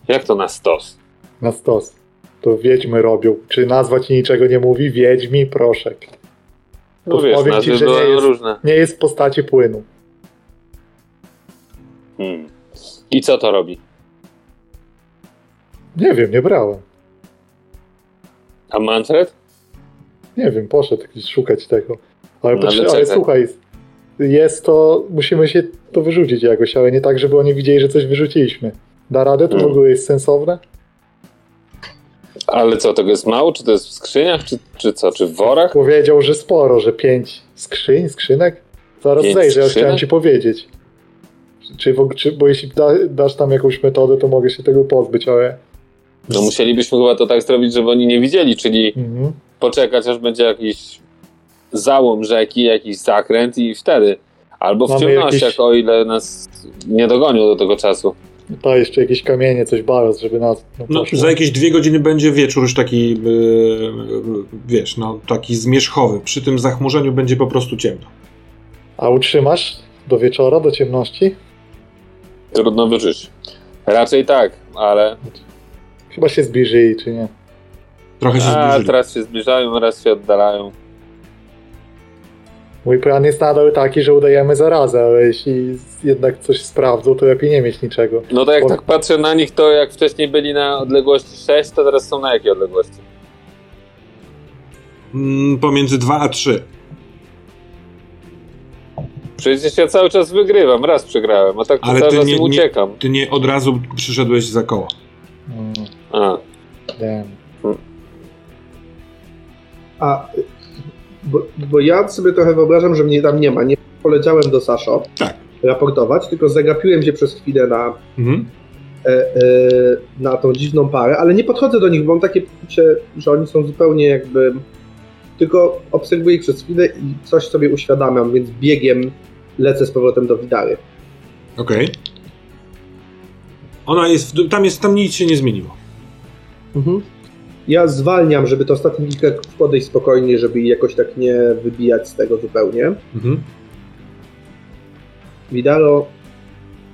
Jak to na stos? Na stos. To wiedźmy robią. Czy nazwa ci niczego nie mówi? Wiedźmi proszek. No wiesz, Podpowiem ci, że nie jest- różne. Nie jest w postaci płynu. Hmm. I co to robi? Nie wiem, nie brałem. A Manfred? Nie wiem, poszedł szukać tego. Ale, No, ale ale, słuchaj, jest to, musimy się to wyrzucić jakoś, ale nie tak, żeby oni widzieli, że coś wyrzuciliśmy. Da radę? To w Hmm. ogóle jest sensowne? Ale co, tego jest mało? Czy to jest w skrzyniach? Czy, czy co? Czy w worach? Powiedział, że sporo, że pięć skrzyń, skrzynek? Zaraz Pięć zejrzę, ja chciałem ci powiedzieć. Czy, czy, bo jeśli da, dasz tam jakąś metodę, to mogę się tego pozbyć, ale... No musielibyśmy chyba to tak zrobić, żeby oni nie widzieli, czyli Mhm. poczekać, aż będzie jakiś załom rzeki, jakiś zakręt i wtedy. Albo w ciemnościach, jakieś- o ile nas nie dogonią do tego czasu. Da jeszcze jakieś kamienie, coś balast, żeby nas... No, No, za jakieś dwie godziny będzie wieczór już taki, yy, wiesz, no taki zmierzchowy. Przy tym zachmurzeniu będzie po prostu ciemno. A utrzymasz do wieczora, do ciemności? Trudno wyżyć. Raczej tak, ale Chyba się zbliżyli, czy nie? Trochę się a, zbliżyli. teraz się zbliżają, raz się oddalają. Mój plan jest nadal taki, że udajemy zarazę, ale jeśli jednak coś sprawdzą, to lepiej nie mieć niczego. No to jak O- tak patrzę na nich, to jak wcześniej byli na odległości 6, to teraz są na jakiej odległości? Mm, pomiędzy 2 a 3. Przecież ja cały czas wygrywam, raz przegrałem, a tak Ale cały ty czas nie- im nie- uciekam. Ty nie od razu przyszedłeś za koło. Mm, A. damn. A, y, bo, bo ja sobie trochę wyobrażam, że mnie tam nie ma. Nie poleciałem do Saszo Tak. raportować, tylko zagapiłem się przez chwilę na, Mhm. e, e, na tą dziwną parę, ale nie podchodzę do nich, bo mam takie poczucie, że oni są zupełnie jakby... Tylko obserwuję ich przez chwilę i coś sobie uświadamiam, więc biegiem lecę z powrotem do Widary. Okej. Ona jest, w- tam jest, tam nic się nie zmieniło. Mhm. Ja zwalniam, żeby to ostatnie kilka podejść spokojnie, żeby jakoś tak nie wybijać z tego zupełnie. Mhm. Widaro,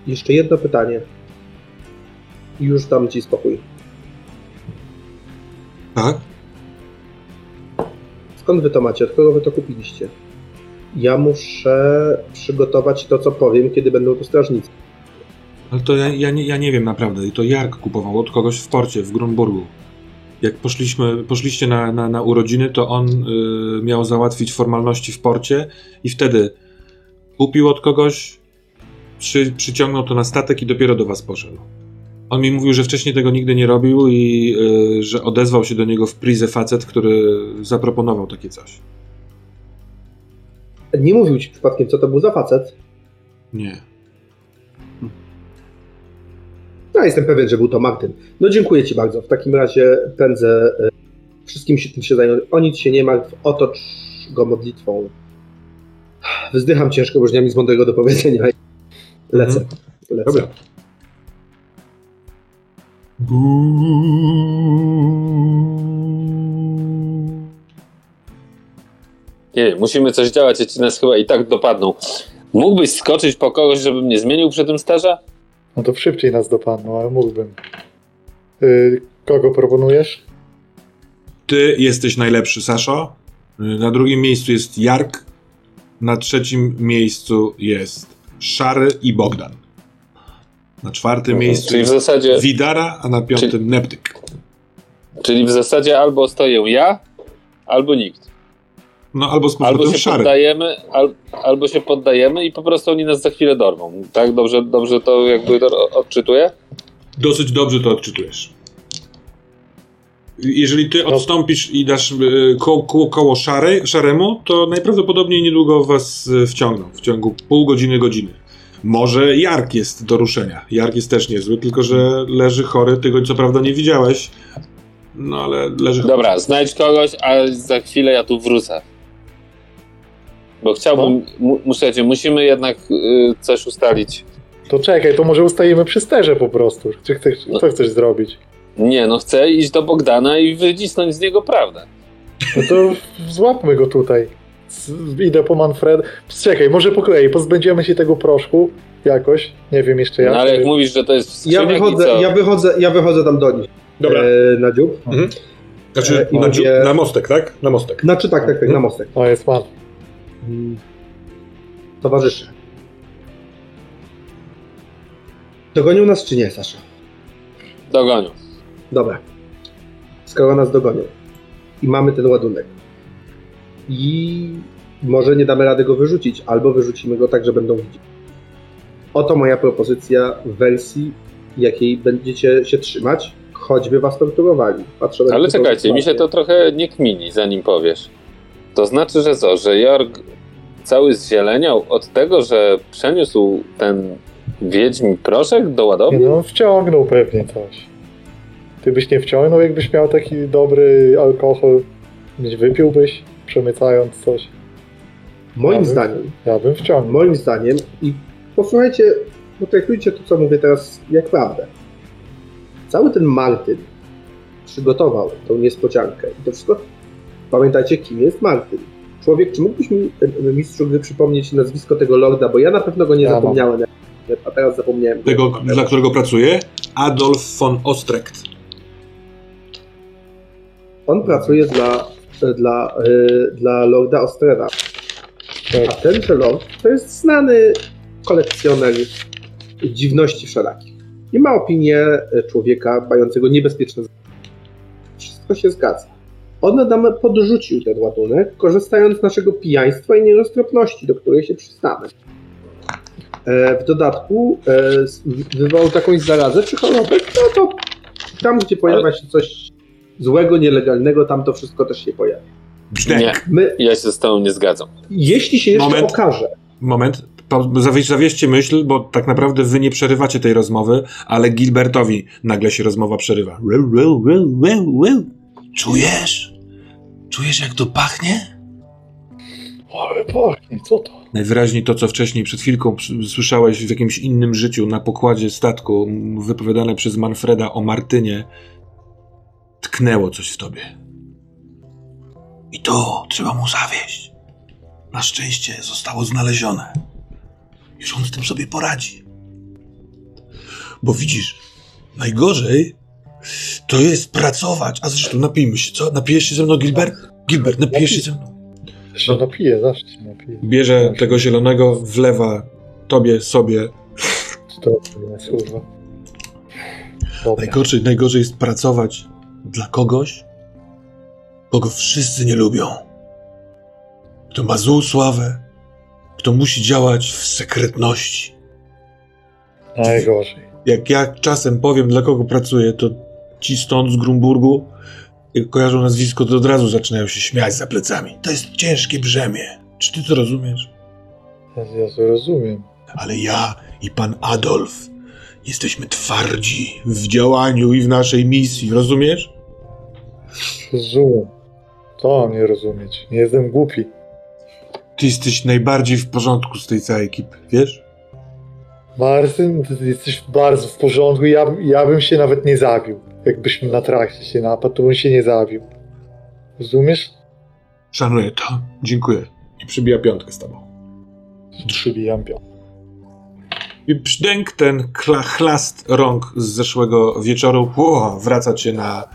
jeszcze jedno pytanie. I Już dam ci spokój. Tak? Skąd wy to macie? Od kogo wy to kupiliście? Ja muszę przygotować to, co powiem, kiedy będą tu strażnicy. Ale to ja, ja, nie, ja nie wiem naprawdę. I to Jark kupował od kogoś w porcie w Grunburgu. Jak poszliśmy, poszliście na, na, na urodziny, to on y, miał załatwić formalności w porcie i wtedy kupił od kogoś, przy, przyciągnął to na statek i dopiero do was poszedł. On mi mówił, że wcześniej tego nigdy nie robił i y, że odezwał się do niego w Prize facet, który zaproponował takie coś. Nie mówił ci przypadkiem, co to był za facet? Nie. Ja jestem pewien, że był to Martyn. No dziękuję ci bardzo. W takim razie pędzę. e, Wszystkim się tym się. O nic się nie martw, otocz go modlitwą. Wzdycham ciężko, bo już nie mam nic mądrego do powiedzenia. Lecę. Lecę. Dobra. Nie musimy coś działać, jeśli nas chyba i tak dopadną. Mógłbyś skoczyć po kogoś, żebym nie zmienił przy tym starza? No to szybciej nas dopadną, ale mógłbym. Y, kogo proponujesz? Ty jesteś najlepszy, Saszo. Na drugim miejscu jest Jark. Na trzecim miejscu jest Szary i Bogdan. Na czwartym Mhm. miejscu Czyli w jest zasadzie, Widara, a na piątym Neptyk. czyli w zasadzie albo stoję ja, albo nikt. No albo z Albo się Szary. poddajemy, al, albo się poddajemy i po prostu oni nas za chwilę dorwą. Tak? Dobrze, dobrze to jakby odczytuję? Dosyć dobrze to odczytujesz. Jeżeli ty No. odstąpisz i dasz y, ko ko koło szary, szaremu, to najprawdopodobniej niedługo was y, wciągną. W ciągu pół godziny, godziny. Może Jark jest do ruszenia. Jark jest też niezły, tylko że leży chory. Ty go co prawda nie widziałeś. No ale leży chory. Dobra, znajdź kogoś, a za chwilę ja tu wrócę. Bo chciałbym, mu, muszę, musimy jednak y, coś ustalić. To czekaj, to może ustajemy przy sterze po prostu. Czy chcesz, co chcesz zrobić? Nie, no chcę iść do Bogdana i wycisnąć z niego prawdę. No to złapmy go tutaj. Idę po Manfred. Czekaj, może po kolei, pozbędziemy się tego proszku jakoś. Nie wiem jeszcze jak. No, ale jak mówisz, że to jest w Ja wychodzę, ja wychodzę, ja wychodzę tam do nich. Dobra. E, na dziób. Mhm. Znaczy, E, na, dziu- na mostek, tak? Na mostek. Znaczy tak, tak, tak, na mostek. O, jest man. Mm. Towarzysze. Dogonią nas czy nie, Sasza? Dogonią. Dobra. Skoro nas dogonią i mamy ten ładunek i może nie damy rady go wyrzucić, albo wyrzucimy go tak, że będą widzieć. Oto moja propozycja w wersji, jakiej będziecie się trzymać, choćby was torturowali. Patrzę Ale czekajcie, mi się to trochę nie kmini, zanim powiesz. To znaczy, że co, że Jorg cały zzieleniał od tego, że przeniósł ten wiedźmi proszek do ładowni? no, wciągnął pewnie coś. Ty byś nie wciągnął, jakbyś miał taki dobry alkohol. Gdzieś Wypiłbyś, przemycając coś. Moim Dobra. zdaniem, Ja bym wciągnął. moim zdaniem i posłuchajcie, potraktujcie to, co mówię teraz, jak prawdę. Cały ten Martyn przygotował tą niespodziankę i to wszystko. Pamiętajcie, kim jest Martyn. Człowiek, czy mógłbyś mi, e, mistrzu gry, przypomnieć nazwisko tego lorda, bo ja na pewno go nie Ja mam. zapomniałem, a teraz zapomniałem. Tego, dla którego pracuje? Adolf von Ostrecht. On pracuje dla, dla, e, dla lorda Ostrera. A tenże lord to jest znany kolekcjoner dziwności wszelakich. I ma opinię człowieka mającego niebezpieczne Wszystko się zgadza. On nam podrzucił ten ładunek, korzystając z naszego pijaństwa i nieroztropności, do której się przyznamy. E, w dodatku e, wywołał jakąś zarazę czy chorobę, no to tam, gdzie pojawia się coś złego, nielegalnego, tam to wszystko też się pojawia. Brzdęk. Nie, My, ja się z tobą nie zgadzam. jeśli się jeszcze Moment. okaże, Moment, zawieźcie myśl, bo tak naprawdę wy nie przerywacie tej rozmowy, ale Gilbertowi nagle się rozmowa przerywa. Czujesz? Czujesz jak to pachnie? Ale pachnie, co to? Najwyraźniej to, co wcześniej przed chwilką słyszałeś w jakimś innym życiu na pokładzie statku, wypowiadane przez Manfreda o Martynie, tknęło coś w tobie. I to trzeba mu zawieść. Na szczęście zostało znalezione. Już on z tym sobie poradzi. Bo widzisz, najgorzej to jest pracować. A zresztą napijmy się, co? Napijesz się ze mną, Gilbert? Gilbert, napijesz się ze mną? Się napiję, zawsze się napiję. Bierze tego zielonego, wlewa tobie, sobie. To jest kurwa. Dobra. Najgorzej, najgorzej jest pracować dla kogoś, Kogo wszyscy nie lubią. Kto ma złą sławę. Kto musi działać w sekretności. Najgorzej. jak ja czasem powiem, dla kogo pracuję, to ci stąd z Grumburgu, kojarzą nazwisko, to od razu zaczynają się śmiać za plecami. To jest ciężkie brzemię. Czy ty to rozumiesz? Ja, ja to rozumiem. Ale ja i pan Adolf jesteśmy twardzi. W działaniu i w naszej misji, rozumiesz? Rozumiem. To mam nie rozumieć. Nie jestem głupi. Ty jesteś najbardziej w porządku z tej całej ekipy, wiesz? Marcin, ty jesteś bardzo w porządku. Ja, ja bym się nawet nie zabił. Jakbyśmy na trakcie się napadł, to bym się nie zabił. Rozumiesz? Szanuję to. Dziękuję. I przybija piątkę z tobą. Przybijam pion. I brzdęk ten kla, chlast rąk z zeszłego wieczoru ło, wraca cię na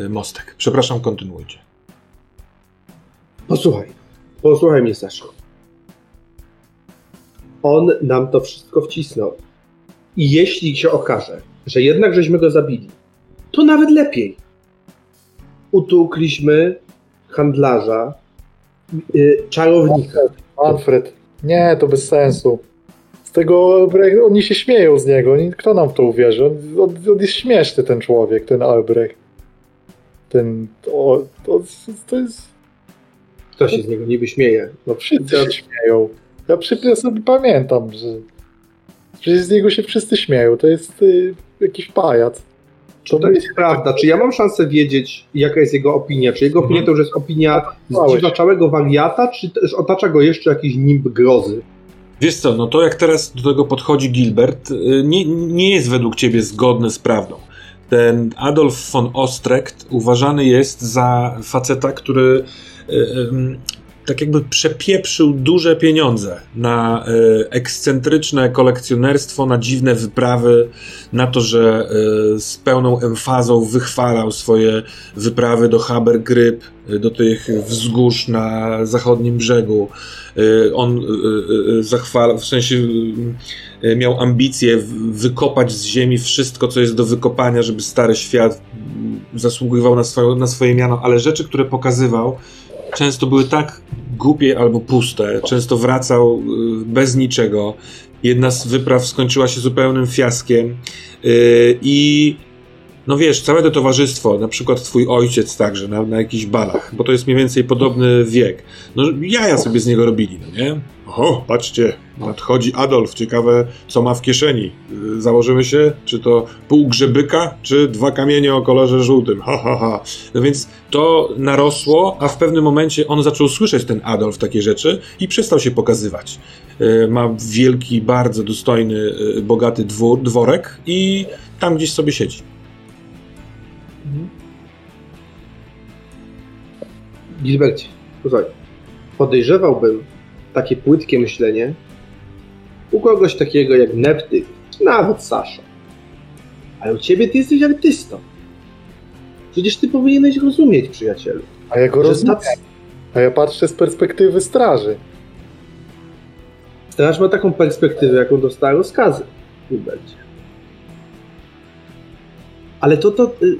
y, mostek. Przepraszam, kontynuujcie. Posłuchaj, posłuchaj mnie, Saszo. On nam to wszystko wcisnął. I jeśli się okaże, że jednak żeśmy go zabili, to nawet lepiej. Utukliśmy handlarza, yy, czarownika. Manfred, nie, to bez sensu. Z tego oni się śmieją z niego. Kto nam w to uwierzy? On, on, jest śmieszny, ten człowiek, ten Albrecht. Ten. To, to, to jest. Kto się z niego niby śmieje? No Wszyscy się śmieją. Ja przy sobie pamiętam, że. Że z niego się wszyscy śmieją. To jest y, jakiś pajac. Czy to jest prawda? Czy ja mam szansę wiedzieć, jaka jest jego opinia? Czy jego opinia to już jest opinia zdziwaczałego wariata, czy też otacza go jeszcze jakiś nimb grozy? Wiesz co, no to jak teraz do tego podchodzi Gilbert, y, nie, nie jest według ciebie zgodne z prawdą. ten Adolf von Ostrecht uważany jest za faceta, który em, tak jakby przepieprzył duże pieniądze na e, ekscentryczne kolekcjonerstwo, na dziwne wyprawy, na to, że e, z pełną emfazą wychwalał swoje wyprawy do Habergryb, e, do tych wzgórz na zachodnim brzegu. On zachwalał, w sensie miał ambicje wykopać z ziemi wszystko, co jest do wykopania, żeby stary świat mm, zasługiwał na, na swoje miano, ale rzeczy, które pokazywał, często były tak głupie albo puste. Często wracał y, bez niczego. Jedna z wypraw skończyła się zupełnym fiaskiem. Y, I no wiesz, całe to towarzystwo, na przykład twój ojciec także na, na jakichś balach, bo to jest mniej więcej podobny wiek. No jaja sobie z niego robili, no nie? O, patrzcie, nadchodzi Adolf, ciekawe co ma w kieszeni. Y, Założymy się, czy to pół grzebyka, czy dwa kamienie o kolorze żółtym. Ha, ha, ha. No więc to narosło, a w pewnym momencie on zaczął słyszeć ten Adolf takie rzeczy i przestał się pokazywać. Y, Ma wielki, bardzo dostojny, y, bogaty dwór, dworek i tam gdzieś sobie siedzi. Gilbercie, posłuchaj, podejrzewałbym takie płytkie myślenie u kogoś takiego jak Nepty, nawet Sasza. Ale u ciebie ty jesteś artystą. Przecież ty powinieneś rozumieć, przyjacielu, A ja go rozumiem. tacy, A ja patrzę z perspektywy straży. straż ma taką perspektywę, jaką dostała rozkazy, Gilbercie. Ale to, to, y,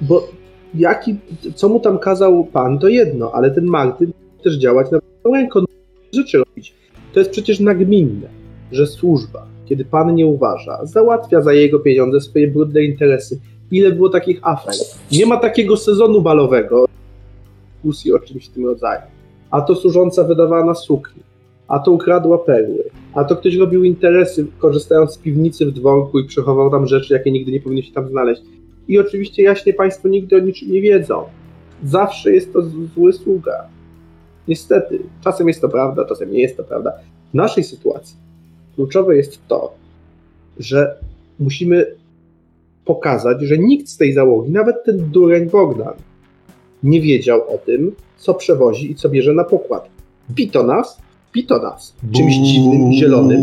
bo jaki, co mu tam kazał pan, to jedno, ale ten Martyn też działać na on rzeczy robić. To jest przecież nagminne, że służba, kiedy pan nie uważa, załatwia za jego pieniądze swoje brudne interesy. Ile było takich afer? Nie ma takiego sezonu balowego, dyskusji o czymś w tym rodzaju. A to służąca wydawała na sukni, a to ukradła perły, a to ktoś robił interesy, korzystając z piwnicy w dworku i przechował tam rzeczy, jakie nigdy nie powinny się tam znaleźć. I oczywiście jaśnie Państwo nigdy o niczym nie wiedzą. Zawsze jest to zły sługa. Niestety, czasem jest to prawda, czasem nie jest to prawda. W naszej sytuacji kluczowe jest to, że musimy pokazać, że nikt z tej załogi, nawet ten dureń Bogdan, nie wiedział o tym, co przewozi i co bierze na pokład. Pito nas, pito nas czymś dziwnym zielonym.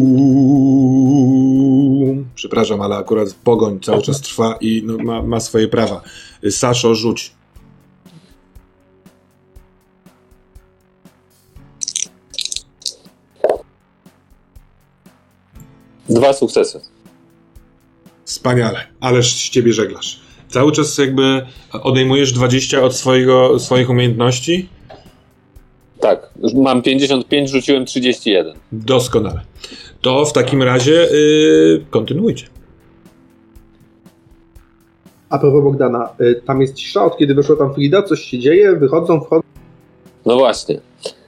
Przepraszam, ale akurat pogoń cały czas trwa i no, ma, ma swoje prawa. Saszo, rzuć. Dwa sukcesy. Wspaniale, ależ z ciebie żeglarz. Cały czas jakby odejmujesz 20 od swojego, swoich umiejętności? Tak, mam 55, rzuciłem 31. Doskonale. To w takim razie yy, kontynuujcie. A propos Bogdana, y, tam jest cisza, od kiedy wyszła tam Frida, coś się dzieje, wychodzą, wchodzą, No właśnie.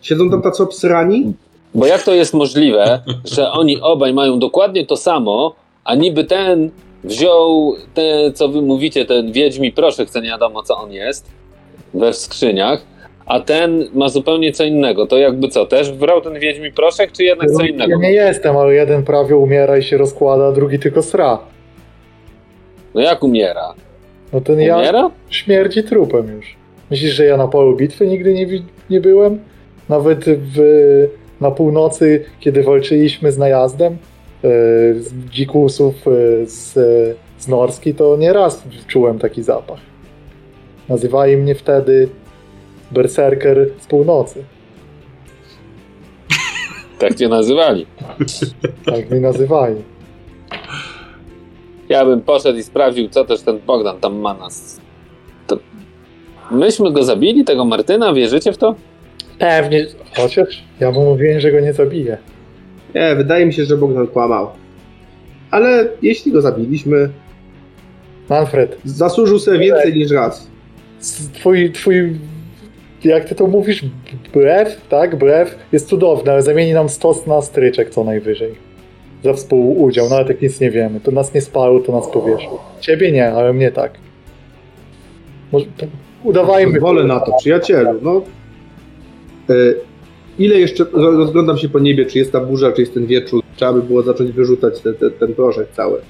siedzą tam tacy obsrani. Bo jak to jest możliwe, że oni obaj mają dokładnie to samo, a niby ten wziął te, co wy mówicie, ten wiedźmi proszek, co nie wiadomo co on jest, we skrzyniach, a ten ma zupełnie co innego. To jakby co, też brał ten wiedźmi proszek, czy jednak co Ja innego? nie jestem, ale jeden prawie umiera i się rozkłada, a drugi tylko sra. No jak umiera? No ten ja Umiera? śmierdzi trupem już. Myślisz, że ja na polu bitwy nigdy nie, nie byłem? Nawet w, na północy, kiedy walczyliśmy z najazdem e, z dzikusów e, z, z Norski, to nieraz czułem taki zapach. Nazywali mnie wtedy berserker z północy. Tak cię nazywali. Tak mnie nazywali. Ja bym poszedł i sprawdził, co też ten Bogdan tam ma nas. To... Myśmy go zabili, tego Martyna, wierzycie w to? Pewnie. Chociaż ja mu mówiłem, że go nie zabiję. Nie, wydaje mi się, że Bogdan kłamał. Ale jeśli go zabiliśmy, Manfred, zasłużył sobie więcej niż raz. twój, twój, jak ty to mówisz, brew, tak, brew jest cudowny, ale zamieni nam stos na stryczek co najwyżej. Za współudział, nawet jak nic nie wiemy. To nas nie spalił, to nas powieszył. Ciebie nie, ale mnie tak. Może, to udawajmy. Wolę na to, przyjacielu. No. Y, ile jeszcze, ro- rozglądam się po niebie, czy jest ta burza, czy jest ten wieczór. Trzeba by było zacząć wyrzucać te, te, ten proszek cały.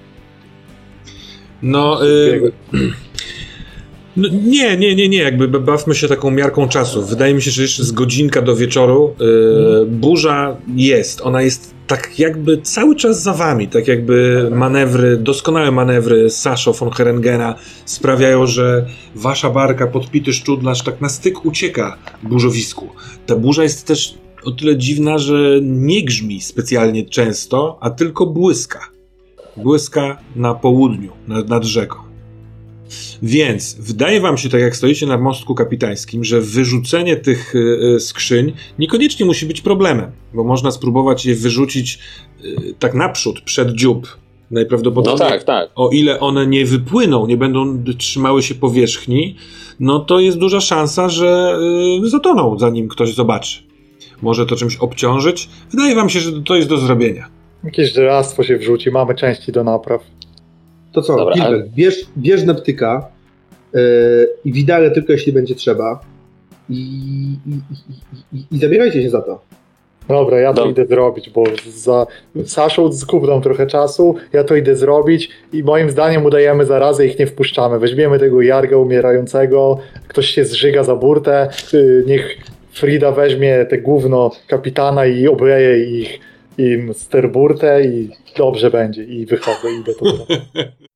No, y, (clears throat) no, nie, nie, nie, nie, jakby bawmy się taką miarką czasu. Wydaje mi się, że jeszcze z godzinka do wieczoru y, burza jest. Ona jest tak jakby cały czas za wami, tak jakby manewry, doskonałe manewry Saszo von Herengena sprawiają, że wasza barka, podpity szczudlarz tak na styk ucieka burzowisku. Ta burza jest też o tyle dziwna, że nie grzmi specjalnie często, a tylko błyska. Błyska na południu, nad, nad rzeką. Więc wydaje wam się, tak jak stoicie na mostku kapitańskim, że wyrzucenie tych y, y, skrzyń niekoniecznie musi być problemem, bo można spróbować je wyrzucić y, tak naprzód, przed dziób. No Najprawdopodobniej, tak, tak. o ile one nie wypłyną, nie będą trzymały się powierzchni, no to jest duża szansa, że y, zatoną, zanim ktoś zobaczy. Może to czymś obciążyć. Wydaje wam się, że to jest do zrobienia. Jakieś żelastwo się wrzuci, mamy części do napraw. To co, Dobra, Gilbert, ale- bierz, bierz neptyka yy, i widale tylko jeśli będzie trzeba. I, i, i, i, i zabierajcie się za to. Dobra, ja to idę zrobić, bo za Saszą skup nam trochę czasu, ja to idę zrobić i moim zdaniem udajemy zarazę, ich nie wpuszczamy. Weźmiemy tego Jarga umierającego, ktoś się zżyga za burtę, y, niech Frida weźmie te gówno kapitana i obleje ich im sterburtę i dobrze będzie i wychodzę i idę to zrobić. (laughs)